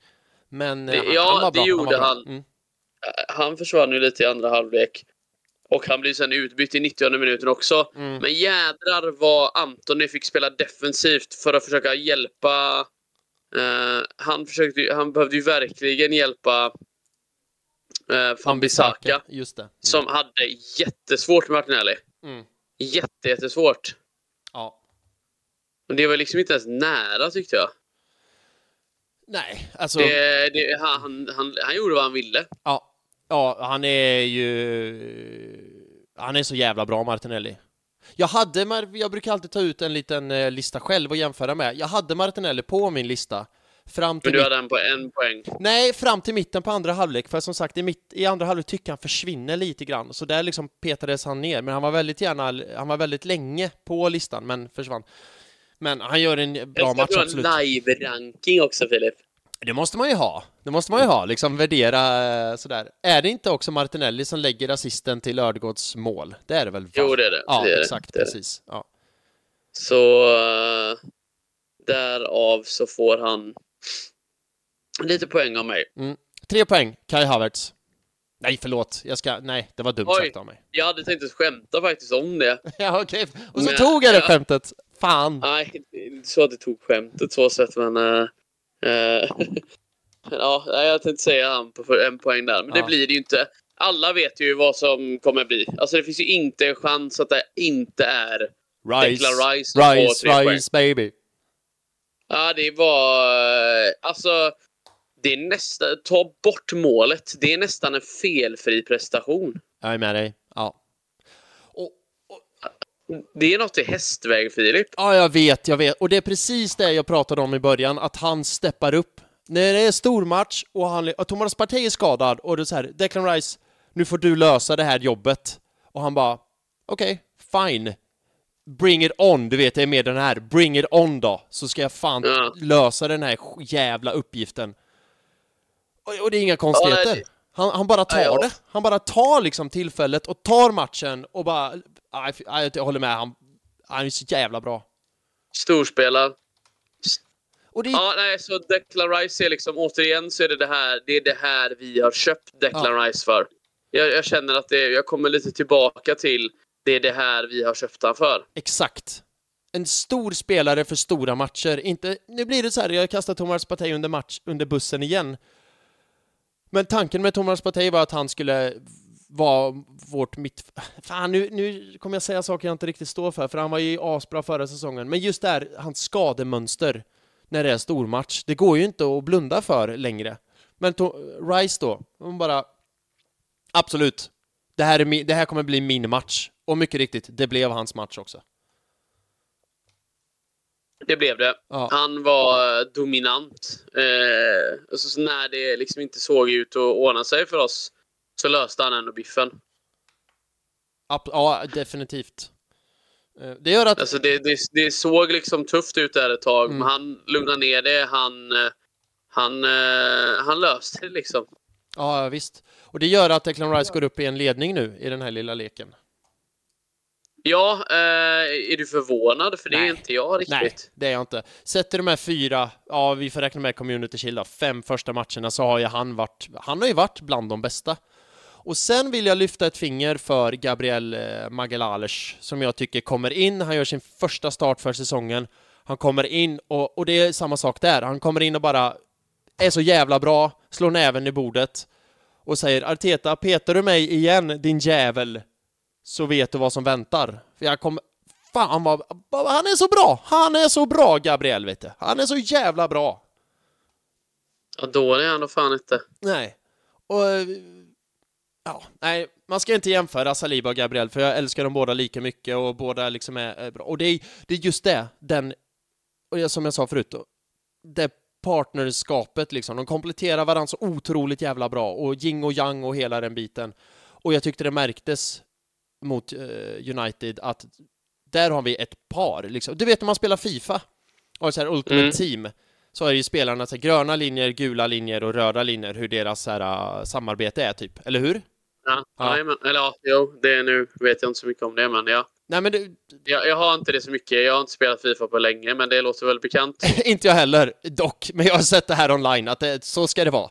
Men eh, Det- han, ja, han var det bra. gjorde var bra. han. Mm. Han försvann ju lite i andra halvlek. Och han blev sen utbytt i 90 minuten också. Mm. Men jädrar vad Antoni fick spela defensivt för att försöka hjälpa. Eh, han, försökte, han behövde ju verkligen hjälpa eh, Van Bissaka. Just det. Mm. Som hade jättesvårt med Martinelli. Mm. Jätte, jättesvårt. Ja. Men det var liksom inte ens nära tyckte jag. Nej, alltså... Det, det, han, han, han, han gjorde vad han ville. Ja. Ja, han är ju... Han är så jävla bra, Martinelli. Jag hade, jag brukar alltid ta ut en liten eh, lista själv och jämföra med. Jag hade Martinelli på min lista. Fram Men till du mitt... hade en, på en poäng. Nej, fram till mitten på andra halvlek. För som sagt, i, mitt, i andra halvlek tycker jag han försvinner lite grann. Så där liksom petades han ner. Men han var väldigt gärna, han var väldigt länge på listan, men försvann. Men han gör en bra Jag match, ska absolut. ha en live-ranking också Filip. Det måste man ju ha. Det måste man ju ha, liksom värdera eh, sådär. Är det inte också Martinelli som lägger assisten till Ödegårds mål? Det är det väl? va? Jo, det är det. Ja, det är exakt, Det precis. Ja. Så uh, därav så får han lite poäng av mig. Tre poäng, Kai Havertz. Nej, förlåt. Jag ska... Nej, det var dumt Oj. sagt av mig. Jag hade tänkt att skämta faktiskt om det. [LAUGHS] ja, okej. Och så Men- tog jag det ja. skämtet. Fan. Nej, inte så att det tog skämtet så sett, men... eh, eh, [LAUGHS] ja, nej, jag tänkte säga han på en poäng där, men det Ja. blir det ju inte. Alla vet ju vad som kommer bli. Alltså det finns ju inte en chans att det inte är Rice. Declan Rice Rice, poäng. Rice, baby. Ja, det var... eh, Alltså, det är nästan... Ta bort målet. Det är nästan en felfri prestation. Jag är med dig. Det är något i hästväg, Filip. Ja, jag vet, jag vet. Och det är precis det jag pratade om i början, att han steppar upp. När det är stormatch och, han, och Thomas Partey är skadad och det är så här, Declan Rice, nu får du lösa det här jobbet. Och han bara, okej, fine. Bring it on, du vet, det är mer den här, bring it on då, så ska jag fan Ja. lösa den här jävla uppgiften. Och, och det är inga konstigheter. Han, han bara tar det. Han bara tar liksom tillfället och tar matchen och bara... Nej, jag håller med. Han, han är så jävla bra. Storspelad. Det, Ja, nej, så Declan Rice är liksom, återigen så är det det här, det är det här vi har köpt Declan Rice för. Jag, jag känner att det, jag kommer lite tillbaka till, det är det här vi har köpt han för. Exakt. En stor spelare för stora matcher. Inte, nu blir det så här, jag kastar Thomas Partey under, match, under bussen igen. Men tanken med Thomas Partey var att han skulle vara vårt mitt... Fan, nu, nu kommer jag säga saker jag inte riktigt står för, för han var ju asbra förra säsongen. Men just där, hans skademönster när det är stormatch, det går ju inte att blunda för längre. Men Rice då, hon bara... Absolut. Det här, är mi- det här kommer bli min match. Och mycket riktigt, det blev hans match också. Det blev det. Ja. Han var eh, dominant. Eh, och så, så när det liksom inte såg ut att ordna sig för oss så löste han ändå biffen. Ja, definitivt. Eh, Det gör att... Alltså det, det, det såg liksom tufft ut där ett tag, Mm. men han lugnade ner det. Han, eh, han, eh, han löste det liksom. Ja, visst. Och det gör att Declan Rice går upp i en ledning nu i den här lilla leken. Ja, eh, är du förvånad? För det Nej. är inte jag riktigt. Nej, det är jag inte. Sätter de här fyra, ja vi får räkna med Community Shield fem första matcherna så har ju han varit, han har ju varit bland de bästa. Och sen vill jag lyfta ett finger för Gabriel eh, Magalhaes som jag tycker kommer in, han gör sin första start för säsongen. Han kommer in och, och det är samma sak där, han kommer in och bara är så jävla bra, slår näven i bordet och säger Arteta, petar du mig igen din jävel så vet du vad som väntar. För jag kommer... Fan vad... Han är så bra! Han är så bra, Gabriel, vet du. Han är så jävla bra. Ja, dålig är han nog fan inte. Nej. Och... eh, Ja, nej, man ska inte jämföra Saliba och Gabriel, för jag älskar dem båda lika mycket och båda liksom är, är bra. Och det är, det är just det, den... Och jag, som jag sa förut, då, det partnerskapet liksom. De kompletterar varandra så otroligt jävla bra och yin och yang och hela den biten. Och jag tyckte det märktes mot eh, United att där har vi ett par. Liksom. Du vet när man spelar Fifa och så här Ultimate Mm. Team så är det ju spelarna så här, gröna linjer, gula linjer och röda linjer hur deras så här, uh, samarbete är typ, eller hur? Ja, Ja. ja. Men, eller ja, jo, det är nu vet jag inte så mycket om det, men ja. Nej, men det, Jag, jag har inte det så mycket. Jag har inte spelat Fifa på länge, men det låter väl bekant. [LAUGHS] inte jag heller, dock. Men jag har sett det här online, att det, så ska det vara.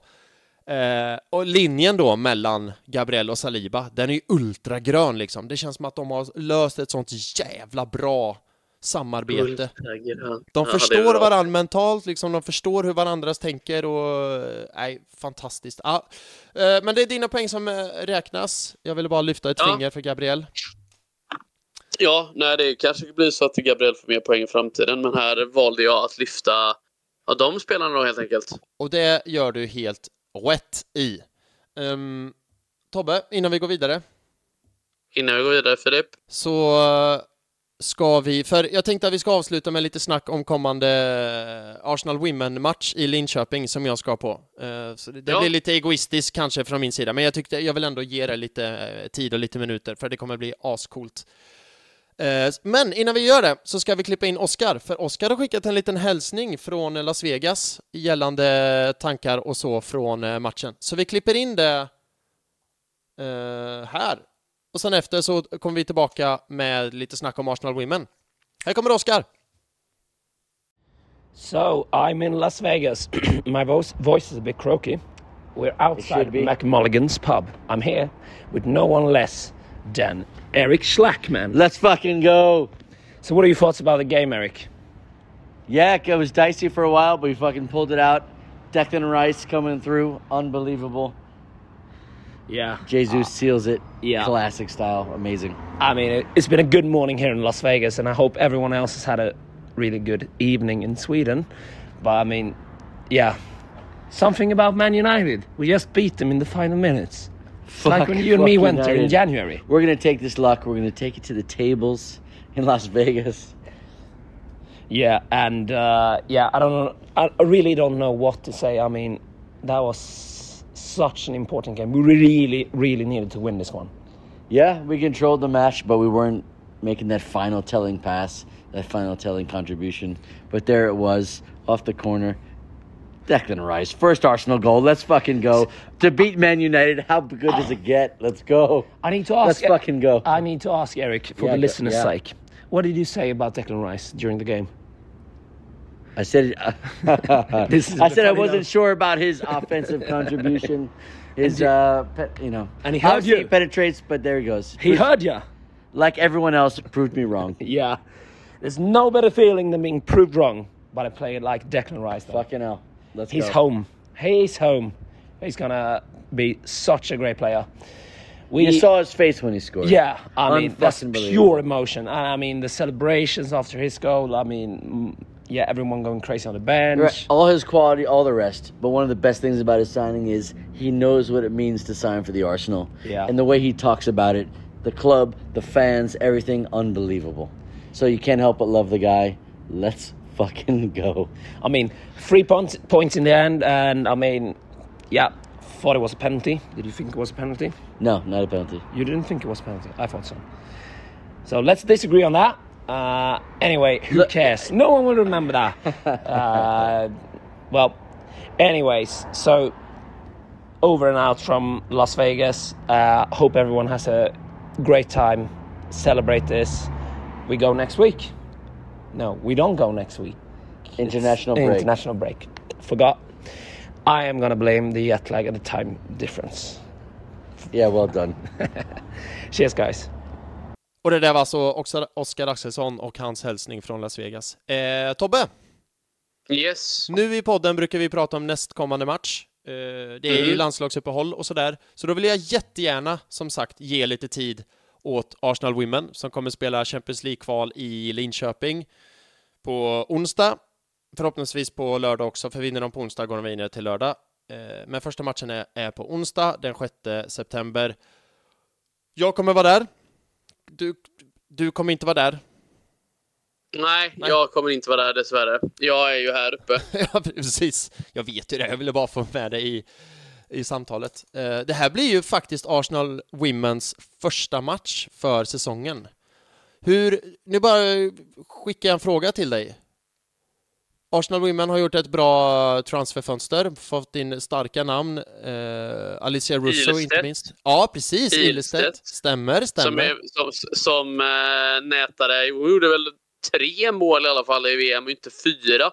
Eh, och linjen då mellan Gabriel och Saliba, den är ju ultragrön liksom. Det känns som att de har löst ett sånt jävla bra samarbete. De förstår varandra mentalt, liksom, de förstår hur varandras tänker och... Nej, fantastiskt. Ja. Eh, Men det är dina poäng som eh, räknas. Jag ville bara lyfta ett Ja. finger för Gabriel. Ja, nej, det kanske blir så att Gabriel får mer poäng i framtiden, men här valde jag att lyfta ja, de spelarna då helt enkelt. Och det gör du helt rätt i. Ehm, Tobbe, innan vi går vidare Innan vi går vidare, Filip. så ska vi, för jag tänkte att vi ska avsluta med lite snack om kommande eh, Arsenal Women-match i Linköping som jag ska på. Eh, Så det, Ja. blir lite egoistiskt kanske från min sida, men jag tyckte jag vill ändå ge det lite eh, tid och lite minuter för det kommer bli ascoolt. Men innan vi gör det så ska vi klippa in Oscar, för Oscar har skickat en liten hälsning från Las Vegas gällande tankar och så från matchen. Så vi klipper in det här. Och sen efter så kommer vi tillbaka med lite snack om Arsenal Women. Här kommer Oscar! So I'm in Las Vegas. [CLEARS THROAT] My voice, voice is a bit croaky. We're outside. McMulligan's pub. I'm here with no one less than Eric Schlackman. Let's fucking go. So, what are your thoughts about the game, Eric? Yeah, it was dicey for a while, but we fucking pulled it out. Declan Rice coming through, unbelievable. Yeah, Jesus seals it, yeah. classic style, amazing. I mean, it, it's been a good morning here in Las Vegas, and I hope everyone else has had a really good evening in Sweden. But I mean, yeah, something about Man United. We just beat them in the final minutes. It's like when you and me went there in January. We're gonna take this luck. We're gonna take it to the tables in Las Vegas. Yeah, and uh, yeah, I don't know. I really don't know what to say. I mean, that was such an important game. We really, really needed to win this one. Yeah, we controlled the match, but we weren't making that final telling pass, that final telling contribution. But there it was, off the corner. Declan Rice, first Arsenal goal. Let's fucking go. To beat Man United, how good does it get? Let's go. I need to ask. Let's fucking go. I need to ask Eric for Yeah, the listeners' yeah. sake. What did you say about Declan Rice during the game? I said [LAUGHS] This is I said I wasn't sure about his offensive [LAUGHS] contribution. His And uh, pe- you know, And he how he penetrates, but there he goes. He heard you. like everyone else, proved me wrong. [LAUGHS] Yeah. There's no better feeling than being proved wrong by a player like Declan Rice. though. Fucking hell. Let's He's go. home. He's home. He's gonna be such a great player. We You saw his face when he scored. Yeah, I mean that's pure emotion. I mean the celebrations after his goal. I mean, yeah, everyone going crazy on the bench. Right, All his quality, all the rest. But one of the best things about his signing is he knows what it means to sign for the Arsenal. Yeah. And the way he talks about it, the club, the fans, everything, unbelievable. So you can't help but love the guy. Let's fucking [LAUGHS] go. I mean, three points points in the end, and I mean, yeah, thought it was a penalty. Did you think it was a penalty? No, not a penalty. You didn't think it was a penalty. I thought so. So let's disagree on that. Uh, anyway, who cares? No one will remember that. [LAUGHS] uh, well, anyways, so over and out from Las Vegas. Uh, hope everyone has a great time. Celebrate this. We go next week. No, we don't go next week. It's International break. International break. Forgot. I am gonna blame the jet lag and the time difference. Yeah, well done. [LAUGHS] Cheers, guys. Och det där var alltså också Oskar Axelsson och hans hälsning från Las Vegas. Eh, Tobbe, Yes. nu i podden brukar vi prata om nästkommande match. Eh, det är ju Mm. landslagsuppehåll och sådär. Så då vill jag jättegärna, som sagt, ge lite tid åt Arsenal Women som kommer spela Champions League-kval i Linköping på onsdag. Förhoppningsvis på lördag också, för vinner de på onsdag går de vidare till lördag. Eh, Men första matchen är, är på onsdag den 6 september. Jag kommer vara där. Du, du kommer inte vara där. Nej, Nej. jag kommer inte vara där dessvärre. Jag är ju här uppe. [LAUGHS] ja, precis. Jag vet ju det. Jag ville bara få med det i, i samtalet. Eh, Det här blir ju faktiskt Arsenal Women's första match för säsongen. Hur, nu bara skickar jag en fråga till dig. Arsenal Women har gjort ett bra transferfönster, fått in starka namn. Eh, Alicia Russo Ilestedt. inte minst. Ja, precis. Ilestedt. Ilestedt. Stämmer, Som, stämmer. är, som, som äh, nätare, hon gjorde väl tre mål i alla fall i VM, inte fyra.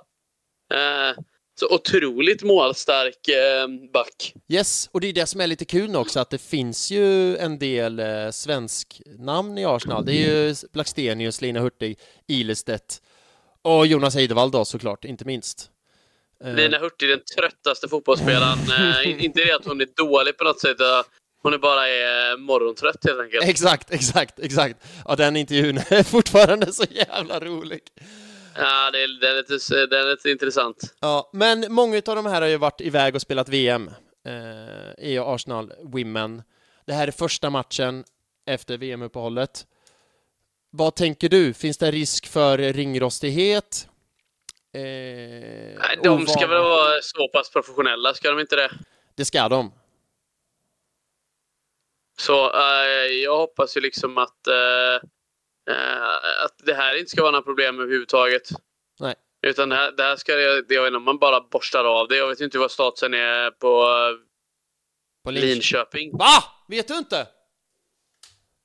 Eh, så otroligt målstark eh, back. Yes, och det är det som är lite kul också, att det finns ju en del eh, svensk namn i Arsenal. Det är ju Blackstenius, Lina Hurtig, Ilestedt och Jonas Eidevall då såklart, inte minst. Eh, Lina Hurtig, den tröttaste fotbollsspelaren. [LAUGHS] Eh, inte det att hon är dålig på något sätt, hon är bara är morgontrött helt enkelt. Exakt, exakt, exakt. Ja, den intervjun [LAUGHS] är fortfarande så jävla rolig. Ja, det är, det, är lite, det är lite intressant. Ja, men många av de här har ju varit iväg och spelat VM eh, i Arsenal Women. Det här är första matchen efter VM-uppehållet. Vad tänker du? Finns det risk för ringrostighet? Eh, Nej, de ska ovan- väl vara så pass professionella, ska de inte det? Det ska de. Så eh, jag hoppas ju liksom att, eh, eh, att det här inte ska vara några problem överhuvudtaget. Nej. Utan det här, det här ska det, det, jag vet inte om man bara borstar av det. Jag vet inte vad statusen är på På Linköping. Linköping. Va? Vet du inte?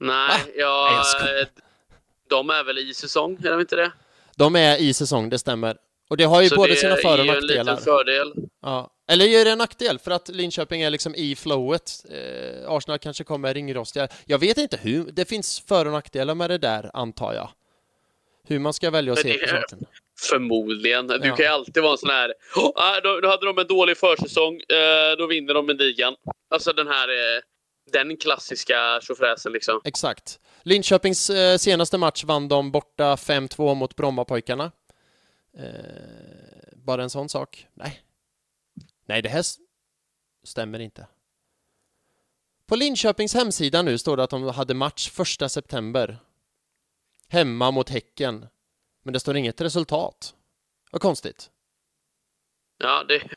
Nej, Va? jag, Nej, jag. De är väl i säsong, är de inte det? De är i säsong, det stämmer. Och det har ju Så både det sina för och är ju en nackdelar. liten fördel. Ja. Eller är det en nackdel för att Linköping är liksom i flowet? Eh, Arsenal kanske kommer ringrostiga. Jag vet inte hur. Det finns för och nackdelar med det där, antar jag. Hur man ska välja att se på det- saken. Förmodligen. Du Ja. kan ju alltid vara en sån här... "Åh, ah, då, då hade de en dålig försäsong, eh, då vinner de med ligan. Alltså den här... Eh, den klassiska tjofräsen liksom. Exakt. Linköpings eh, senaste match vann de borta 5-2 mot Brommapojkarna. Eh, bara en sån sak. Nej. Nej, det här stämmer inte. På Linköpings hemsida nu står det att de hade match första september. Hemma mot Häcken. Men det står inget resultat. Vad konstigt. Ja, det...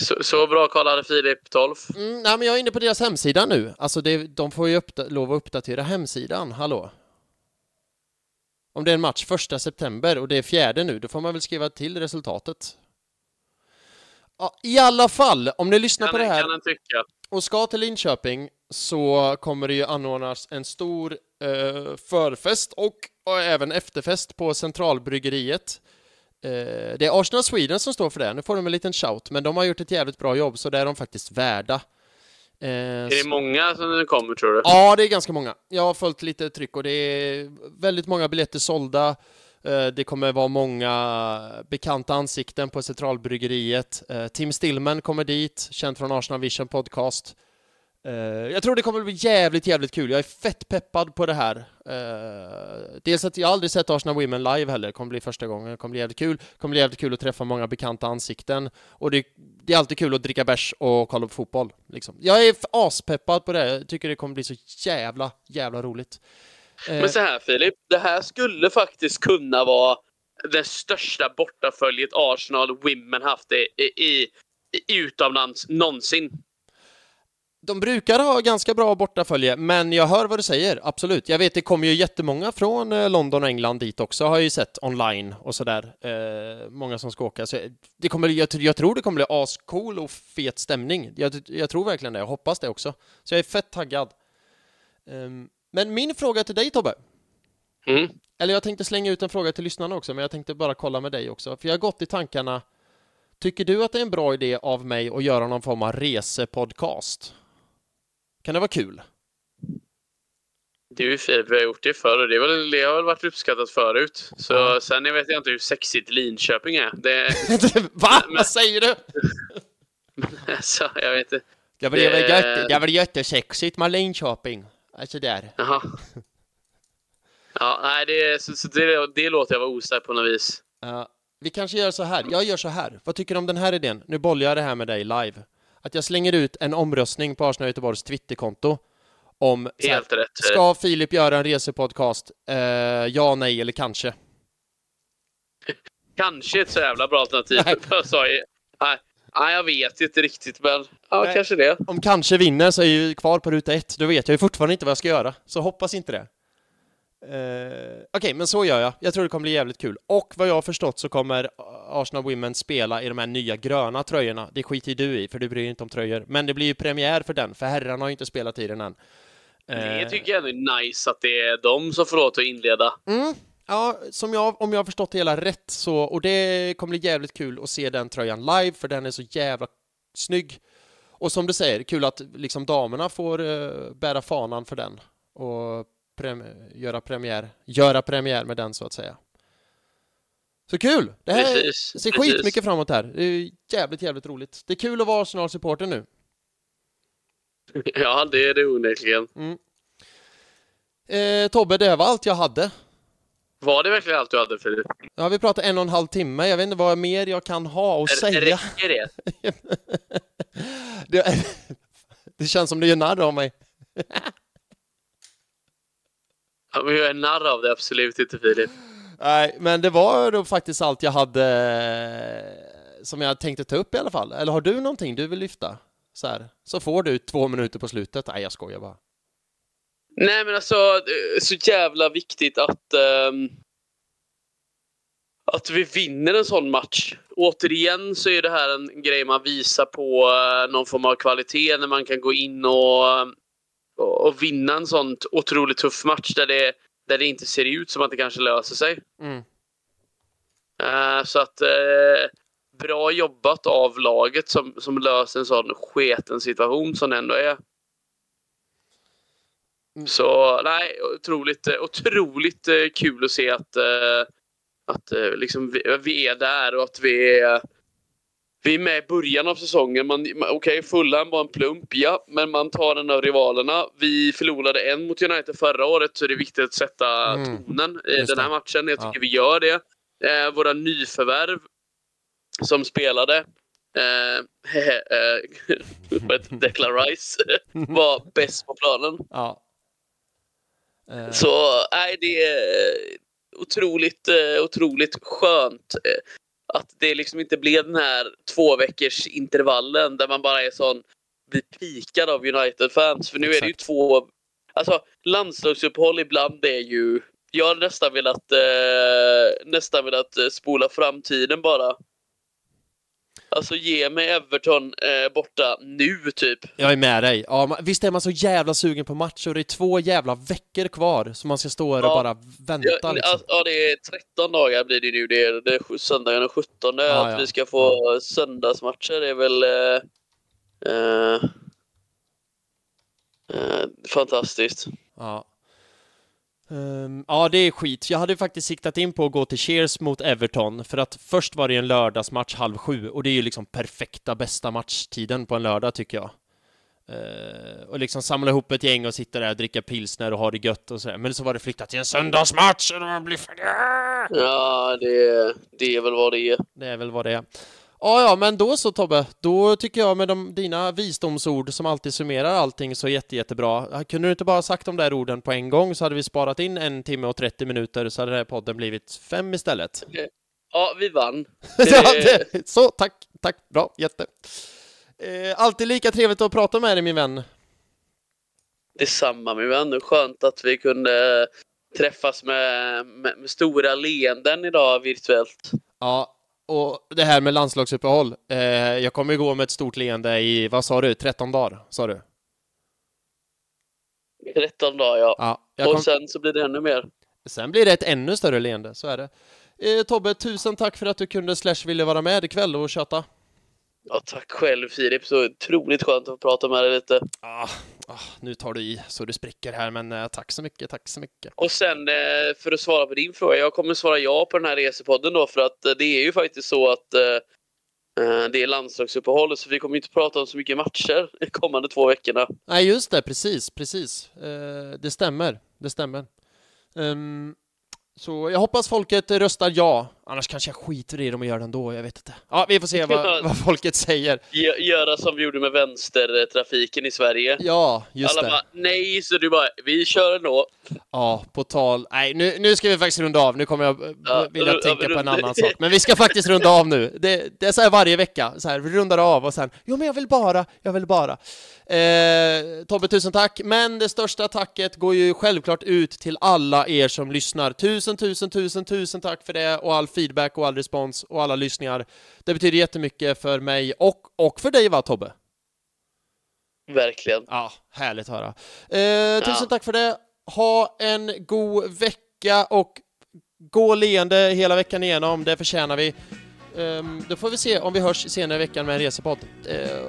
Så, så bra koll hade Filip 12. Mm, nej, men jag är inne på deras hemsida nu. Alltså, det, de får ju uppda- lov att uppdatera hemsidan. Hallå? Om det är en match första september och det är fjärde nu, då får man väl skriva till resultatet. Ja, I alla fall, om ni lyssnar på det Kan, här kan och ska till Linköping så kommer det ju anordnas en stor eh, förfest och, och även efterfest på Centralbryggeriet. Eh, det är Arsenal Sweden som står för det. Nu får de en liten shout, men de har gjort ett jävligt bra jobb så det är de faktiskt värda. Eh, Är det så- många som kommer tror du? Ja, det är ganska många. Jag har följt lite tryck och det är väldigt många biljetter sålda. Eh, Det kommer vara många bekanta ansikten på Centralbryggeriet. Eh, Tim Stillman kommer dit, känd från Arsenal Vision Podcast. Eh, jag tror det kommer bli jävligt, jävligt kul. Jag är fett peppad på det här. Eh, dels att jag aldrig sett Arsenal Women live heller. Det kommer bli första gången. Det kommer bli jävligt kul. Det kommer bli jävligt kul att träffa många bekanta ansikten. Och det, det är alltid kul att dricka bärs och kolla på fotboll. Liksom. Jag är aspeppad på det. Jag tycker det kommer bli så jävla, jävla roligt. Eh, Men så här Filip, det här skulle faktiskt kunna vara det största bortaföljet Arsenal Women haft i, i, i utomlands någonsin. De brukar ha ganska bra bortafölje, men jag hör vad du säger, absolut. Jag vet, det kommer ju jättemånga från eh, London och England dit också, har jag ju sett online och sådär. Eh, många som ska åka. Så det kommer, jag, jag tror det kommer bli ascool och fet stämning. Jag, jag tror verkligen det, jag hoppas det också. Så jag är fett taggad. Ehm, men min fråga till dig Tobbe, Mm. eller jag tänkte slänga ut en fråga till lyssnarna också, men jag tänkte bara kolla med dig också. För jag har gått i tankarna, tycker du att det är en bra idé av mig att göra någon form av resepodcast? Kan det vara kul? Du Filip, vi har gjort det förr och det, är väl, det har väl varit uppskattat förut. Så Ja. sen vet jag inte hur sexigt Linköping är. Det, [LAUGHS] Va? Men- Vad säger du? [LAUGHS] alltså, jag vet inte. Det blir väl Det- jätte, det blir jättesexigt med Linköping. Alltså där. Jaha. Ja, nej, det, så, så det, det låter jag vara osagt på något vis. Ja, vi kanske gör så här. Jag gör så här. Vad tycker du om den här idén? Nu bollar jag det här med dig live. Att jag slänger ut en omröstning på Arsenal Göteborgs Twitterkonto om så här, Helt rätt. Ska Filip göra en resepodcast? Eh, ja, nej eller kanske? [LAUGHS] Kanske ett så jävla bra alternativ. Nej. [LAUGHS] Jag sa ju- nej, nej, jag vet inte riktigt, men ja, Nej. kanske det. Om kanske vinner så är jag ju kvar på ruta ett. Då vet jag ju fortfarande inte vad jag ska göra. Så hoppas inte det. Eh, Okej, men så gör jag. Jag tror det kommer bli jävligt kul. Och vad jag har förstått så kommer Arsenal Women spela i de här nya gröna tröjorna. Det skiter du i, för du bryr dig inte om tröjor. Men det blir ju premiär för den, för herrarna har ju inte spelat i den än. Det Eh, tycker jag ändå är nice att det är de som får att inleda. Mm. Ja, som jag, om jag har förstått det hela rätt så, och det kommer bli jävligt kul att se den tröjan live, för den är så jävla snygg. Och som du säger, kul att liksom damerna får uh, bära fanan för den och prem- göra premiär, göra premiär med den så att säga. Så kul! Det här Precis, ser precis. skitmycket framåt här. Det är jävligt, jävligt roligt. Det är kul att vara Arsenal-supporter nu. [LAUGHS] Ja, det är det onekligen. Eh, Tobbe, det var allt jag hade. Var det verkligen allt du hade Filip? Har vi pratat en och en halv timme. Jag vet inte vad mer jag kan ha att säga. Räcker det? [LAUGHS] Det, [LAUGHS] det känns som du gör narr av mig. Men jag är narr av det absolut inte Filip. Nej, men det var då faktiskt allt jag hade eh, som jag tänkte ta upp i alla fall. Eller har du någonting du vill lyfta? Så här, så får du två minuter på slutet. Nej, jag skojar bara. Nej men alltså, så jävla viktigt att ehm, att vi vinner en sån match. Återigen så är det här en grej man visar på eh, någon form av kvalitet när man kan gå in och, och, vinna en sån otroligt tuff match där det, där det inte ser ut som att det kanske löser sig. Mm. Eh, så att eh, bra jobbat av laget som, som löser en sån sketen situation som det ändå är. Mm. Så nej, otroligt, eh, otroligt kul att se att, att liksom vi, vi är där och att vi är, vi är med i början av säsongen. Okej, Fulham var en plump, ja, men man tar en av rivalerna. Vi förlorade en mot United förra året, så det är viktigt att sätta Mm, tonen i just den här det. matchen. Jag tycker Ja. vi gör det. Eh, våra nyförvärv som spelade eh, [LAUGHS] eh, det? Declan Rice [LAUGHS] var bäst på planen. Ja. Eh, Så nej, det är otroligt, eh, otroligt skönt eh, att det liksom inte blev den här två veckors intervallen där man bara är sån blir pikad av United-fans. För nu är det ju Exakt. två... Alltså landslagsuppehåll ibland är ju... Jag hade nästan velat, eh, nästan velat eh, spola framtiden bara. Alltså ge mig Everton eh, borta nu typ. Jag är med dig. Ja, man, visst är man så jävla sugen på match och det är två jävla veckor kvar som man ska stå här och Ja. bara vänta Ja, liksom. alltså, ja, det är 13 dagar blir det nu. Det är, det är söndagen den 17. Ja, att ja. vi ska få söndagsmatcher är väl eh, eh, eh, fantastiskt. Ja. Ehm, ja, det är skit. Jag hade faktiskt siktat in på att gå till Cheers mot Everton, för att först var det en lördagsmatch halv sju, och det är ju liksom perfekta bästa matchtiden på en lördag, tycker jag. Eh, och liksom samla ihop ett gäng och sitta där och dricka pilsner och ha det gött och sådär. Men så var det flyttat till en söndagsmatch och man blir för... Ja, det, det är väl vad det är. Det är väl vad det är. Ja, ja, men då så Tobbe. Då tycker jag med de, dina visdomsord som alltid summerar allting så jätte, jättebra. Kunde du inte bara sagt de där orden på en gång så hade vi sparat in en timme och 30 minuter så hade den här podden blivit fem istället. Ja, vi vann. [LAUGHS] Ja, det, så, tack, tack, bra, jätte. Eh, alltid lika trevligt att prata med dig min vän. Detsamma min vän. Skönt att vi kunde träffas med, med, med stora leenden idag virtuellt. Ja, och det här med landslagsuppehåll. Eh, jag kommer gå med ett stort leende i, vad sa du, 13 dagar, sa du? 13 dagar ja. Ja, kom... Och sen så blir det ännu mer. Sen blir det ett ännu större leende, så är det. Eh, Tobbe, tusen tack för att du kunde slash ville vara med ikväll och köta. Ja, tack själv Filip. Så otroligt skönt att få prata med dig lite. Ah, ah, nu tar du i så du spricker här, men eh, tack så mycket, tack så mycket. Och sen eh, för att svara på din fråga. Jag kommer svara ja på den här resepodden då för att eh, det är ju faktiskt så att eh, eh, det är landslagsuppehåll så vi kommer inte prata om så mycket matcher de kommande två veckorna. Nej, just det, precis, precis. Eh, det stämmer, det stämmer. Ehm, så jag hoppas folket röstar ja Annars kanske jag skiter i dem och gör det ändå, jag vet inte. Ja, vi får se vad, vad folket säger. Gö- Göra som vi gjorde med vänstertrafiken i Sverige. Ja, just Alla det. bara nej, så du bara vi kör ändå. Ja, på tal... Nej, nu, nu ska vi faktiskt runda av. Nu kommer jag Ja, vilja ru- tänka ja, på en runda- annan sak. [LAUGHS] Men vi ska faktiskt runda av nu. Det, det är så här varje vecka. Så här, vi rundar av och sen, jo men jag vill bara, jag vill bara. Eh, Tobbe, tusen tack. Men det största tacket går ju självklart ut till alla er som lyssnar. Tusen, tusen, tusen, tusen tack för det och all feedback och all respons och alla lyssningar. Det betyder jättemycket för mig och, och för dig va, Tobbe? Verkligen. Ja, härligt att höra. Eh, tusen Ja. tack för det. Ha en god vecka och gå leende hela veckan igenom. Det förtjänar vi. Ehm, då får vi se om vi hörs senare i veckan med en resepodd. Eh,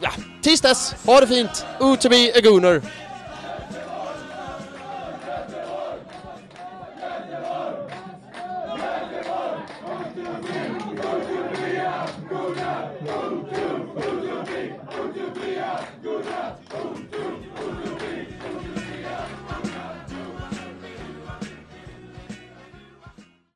ja, tills dess, ha det fint! Ut to be a gooner!